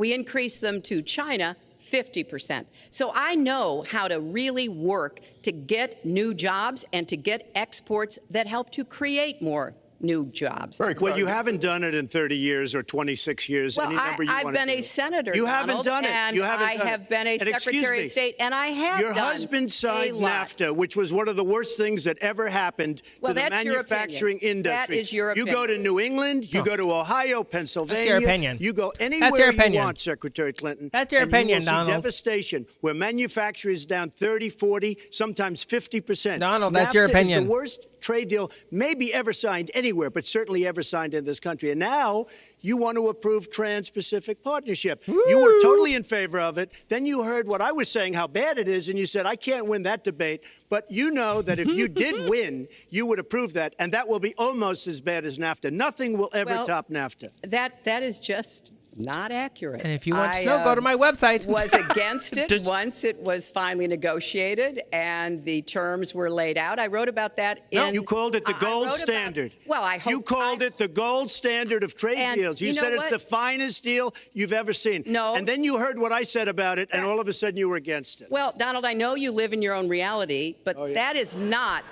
We increased them to China 50%. So I know how to really work to get new jobs and to get exports that help to create more new jobs. Well, you haven't done it in 30 years or 26 years. Well, any I, you I've wanna been a senator. You haven't done it. And You haven't I done have it. been a And secretary me, of state, and I have Your done husband signed. NAFTA, which was one of the worst things that ever happened Well, to the that's your manufacturing opinion. That industry. is your opinion. You go to. New England, you oh. go to Ohio, Pennsylvania. That's your opinion. You go anywhere That's your you want, Secretary Clinton. That's your and you will opinion, see Donald. devastation where manufacturing is down 30, 40, sometimes 50%. Donald, that's your NAFTA opinion. Is the worst trade deal maybe ever signed anywhere, but certainly ever signed in this country. And now you want to approve Trans-Pacific Partnership. You were totally in favor of it. Then you heard what I was saying, how bad it is, and you said, I can't win that debate. But you know that if you did win, you would approve that, and that will be almost as bad as NAFTA. Nothing will ever Well, top NAFTA. That that is just not accurate. And if you want to I, know, go to um, my website. was against it once it was finally negotiated and the terms were laid out. I wrote about that in. No, you called it the I- I gold about- standard. well, I hope you called it the gold standard of trade And deals. You, you know said it's what? the finest deal you've ever seen. No. And then you heard what I said about it, and all of a sudden you were against it. Well, Donald, I know you live in your own reality, but Oh, that is not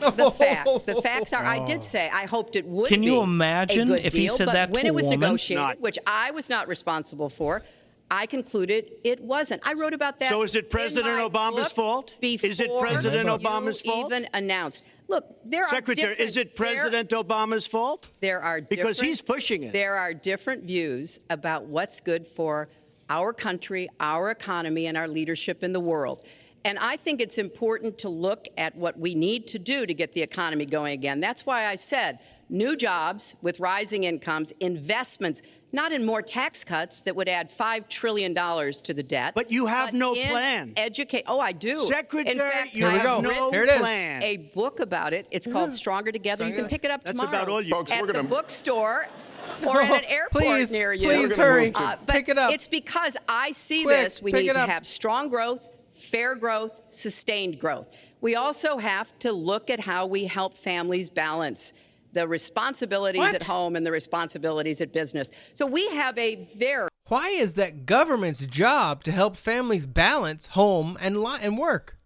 the facts. The facts are, I did oh. say I hoped it would Can you be imagine a good if he deal, said but that when to it was woman? negotiated, Not. which I was not responsible for, I concluded it wasn't. I wrote about that. So is it President Obama's book fault? Is it President Obama's fault? Even announced. Look, there Secretary, are different, is it there- President Obama's fault? There are Because he's pushing it. There are different views about what's good for our country, our economy, and our leadership in the world. And I think it's important to look at what we need to do to get the economy going again. That's why I said new jobs with rising incomes, investments, not in more tax cuts that would add $5 trillion to the debt. But you have no in plan. Educate. Oh, I do. Secretary, in fact, you I have have no Here it is. plan. a book about it. It's called Stronger Together. you can pick it up That's tomorrow about all you- Folks, at we're the gonna- bookstore or at an airport Please, near you. please hurry. Uh, but Pick it up. It's because I see Quick, this. We need to have strong growth, fair growth, sustained growth. We also have to look at how we help families balance the responsibilities What? at home and the responsibilities at business. So we have a very Why is that government's job to help families balance home and li- and work?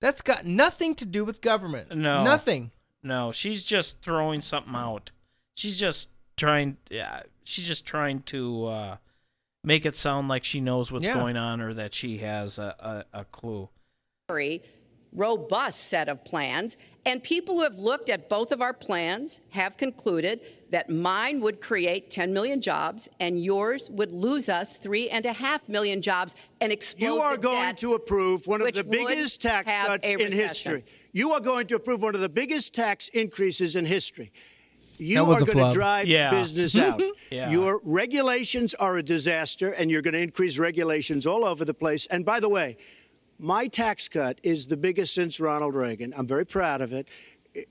That's got nothing to do with government. No. Nothing. No, she's just throwing something out. She's just trying. Yeah, she's just trying to uh, make it sound like she knows what's Yeah. going on or that she has a, a, a clue. very robust set of plans. And people who have looked at both of our plans have concluded that mine would create 10 million jobs and yours would lose us three and a half million jobs and explode You are the going debt, to approve one of the biggest tax cuts in recession. history. You are going to approve one of the biggest tax increases in history. You are going to drive Yeah. business out. Yeah. Your regulations are a disaster, and you're going to increase regulations all over the place. And by the way, my tax cut is the biggest since Ronald Reagan. I'm very proud of it.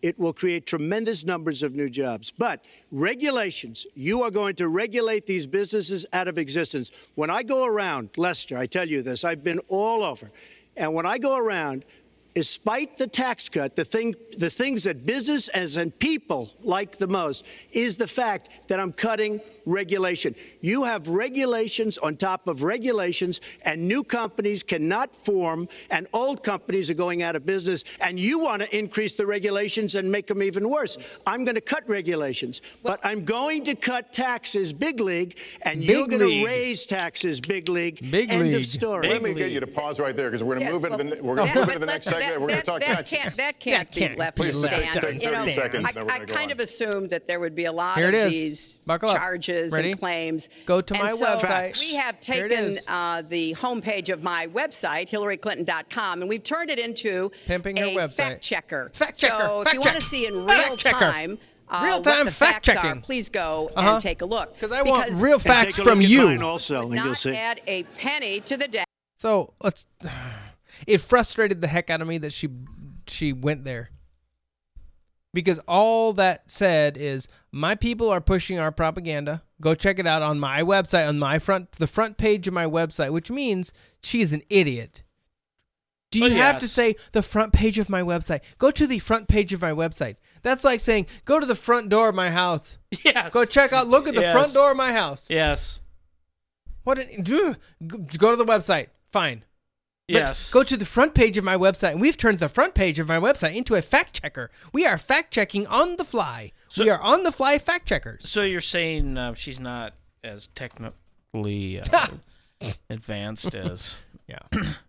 It will create tremendous numbers of new jobs. But regulations, you are going to regulate these businesses out of existence. When I go around, Lester, I tell you this, I've been all over. And when I go around, despite the tax cut, the thing, the things that businesses and people like the most is the fact that I'm cutting regulation. You have regulations on top of regulations, and new companies cannot form, and old companies are going out of business. And you want to increase the regulations and make them even worse. I'm going to cut regulations, but I'm going to cut taxes, big league, and you're going to raise taxes, big league. Big End league. of story. Let me get you to pause right there because we're going to Yes, move into the we're going to move into the but next that- We're going to talk that taxes. Can't, that can't That be can't left be Please to stand. take You know, seconds, I, then we're I go kind on. of assumed that there would be a lot Here of it is. these Buckle charges Ready? and claims. Go to And my so website. We have taken is. uh, the homepage of my website, HillaryClinton.com, and we've turned it into Pimping a website. fact checker. Fact checker. So if Fact you want to see in real checker. time. Uh, Real-time what the fact facts are, checking. please go Uh-huh. and take a look. 'Cause I want Because real And facts take a from look at you. mine also, and you'll not see. add a penny to the debt. So let's. It frustrated the heck out of me that she she went there. Because all that said is my people are pushing our propaganda. Go check it out on my website on my front the front page of my website, which means she is an idiot. Do you Well, have to say the front page of my website? Go to the front page of my website. That's like saying go to the front door of my house. Yes. Go check out. Look at the Yes. front door of my house. Yes. What? An, do go to the website. Fine. But Yes. Go to the front page of my website, and we've turned the front page of my website into a fact checker. We are fact checking on the fly. So, we are on the fly fact checkers. So you're saying uh, she's not as technically uh, advanced as Yeah.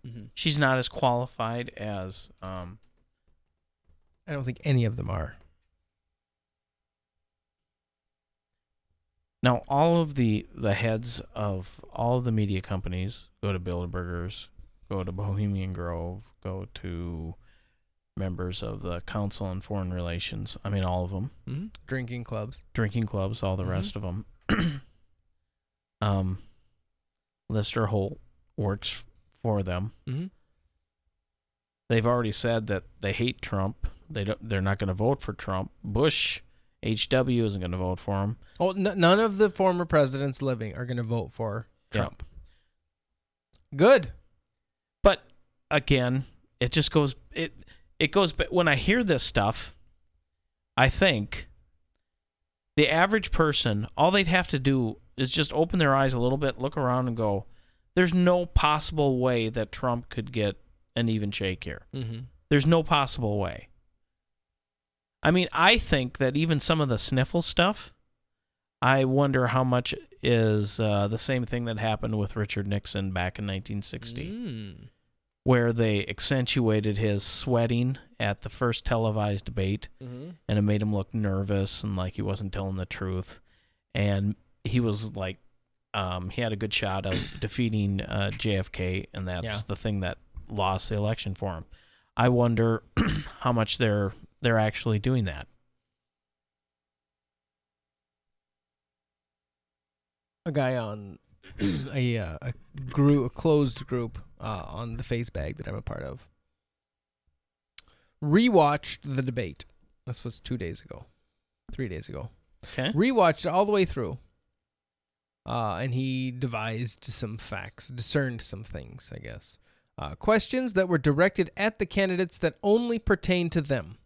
she's not as qualified as um I don't think any of them are. now all of the the heads of all of the media companies go to Bilderbergers, go to Bohemian Grove, go to members of the Council on Foreign Relations. I mean all of them. Mhm. Drinking clubs. drinking clubs, all the Mhm. rest of them. um, Lester Holt works for them. Mhm. They've already said that they hate Trump. They don't. They're not going to vote for Trump. Bush, HW isn't going to vote for him. Oh, n- none of the former presidents living are going to vote for. Trump. Good. Again, it just goes. It it goes. But when I hear this stuff, I think the average person, all they'd have to do is just open their eyes a little bit, look around, and go, "There's no possible way that Trump could get an even shake here. Mm-hmm. There's no possible way." I mean, I think that even some of the sniffle stuff, I wonder how much is uh, the same thing that happened with Richard Nixon back in 1960, Mm. Where they accentuated his sweating at the first televised debate, Mhm. and it made him look nervous and like he wasn't telling the truth. And he was like, um, he had a good shot of defeating uh, JFK, and that's Yeah. the thing that lost the election for him. I wonder how much they're they're actually doing that. a guy on a uh, a group, a closed group uh, on the face bag that I'm a part of. Rewatched the debate. This was two days ago, three days ago. Okay. Rewatched it all the way through. Uh, and he devised some facts, discerned some things, I guess. Uh, questions that were directed at the candidates that only pertain to them.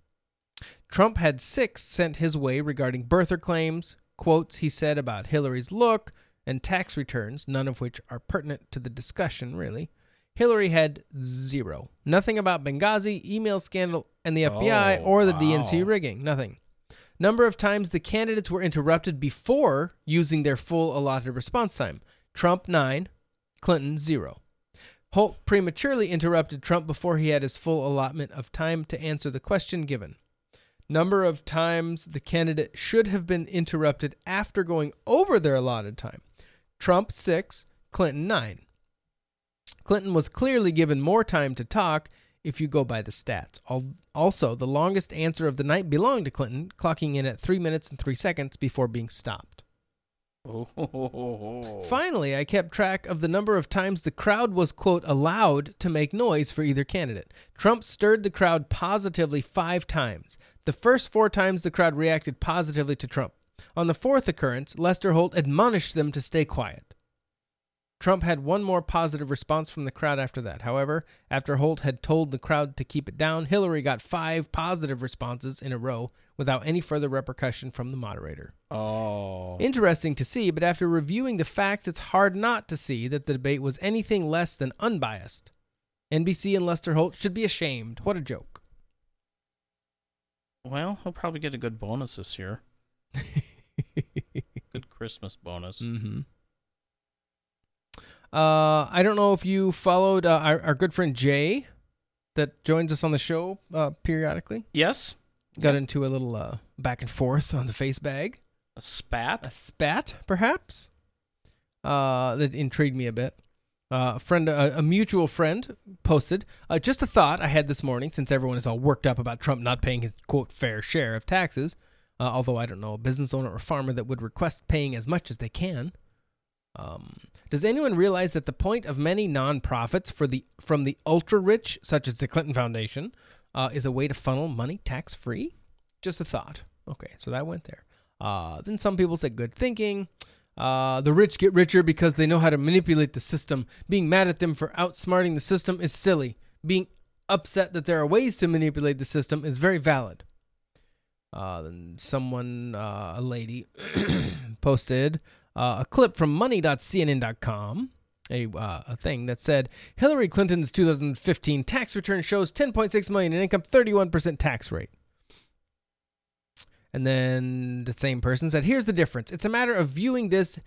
Trump had six sent his way regarding birther claims, quotes he said about Hillary's look, and tax returns, none of which are pertinent to the discussion, really. Hillary had zero. Nothing about Benghazi, email scandal, and the FBI Oh, or the wow. DNC rigging. Nothing. Number of times the candidates were interrupted before using their full allotted response time. Trump, 9. Clinton, 0. Holt prematurely interrupted Trump before he had his full allotment of time to answer the question given. Number of times the candidate should have been interrupted after going over their allotted time. Trump, 6. Clinton, 9. Clinton was clearly given more time to talk if you go by the stats. Also, the longest answer of the night belonged to Clinton, clocking in at 3 minutes and 3 seconds before being stopped. Oh. Finally, I kept track of the number of times the crowd was, quote, allowed to make noise for either candidate. Trump stirred the crowd positively five times. The first four times the crowd reacted positively to Trump. On the fourth occurrence, Lester Holt admonished them to stay quiet. Trump had one more positive response from the crowd after that. However, after Holt had told the crowd to keep it down, Hillary got five positive responses in a row without any further repercussion from the moderator. Oh. Interesting to see, but after reviewing the facts, it's hard not to see that the debate was anything less than unbiased. NBC and Lester Holt should be ashamed. What a joke. Well, he'll probably get a good bonus this year. Christmas bonus. Mm-hmm. Uh, I don't know if you followed uh, our, our good friend Jay that joins us on the show uh, periodically. Yes. Got into a little uh, back and forth on the face bag. A spat? A spat, perhaps? Uh, that intrigued me a bit. Uh, a friend, a, a mutual friend, posted uh, just a thought I had this morning. Since everyone is all worked up about Trump not paying his quote fair share of taxes, uh, although I don't know a business owner or farmer that would request paying as much as they can. Um, does anyone realize that the point of many nonprofits for the from the ultra rich, such as the Clinton Foundation, uh, is a way to funnel money tax free? Just a thought. Okay, so that went there. Uh, then some people said good thinking. Uh, the rich get richer because they know how to manipulate the system. Being mad at them for outsmarting the system is silly. Being upset that there are ways to manipulate the system is very valid. Uh, then someone, uh, a lady, posted uh, a clip from money.cnn.com, a, uh, a thing that said Hillary Clinton's 2015 tax return shows 10.6 million in income, 31% tax rate. And then the same person said, Here's the difference. It's a matter of viewing this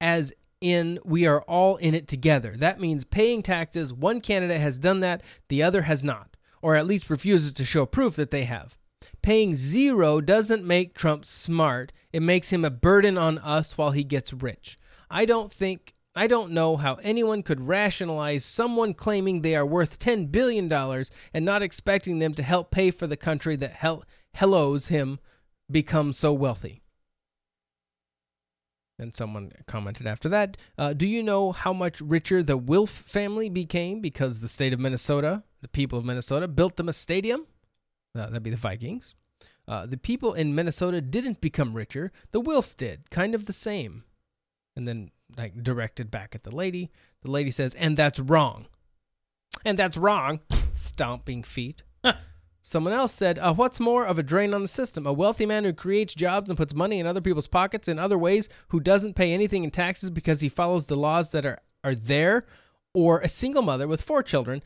as in we are all in it together. That means paying taxes. One candidate has done that, the other has not, or at least refuses to show proof that they have. Paying zero doesn't make Trump smart, it makes him a burden on us while he gets rich. I don't think. I don't know how anyone could rationalize someone claiming they are worth $10 billion and not expecting them to help pay for the country that hel- hellos him become so wealthy. And someone commented after that uh, Do you know how much richer the Wilf family became because the state of Minnesota, the people of Minnesota, built them a stadium? Uh, that'd be the Vikings. Uh, the people in Minnesota didn't become richer, the Wilfs did. Kind of the same. And then, like, directed back at the lady. The lady says, And that's wrong. And that's wrong. Stomping feet. Someone else said, uh, What's more of a drain on the system? A wealthy man who creates jobs and puts money in other people's pockets in other ways, who doesn't pay anything in taxes because he follows the laws that are, are there, or a single mother with four children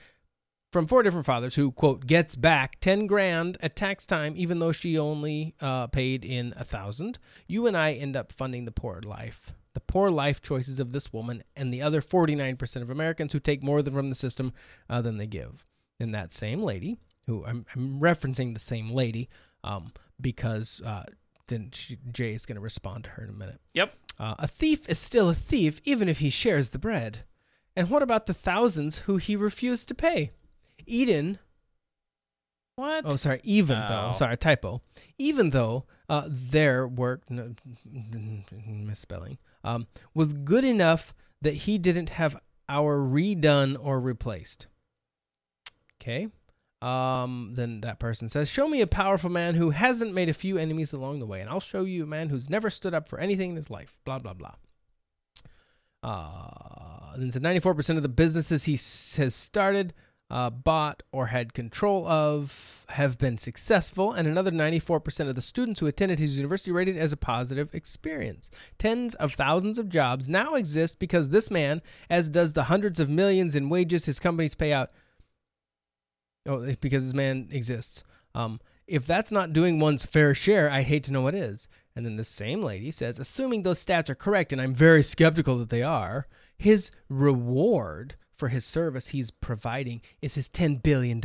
from four different fathers who, quote, gets back 10 grand at tax time, even though she only uh, paid in a thousand. You and I end up funding the poor life, the poor life choices of this woman and the other 49% of Americans who take more than from the system uh, than they give. And that same lady, who I'm, I'm referencing the same lady um, because uh, then she, Jay is going to respond to her in a minute. Yep. Uh, a thief is still a thief, even if he shares the bread. And what about the thousands who he refused to pay? Eden. What? Oh, sorry. Even Oh. though, sorry, typo. Even though uh, their work, no, misspelling, um, was good enough that he didn't have our redone or replaced. Okay. Um, then that person says, Show me a powerful man who hasn't made a few enemies along the way, and I'll show you a man who's never stood up for anything in his life. Blah, blah, blah. Uh, then said 94% of the businesses he s- has started, uh, bought, or had control of have been successful, and another 94% of the students who attended his university rated it as a positive experience. Tens of thousands of jobs now exist because this man, as does the hundreds of millions in wages his companies pay out, Oh, because this man exists. Um, if that's not doing one's fair share, I hate to know what is. And then the same lady says, assuming those stats are correct, and I'm very skeptical that they are, his reward for his service he's providing is his $10 billion.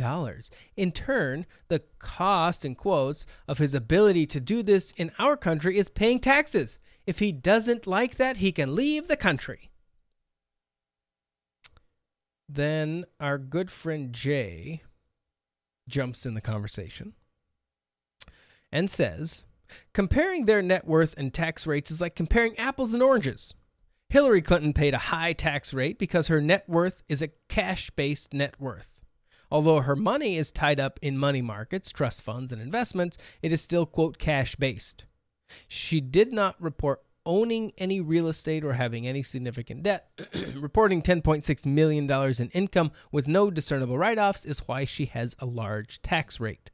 In turn, the cost, in quotes, of his ability to do this in our country is paying taxes. If he doesn't like that, he can leave the country. Then our good friend Jay jumps in the conversation and says, Comparing their net worth and tax rates is like comparing apples and oranges. Hillary Clinton paid a high tax rate because her net worth is a cash based net worth. Although her money is tied up in money markets, trust funds, and investments, it is still, quote, cash based. She did not report owning any real estate or having any significant debt. Reporting $10.6 million in income with no discernible write offs is why she has a large tax rate.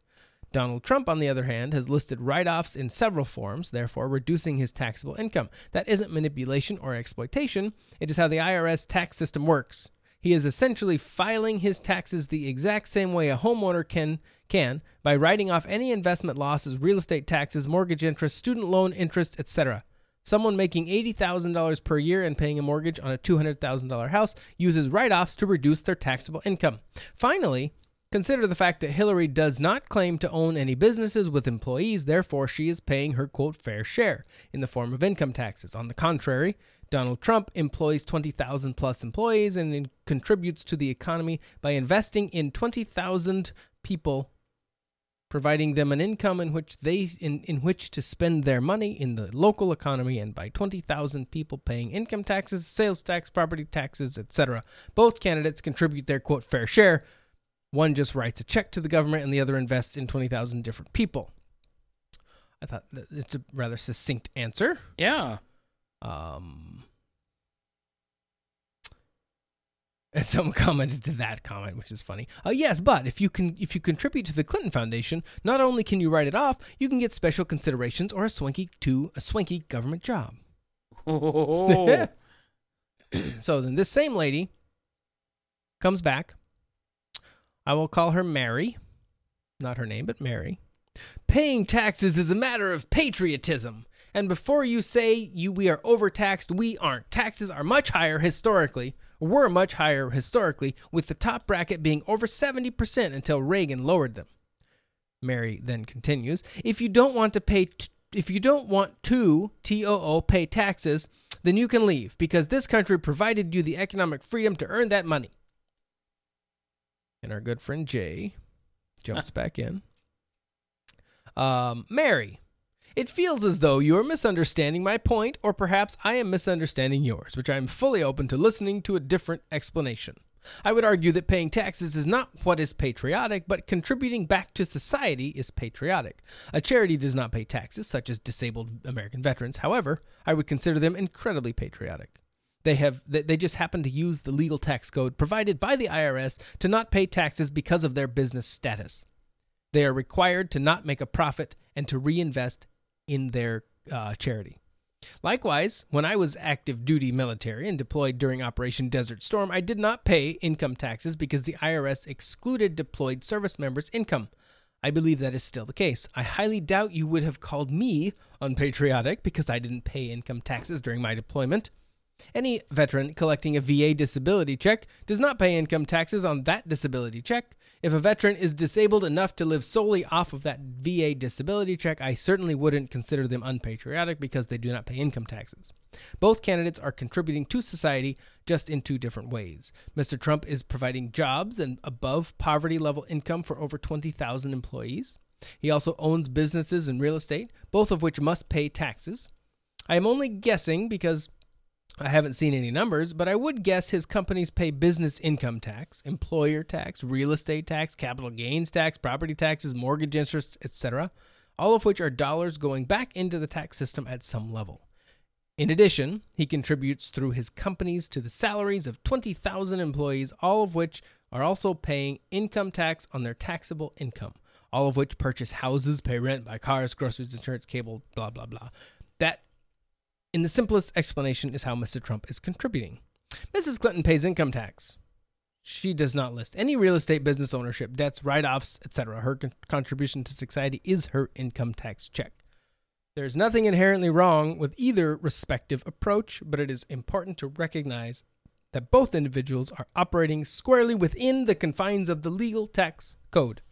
Donald Trump, on the other hand, has listed write offs in several forms, therefore reducing his taxable income. That isn't manipulation or exploitation, it is how the IRS tax system works. He is essentially filing his taxes the exact same way a homeowner can can by writing off any investment losses, real estate taxes, mortgage interest, student loan interest, etc. Someone making $80,000 per year and paying a mortgage on a $200,000 house uses write offs to reduce their taxable income. Finally, consider the fact that Hillary does not claim to own any businesses with employees, therefore, she is paying her quote fair share in the form of income taxes. On the contrary, Donald Trump employs 20,000 plus employees and contributes to the economy by investing in 20,000 people providing them an income in which they in, in which to spend their money in the local economy and by 20,000 people paying income taxes, sales tax, property taxes, etc. Both candidates contribute their quote fair share. One just writes a check to the government and the other invests in 20,000 different people. I thought that it's a rather succinct answer. Yeah. Um, and someone commented to that comment, which is funny. Uh, yes, but if you can, if you contribute to the Clinton Foundation, not only can you write it off, you can get special considerations or a swanky to a swanky government job. Oh. so then this same lady comes back. I will call her Mary, not her name, but Mary. Paying taxes is a matter of patriotism. And before you say you we are overtaxed, we aren't. Taxes are much higher historically, were much higher historically, with the top bracket being over 70% until Reagan lowered them. Mary then continues, if you don't want to pay t- if you don't want to TOO pay taxes, then you can leave because this country provided you the economic freedom to earn that money. And our good friend Jay jumps back in. Um, Mary, it feels as though you are misunderstanding my point, or perhaps I am misunderstanding yours, which I am fully open to listening to a different explanation. I would argue that paying taxes is not what is patriotic, but contributing back to society is patriotic. A charity does not pay taxes, such as disabled American veterans. However, I would consider them incredibly patriotic. They have they just happen to use the legal tax code provided by the IRS to not pay taxes because of their business status. They are required to not make a profit and to reinvest in their uh, charity. Likewise, when I was active duty military and deployed during Operation Desert Storm, I did not pay income taxes because the IRS excluded deployed service members' income. I believe that is still the case. I highly doubt you would have called me unpatriotic because I didn't pay income taxes during my deployment. Any veteran collecting a VA disability check does not pay income taxes on that disability check. If a veteran is disabled enough to live solely off of that VA disability check, I certainly wouldn't consider them unpatriotic because they do not pay income taxes. Both candidates are contributing to society just in two different ways. Mr. Trump is providing jobs and above poverty level income for over 20,000 employees. He also owns businesses and real estate, both of which must pay taxes. I am only guessing because I haven't seen any numbers, but I would guess his companies pay business income tax, employer tax, real estate tax, capital gains tax, property taxes, mortgage interest, etc., all of which are dollars going back into the tax system at some level. In addition, he contributes through his companies to the salaries of 20,000 employees, all of which are also paying income tax on their taxable income, all of which purchase houses, pay rent, buy cars, groceries, insurance, cable, blah, blah, blah. That in the simplest explanation is how Mr. Trump is contributing. Mrs. Clinton pays income tax. She does not list any real estate business ownership, debts, write offs, etc. Her con- contribution to society is her income tax check. There's nothing inherently wrong with either respective approach, but it is important to recognize that both individuals are operating squarely within the confines of the legal tax code.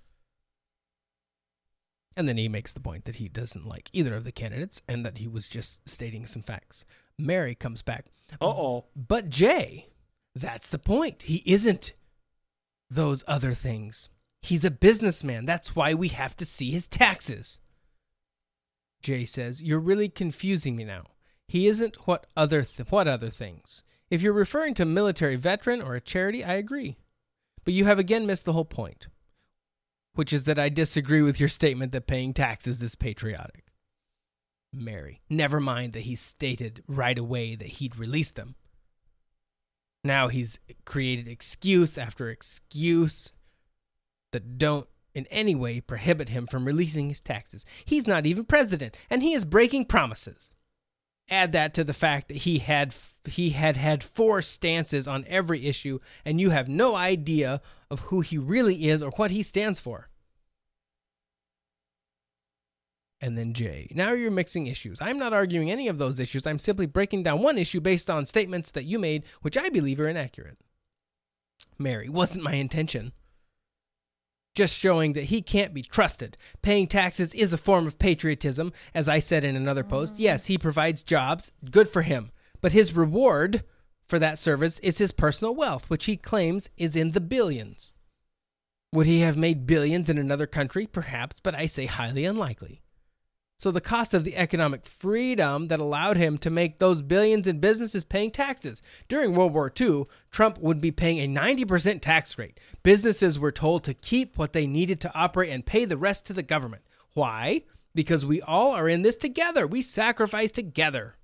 And then he makes the point that he doesn't like either of the candidates and that he was just stating some facts. Mary comes back. Uh oh. But Jay, that's the point. He isn't those other things. He's a businessman. That's why we have to see his taxes. Jay says, "You're really confusing me now. He isn't what other th- what other things? If you're referring to military veteran or a charity, I agree. But you have again missed the whole point, which is that I disagree with your statement that paying taxes is patriotic." Mary, never mind that he stated right away that he'd release them. Now he's created excuse after excuse that don't in any way prohibit him from releasing his taxes. He's not even president, and he is breaking promises. Add that to the fact that he had he had had four stances on every issue, and you have no idea of who he really is or what he stands for. And then Jay. Now you're mixing issues. I'm not arguing any of those issues. I'm simply breaking down one issue based on statements that you made, which I believe are inaccurate. Mary, wasn't my intention just showing that he can't be trusted. Paying taxes is a form of patriotism, as I said in another post. Mm. Yes, he provides jobs, good for him. But his reward for that service is his personal wealth, which he claims is in the billions. Would he have made billions in another country? Perhaps, but I say highly unlikely. So the cost of the economic freedom that allowed him to make those billions in businesses paying taxes. During World War II, Trump would be paying a 90% tax rate. Businesses were told to keep what they needed to operate and pay the rest to the government. Why? Because we all are in this together. We sacrifice together.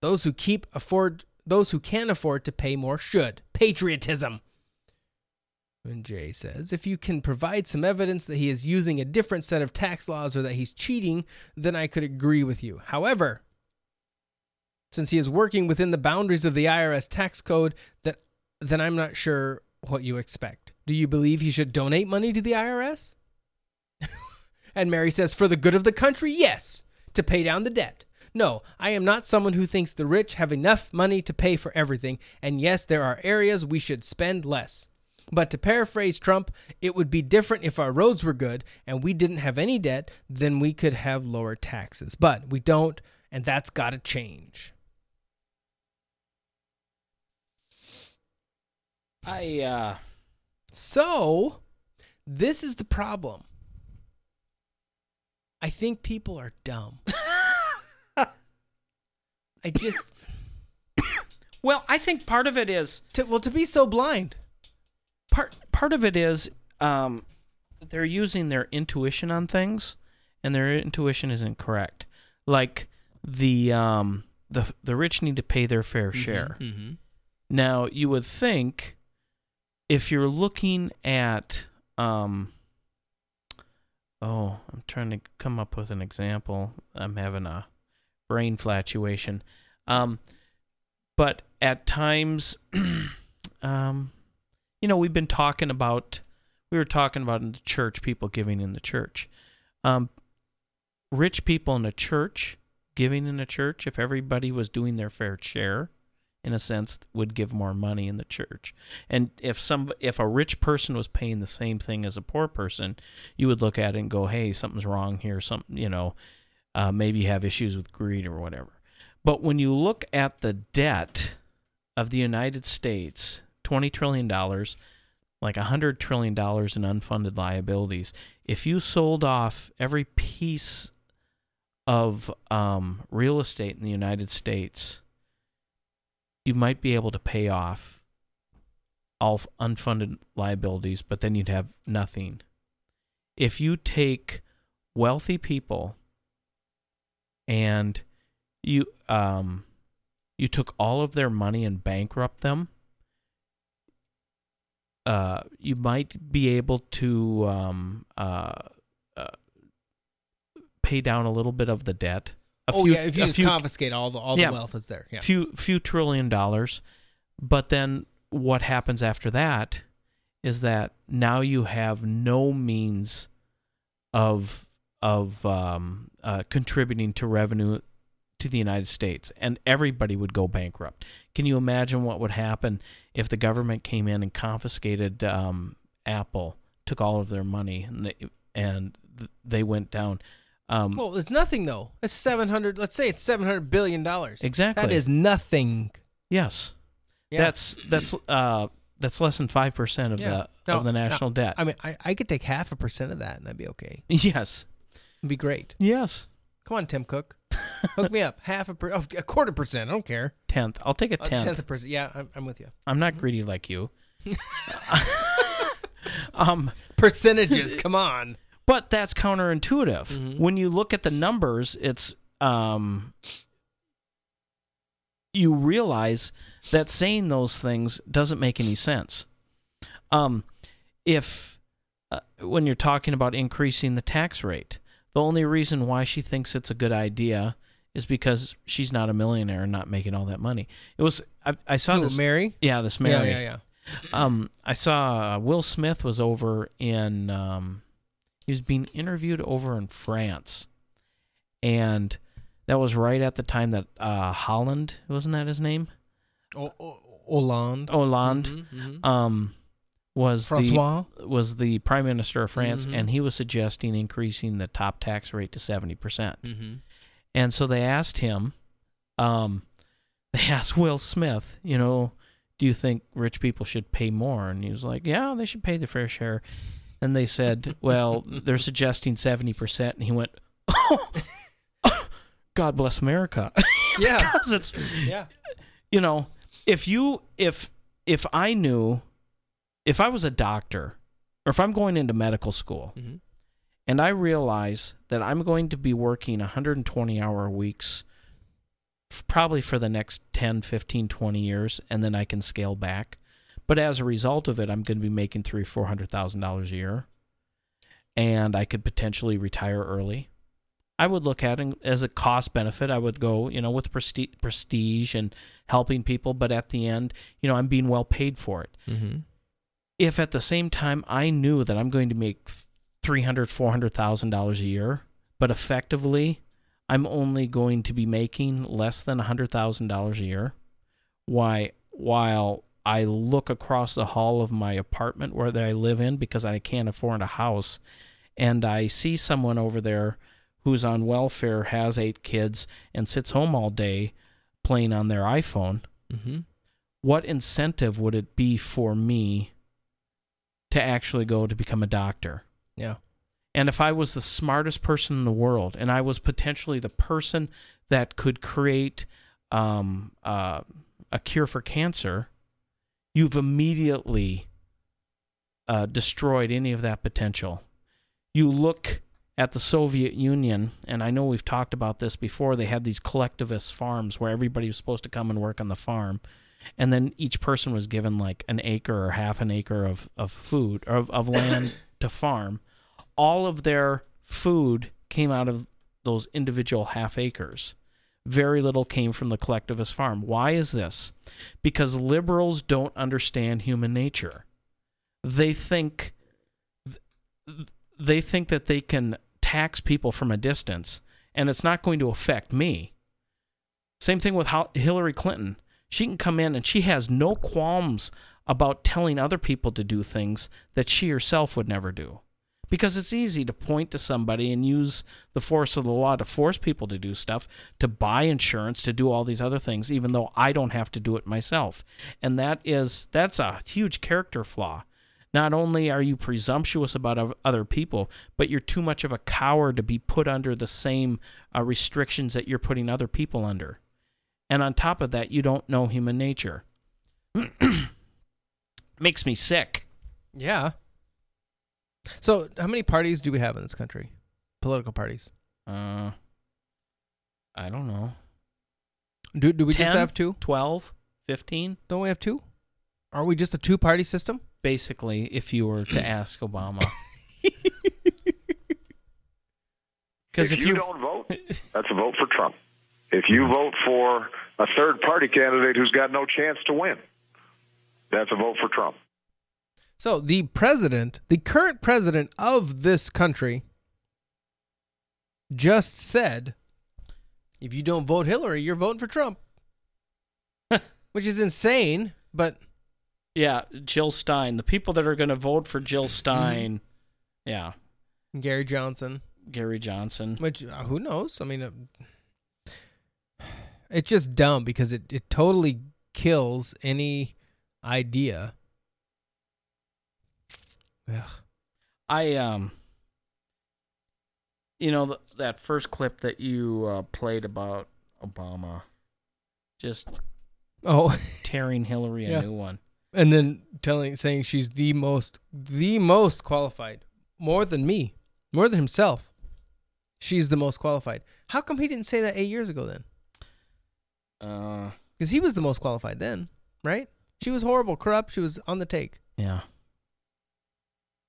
Those who keep afford those who can afford to pay more should. Patriotism. And Jay says, if you can provide some evidence that he is using a different set of tax laws or that he's cheating, then I could agree with you. However, since he is working within the boundaries of the IRS tax code, that then I'm not sure what you expect. Do you believe he should donate money to the IRS? and Mary says, for the good of the country, yes, to pay down the debt. No, I am not someone who thinks the rich have enough money to pay for everything, and yes, there are areas we should spend less. But to paraphrase Trump, it would be different if our roads were good and we didn't have any debt, then we could have lower taxes. But we don't, and that's got to change. I uh So, this is the problem. I think people are dumb. I just Well, I think part of it is to well to be so blind. Part part of it is um they're using their intuition on things and their intuition isn't correct. Like the um the the rich need to pay their fair share. mhm. Now, you would think if you're looking at um oh, I'm trying to come up with an example. I'm having a brain flatuation. Um but at times um you know, we've been talking about we were talking about in the church, people giving in the church. Um, rich people in a church giving in a church, if everybody was doing their fair share, in a sense, would give more money in the church. And if some, if a rich person was paying the same thing as a poor person, you would look at it and go, "Hey, something's wrong here. Something, you know, uh, maybe you have issues with greed or whatever." But when you look at the debt of the United States, twenty trillion dollars, like a hundred trillion dollars in unfunded liabilities. If you sold off every piece of um, real estate in the United States, you might be able to pay off all unfunded liabilities, but then you'd have nothing. If you take wealthy people and you um you took all of their money and bankrupt them, uh, you might be able to um, uh, uh, pay down a little bit of the debt. A oh few- yeah, if you just few- confiscate all the all Yeah. the wealth that's there. Yeah. few few trillion dollars, but then what happens after that is that now you have no means of of um, uh, contributing to revenue to the United States, and everybody would go bankrupt. Can you imagine what would happen if the government came in and confiscated um, Apple, took all of their money, and they, and they went down? Um, Well, it's nothing though. It's seven hundred. Let's say it's seven hundred billion dollars. Exactly. That is nothing. Yes. Yeah. That's that's uh that's less than five percent of Yeah. the No, of the national no, debt. I mean, I, I could take half a percent of that and I'd be okay. yes. It'd be great. Yes. Come on, Tim Cook. Hook me up. Half a per, oh, a quarter percent. I don't care. Tenth. I'll take a A tenth. tenth of percent. Yeah, I'm, I'm with you. I'm not greedy like you. um Percentages. come on. But that's counterintuitive. Mhm. When you look at the numbers, it's um you realize that saying those things doesn't make any sense. Um if uh, when you're talking about increasing the tax rate, the only reason why she thinks it's a good idea is because she's not a millionaire and not making all that money. It was I, I saw Who, this Mary? Yeah, this Mary. yeah, yeah. Um, I saw uh, Will Smith was over in. Um, he was being interviewed over in France, and that was right at the time that uh, Holland wasn't that his name? O- o- Hollande. Hollande. Mhm, mhm. Um, was Francois? the was the prime minister of France, Mhm. and he was suggesting increasing the top tax rate to seventy percent. Mhm. And so they asked him, um, they asked Will Smith, you know, do you think rich people should pay more? And he was like, yeah, they should pay their fair share. And they said, well, they're suggesting 70%. And he went, oh, God bless America. Yeah. because it's, Yeah. you know, if you, if, if I knew, if I was a doctor or if I'm going into medical school Mhm. and I realize that I'm going to be working 120 hour weeks f- probably for the next 10, 15, 20 years, and then I can scale back. But as a result of it, I'm going to be making three, four hundred thousand dollars a year, and I could potentially retire early. I would look at it as a cost benefit. I would go, you know, with prestige, prestige and helping people, but at the end, you know, I'm being well paid for it. Mm-hmm. If at the same time I knew that I'm going to make three hundred, four hundred thousand dollars a year, but effectively I'm only going to be making less than hundred thousand dollars a year, why while I look across the hall of my apartment where I live in because I can't afford a house, and I see someone over there who's on welfare, has eight kids, and sits home all day playing on their iPhone, Mm-hmm. what incentive would it be for me to actually go to become a doctor? Yeah. And if I was the smartest person in the world, and I was potentially the person that could create um, uh, a cure for cancer, you've immediately uh, destroyed any of that potential. You look at the Soviet Union, and I know we've talked about this before. They had these collectivist farms where everybody was supposed to come and work on the farm, and then each person was given like an acre or half an acre of, of food or of, of land to farm. All of their food came out of those individual half acres. Very little came from the collectivist farm. Why is this? Because liberals don't understand human nature. They think they think that they can tax people from a distance and it's not going to affect me. Same thing with Hillary Clinton. She can come in and she has no qualms about telling other people to do things that she herself would never do. Because it's easy to point to somebody and use the force of the law to force people to do stuff, to buy insurance, to do all these other things, even though I don't have to do it myself. And that is that's a huge character flaw. Not only are you presumptuous about other people, but you're too much of a coward to be put under the same uh, restrictions that you're putting other people under. And on top of that, you don't know human nature. Makes me sick. Yeah. So, how many parties do we have in this country? Political parties. Uh, I don't know. Do do we just have two? 12, 15? Don't we have two? Are we just a two-party system? Basically, if you were to ask Obama. Because if, if you you don't vote, that's a vote for Trump. If you vote for a third party candidate who's got no chance to win, that's a vote for Trump. So the president, the current president of this country, just said, if you don't vote Hillary, you're voting for Trump. Which is insane, but Yeah, Jill Stein. The people that are going to vote for Jill Stein. Yeah, Gary Johnson, Gary Johnson. which uh, who knows? I mean, uh, it's just dumb because it, it totally kills any idea. Ugh. I um, you know th- that first clip that you uh, played about Obama, just Oh, tearing Hillary a Yeah. new one. and then telling saying she's the most the most qualified more than me more than himself she's the most qualified how come he didn't say that eight years ago then Uh, because he was the most qualified then right she was horrible corrupt she was on the take yeah.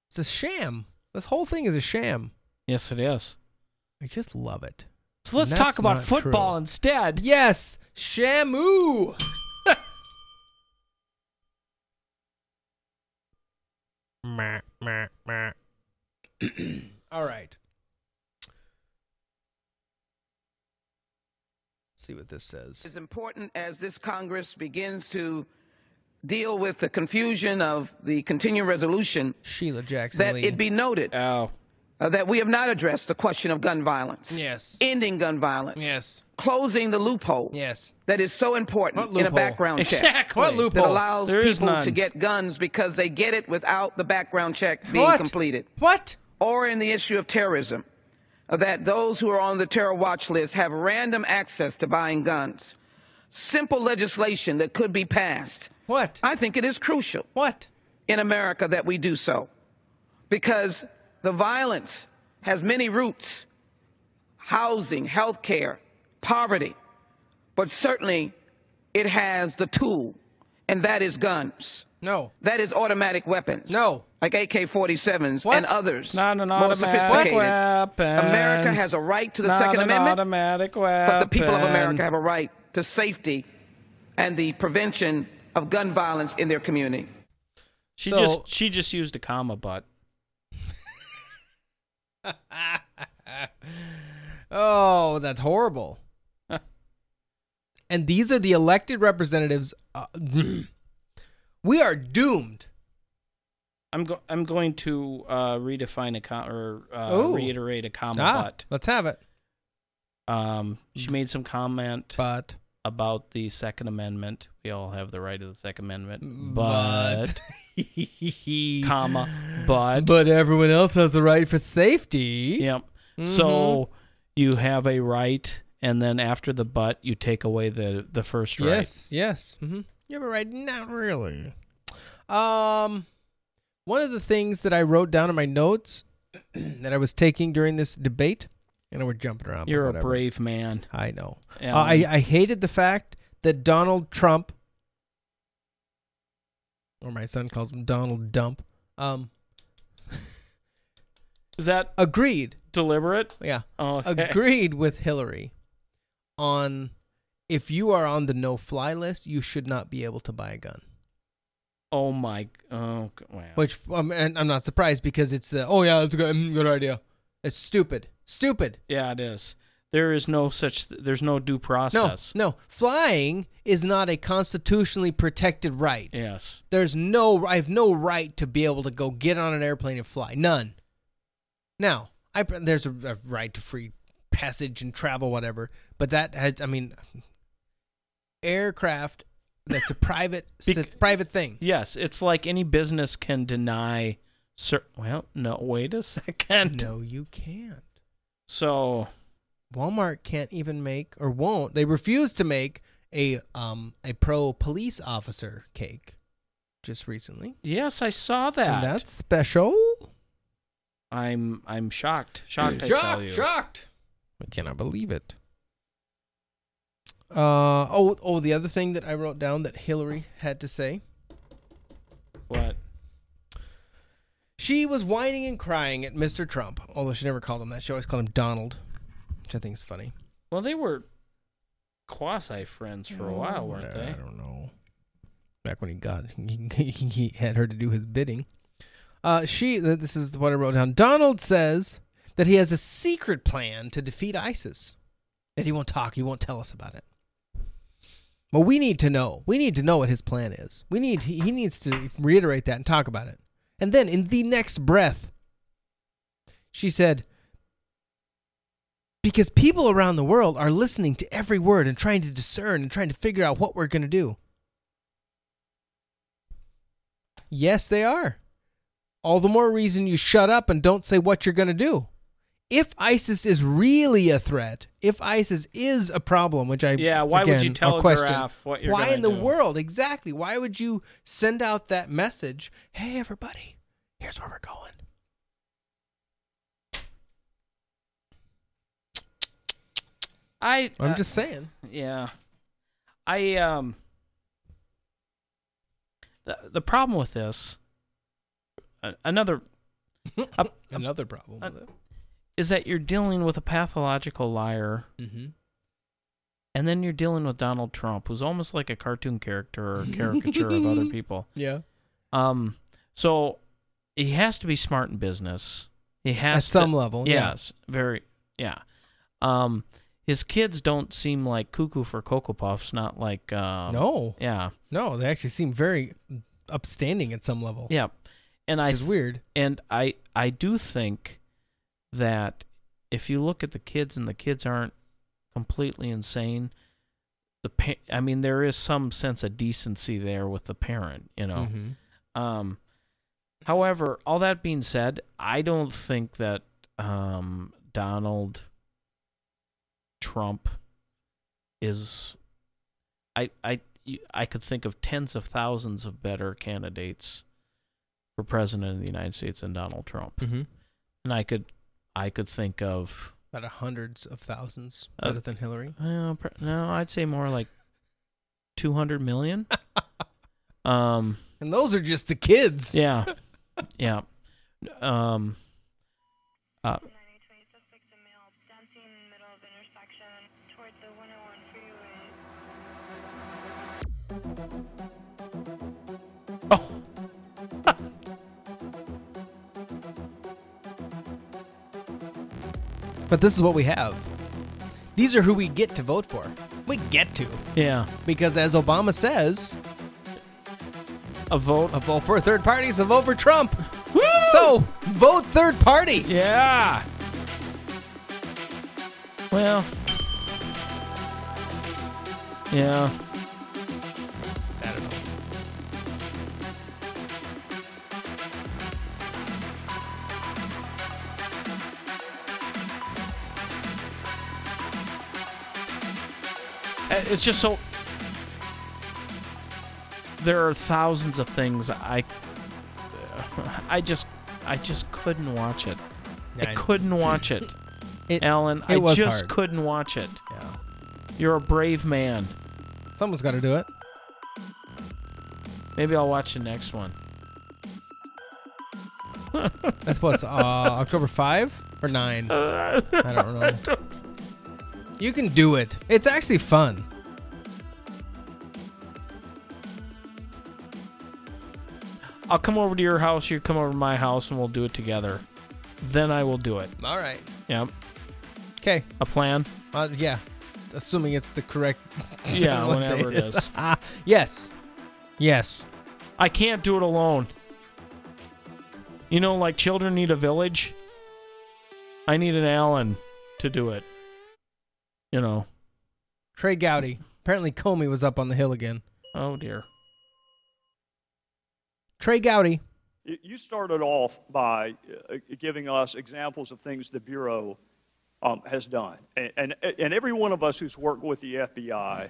it's a sham this whole thing is a sham Yes, it is. i just love it So let's talk about football true. instead. yes shamu. All right. See what this says. As important as this Congress begins to deal with the confusion of the continuing resolution, Sheila Jackson that Lee. it be noted Oh, uh, that we have not addressed the question of gun violence, yes. ending gun violence, Yes. closing the loophole Yes. that is so important in a loophole? background check. Exactly. What loophole? That allows There is people none. to get guns because they get it without the background check being What? completed. What? Or in the issue of terrorism, that those who are on the terror watch list have random access to buying guns. Simple legislation that could be passed. What? I think it is crucial What? in America that we do so. Because the violence has many roots housing, health care, poverty. But certainly it has the tool, and that is guns. No. That is automatic weapons. No. Like AK 47s What? and others. it's not an more automatic sophisticated. weapon. America has a right to the It's Second an Amendment, automatic weapon. but the people of America have a right to safety and the prevention of gun violence in their community. She So- just she just used a comma, but oh, that's horrible. And these are the elected representatives. Uh, we are doomed. I'm go- I'm going to uh, redefine a com- or uh, reiterate a comma, Ah, but let's have it. um, she made some comment But about the Second Amendment. We all have the right of the Second Amendment, but but comma, but but everyone else has the right for safety. Yep. Mm-hmm. So you have a right, and then after the but, you take away the the first right. Yes, yes. hmm You have a right. Not really. Um, one of the things that I wrote down in my notes that I was taking during this debate, and we're jumping around. You're a brave man. I know. Yeah. Uh, I I hated the fact that Donald Trump, or my son calls him Donald Dump, um, Is that agreed. deliberate? Yeah, Oh, okay. agreed with Hillary on if you are on the no-fly list, you should not be able to buy a gun. Oh my. Oh wow. Which um, and I'm not surprised because it's uh, oh yeah, that's a good, mm, good idea. It's stupid, stupid. Yeah, it is. There is no such. There's no due process. No, no, flying is not a constitutionally protected right. Yes. There's no, I have no right to be able to go get on an airplane and fly. None. Now, I there's a, a right to free passage and travel, whatever. But that has, I mean, aircraft. That's a private, Bec- private thing. Yes, it's like any business can deny. Cer- well, no. Wait a second. No, you can't. So Walmart can't even make or won't. They refuse to make a um a pro police officer cake just recently. yes, I saw that. And that's special. I'm I'm shocked. Shocked. I shocked, tell you. shocked. I cannot believe it. Uh oh oh the other thing that I wrote down that Hillary had to say. What? She was whining and crying at Mr. Trump, although she never called him that. She always called him Donald, which I think is funny. Well, they were quasi friends for a while, weren't I they? I don't know. Back when he got he, he had her to do his bidding. Uh, she this is what I wrote down. Donald says that he has a secret plan to defeat ISIS. And he won't talk. He won't tell us about it. Well, we need to know. We need to know what his plan is. We need he, he needs to reiterate that and talk about it. And then in the next breath, she said, because people around the world are listening to every word and trying to discern and trying to figure out what we're going to do. Yes, they are. All the more reason you shut up and don't say what you're going to do. If ISIS is really a threat, if ISIS is a problem, which I Yeah, why would you again, telegraph question, what you're why in the do? world exactly? Why would you send out that message? Hey, everybody, here's where we're going. I I'm uh, just saying. Yeah. I um the the problem with this another a- Another problem with it. Is that you're dealing with a pathological liar Mm-hmm. and then you're dealing with Donald Trump who's almost like a cartoon character or caricature of other people. Yeah. Um so he has to be smart in business. He has At to- some level, yeah. Yes, very yeah. Um his kids don't seem like cuckoo for cocoa puffs, not like um, No. Yeah. No, they actually seem very upstanding at some level. Yeah, and I Which is weird. And I I do think that if you look at the kids and the kids aren't completely insane, the pa- I mean there is some sense of decency there with the parent, you know. Mhm. Um, however, all that being said, I don't think that um, Donald Trump is. I I I could think of tens of thousands of better candidates for president of the United States than Donald Trump, Mhm. and I could I could think of About hundreds of thousands Uh, better than Hillary. uh, no, I'd say more like two hundred million. um, And those are just the kids. yeah, yeah. Um, uh, But this is what we have. These are who we get to vote for. We get to. yeah. Because as Obama says, a vote a vote for a third party is a vote for Trump. Woo! So vote third party. Yeah. Well. Yeah. It's just so. There are thousands of things I. I just, I just couldn't watch it. Yeah, I I- couldn't watch it, It- Allen. it I just hard. couldn't watch it. Yeah. You're a brave man. Someone's got to do it. Maybe I'll watch the next one. That's what's uh, October 5 or 9? I don't know. You can do it. It's actually fun. I'll come over to your house. You come over to my house, and we'll do it together. Then I will do it. All right. Yep. Okay. A plan. Uh, yeah. Assuming it's the correct. Yeah, whenever it is. Ah, yes. Yes. I can't do it alone. You know, like children need a village. I need an Allen to do it. You know. Trey Gowdy. Apparently Comey was up on the hill again. Oh dear. Trey Gowdy. You- started off by uh, giving us examples of things the Bureau um, has done. And, and, and every one of us who's worked with the FBI,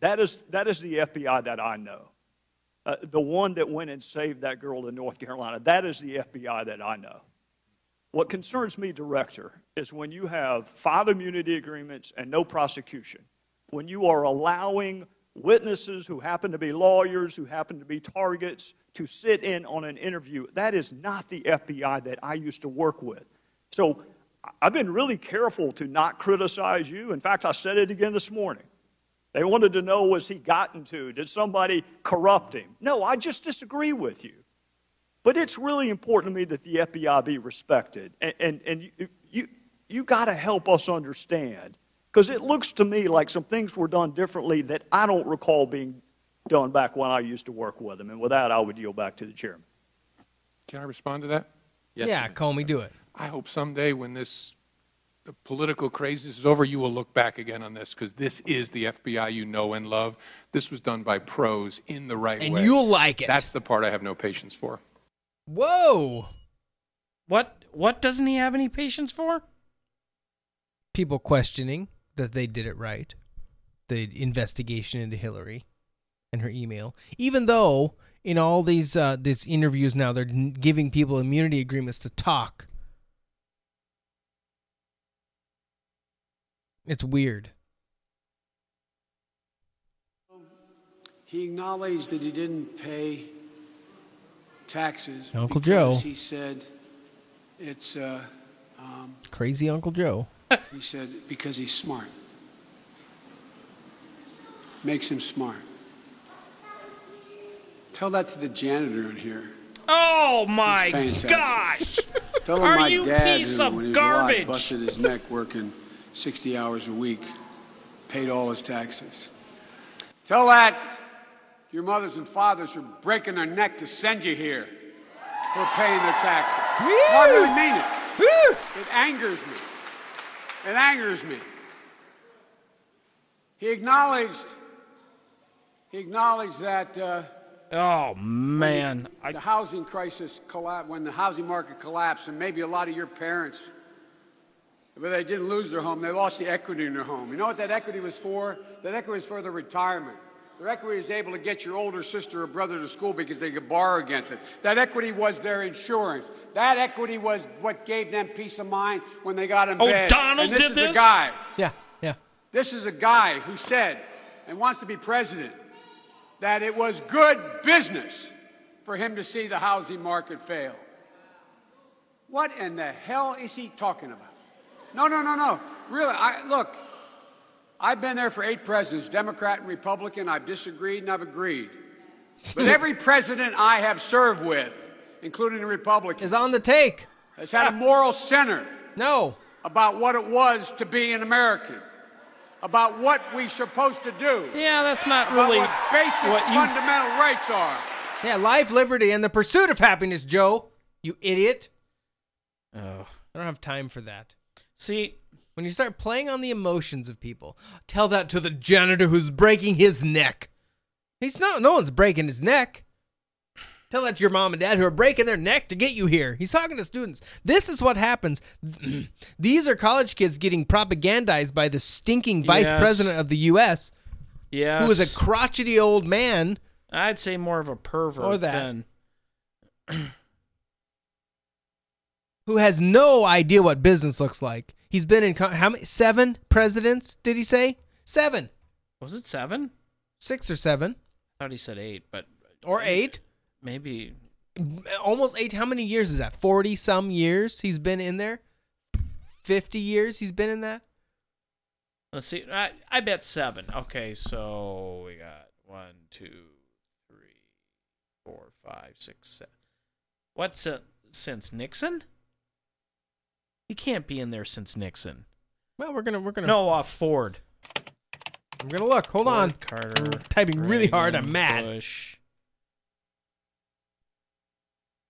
that is, that is the FBI that I know. Uh, the one that went and saved that girl in North Carolina, that is the FBI that I know. What concerns me, Director, is when you have five immunity agreements and no prosecution, when you are allowing witnesses who happen to be lawyers, who happen to be targets, to sit in on an interview, that is not the FBI that I used to work with. So I've been really careful to not criticize you. In fact, I said it again this morning. They wanted to know was he gotten to? Did somebody corrupt him? No, I just disagree with you. But it's really important to me that the FBI be respected. And, and, and you, you, you got to help us understand. Because it looks to me like some things were done differently that I don't recall being done back when I used to work with them. And with that, I would yield back to the chairman. Can I respond to that? yeah, Comey, do it. I hope someday when this the political craziness is over, you will look back again on this because this is the FBI you know and love. This was done by pros in the right And way. And you'll like it. That's the part I have no patience for. Whoa. What what doesn't he have any patience for? People questioning that they did it right. The investigation into Hillary and her email. Even though in all these uh, these interviews now they're giving people immunity agreements to talk. It's weird. He acknowledged that he didn't pay taxes. Uncle Joe. He said it's, uh, um, Crazy Uncle Joe. He said because he's smart. Makes him smart. Tell that to the janitor in here. Oh my gosh! Tell him Are my you dad, piece who, of when he was garbage? alive, busted his neck working 60 hours a week, paid all his taxes. Tell that your mothers and fathers are breaking their neck to send you here who are paying their taxes. No, I really mean it. It angers me. It angers me. He acknowledged. He acknowledged that. Uh, Oh man, the housing crisis collapsed, when the housing market collapsed, and maybe a lot of your parents, but they didn't lose their home, they lost the equity in their home. You know what that equity was for? That equity was for their retirement. Their equity was able to get your older sister or brother to school because they could borrow against it. That equity was their insurance. That equity was what gave them peace of mind when they got in Oh, bed. Donald and this did is this? a guy. Yeah, yeah. This is a guy who said and wants to be president that it was good business for him to see the housing market fail. What in the hell is he talking about? No, no, no, no. Really, I, look, I've been there for eight presidents, Democrat and Republican. I've disagreed and I've agreed. But every president I have served with, including the Republican, is on the take. Has had a moral center. No. About what it was to be an American. About what we're supposed to do. Yeah, that's not About really what basic what you- fundamental rights are. Yeah, life, liberty, and the pursuit of happiness, Joe. You idiot. Oh. I don't have time for that. See, when you start playing on the emotions of people, tell that to the janitor who's breaking his neck. He's not, no one's breaking his neck. Tell that to your mom and dad who are breaking their neck to get you here. He's talking to students. This is what happens. These are college kids getting propagandized by the stinking vice Yes. president of the U.S., Yes. who is a crotchety old man. I'd say more of a pervert Or that. than who has no idea what business looks like. He's been in how many seven presidents? Did he say seven, was it seven? six or seven, I thought he said eight, but or eight? maybe Almost eight. How many years is that? Forty some years he's been in there. Fifty years he's been in that. let's see. I I bet seven. Okay, so we got one, two, three, four, five, six, seven. What's uh, since Nixon? He can't be in there since Nixon. Well, we're gonna we're gonna No, uh, Ford. I'm gonna look. Hold on. Carter. I'm typing really hard. I'm Reagan, mad. Bush.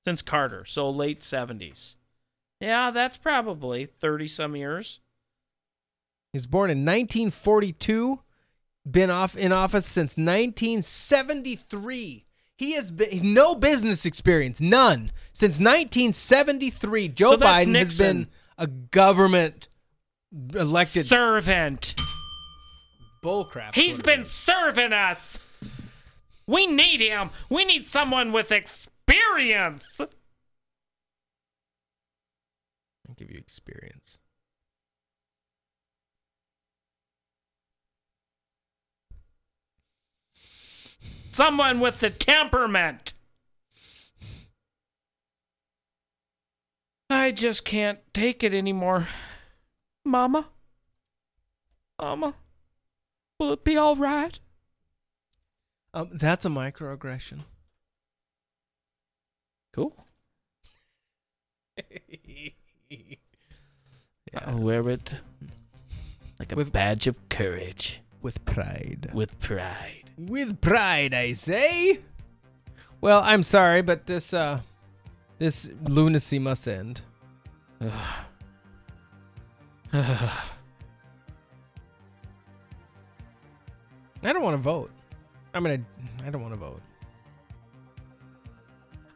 Since Carter, so late seventies. Yeah, that's probably thirty some years. He was born in 1942. Been off in office since 1973. He has been no business experience, none since 1973. Joe So Biden has been a government elected servant. bullcrap. He's been serving us. We need him. We need someone with experience. I'll give you experience. Someone with the temperament. I just can't take it anymore. Mama? Mama? Will it be all right? Um, that's a microaggression. Cool. I'll wear it like a badge of courage. With pride. With pride. With pride, I say. Well, I'm sorry, but this uh this lunacy must end. I don't want to vote. I mean, I, I don't want to vote.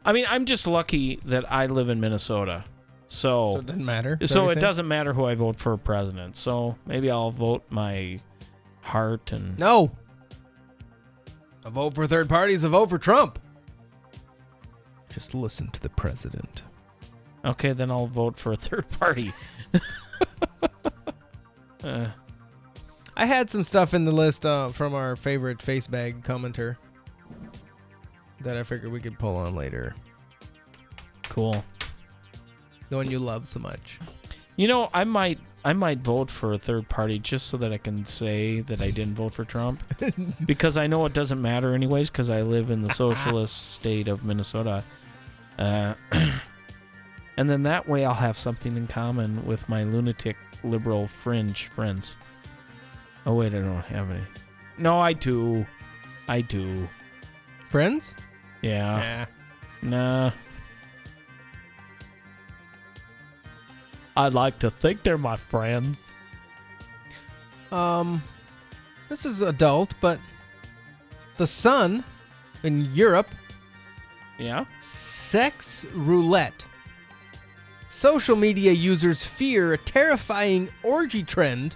I mean, I'm just lucky that I live in Minnesota. So, So it doesn't matter? So it saying? doesn't matter who I vote for president. So maybe I'll vote my heart and No. A vote for third party is a vote for Trump. Just listen to the president. Okay, then I'll vote for a third party. uh, I had some stuff in the list uh, from our favorite face bag commenter that I figured we could pull on later. cool. The one you love so much. You know, I might I might vote for a third party just so that I can say that I didn't vote for Trump because I know it doesn't matter anyways because I live in the socialist state of Minnesota. Uh, and then that way I'll have something in common with my lunatic liberal fringe friends. Oh wait, I don't have any. No, I do. I do. Friends? Yeah. Nah. I'd like to think they're my friends. Um, this is adult, but the Sun in Europe. Yeah. Sex roulette. Social media users fear a terrifying orgy trend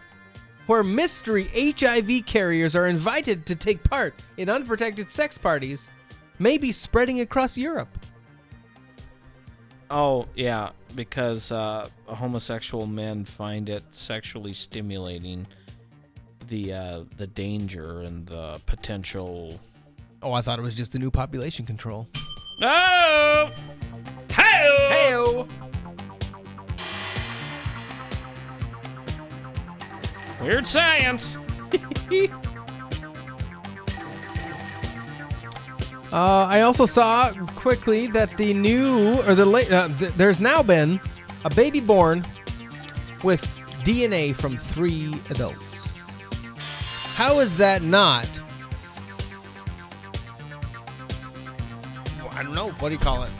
where mystery HIV carriers are invited to take part in unprotected sex parties, may be spreading across Europe. Oh yeah, because uh, homosexual men find it sexually stimulating. The uh, the danger and the potential. Oh, I thought it was just the new population control. No. Hey. Weird science. Uh, I also saw quickly that the new or the late uh, th- there's now been a baby born with DNA from three adults. How is that not? Don't know. What do you call it?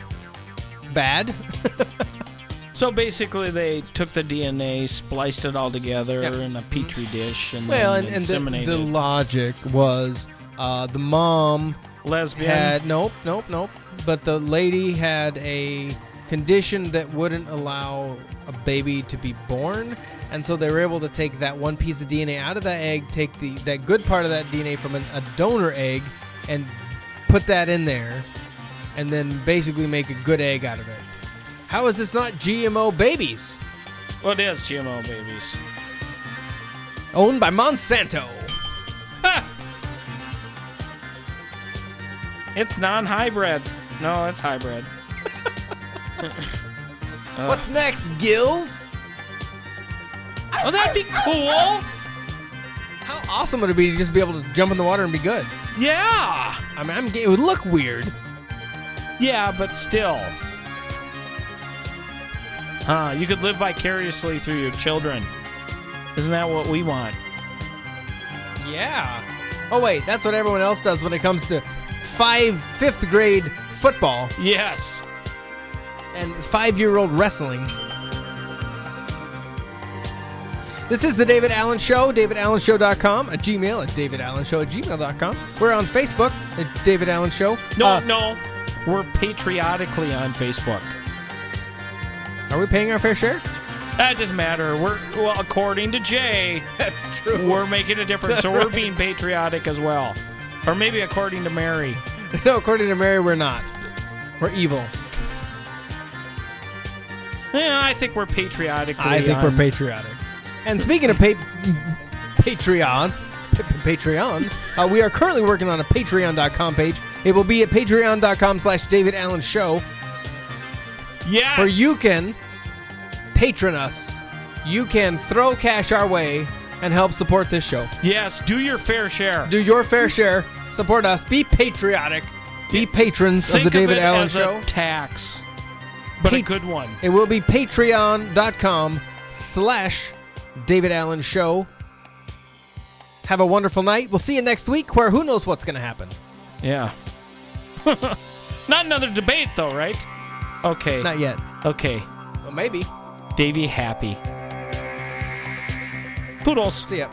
Bad. So basically, they took the DNA, spliced it all together Yeah. in a petri dish, and well, and, and the, the logic was uh, the mom Lesbian? had nope, nope, nope. But the lady had a condition that wouldn't allow a baby to be born, and so they were able to take that one piece of DNA out of that egg, take the that good part of that DNA from an, a donor egg, and put that in there, and then basically make a good egg out of it. How is this not GMO babies What is GMO babies? owned by Monsanto? Ha! It's non-hybrid. No, it's hybrid. Uh, What's next, Gills? Oh, that'd be cool. How awesome would it be to just be able to jump in the water and be good? Yeah. I mean, I'm, it would look weird. Yeah, but still. Uh, you could live vicariously through your children. Isn't that what we want? Yeah. Oh wait, that's what everyone else does when it comes to five fifth grade football Yes. and five year old wrestling. This is the David Allen Show, davidallenshow.com, a Gmail at davidallenshow at gmail.com. We're on Facebook at David Allen Show. No, Uh, no. We're patriotically on Facebook. Are we paying our fair share? That doesn't matter. We're well, according to Jay, that's true. We're making a difference, so That's we're right. being patriotic as well, or maybe according to Mary. No, according to Mary, we're not. We're evil. Yeah, I think we're patriotic. I think on- we're patriotic. And speaking of pa- Patreon, pa- Patreon, uh, we are currently working on a Patreon.com page. It will be at patreon.com slash David Allen Show. Yes. Where you can patron us. You can throw cash our way and help support this show. Yes, do your fair share. Do your fair share. Support us. Be patriotic. Be patrons Think of the David it Allen Show. tax, but a good one. It will be patreon.com slash David Allen Show. Have a wonderful night. We'll see you next week where who knows what's going to happen. Yeah. Not another debate, though, right? Okay. Not yet. Okay. Well, maybe. Davy happy. Toodles. See ya.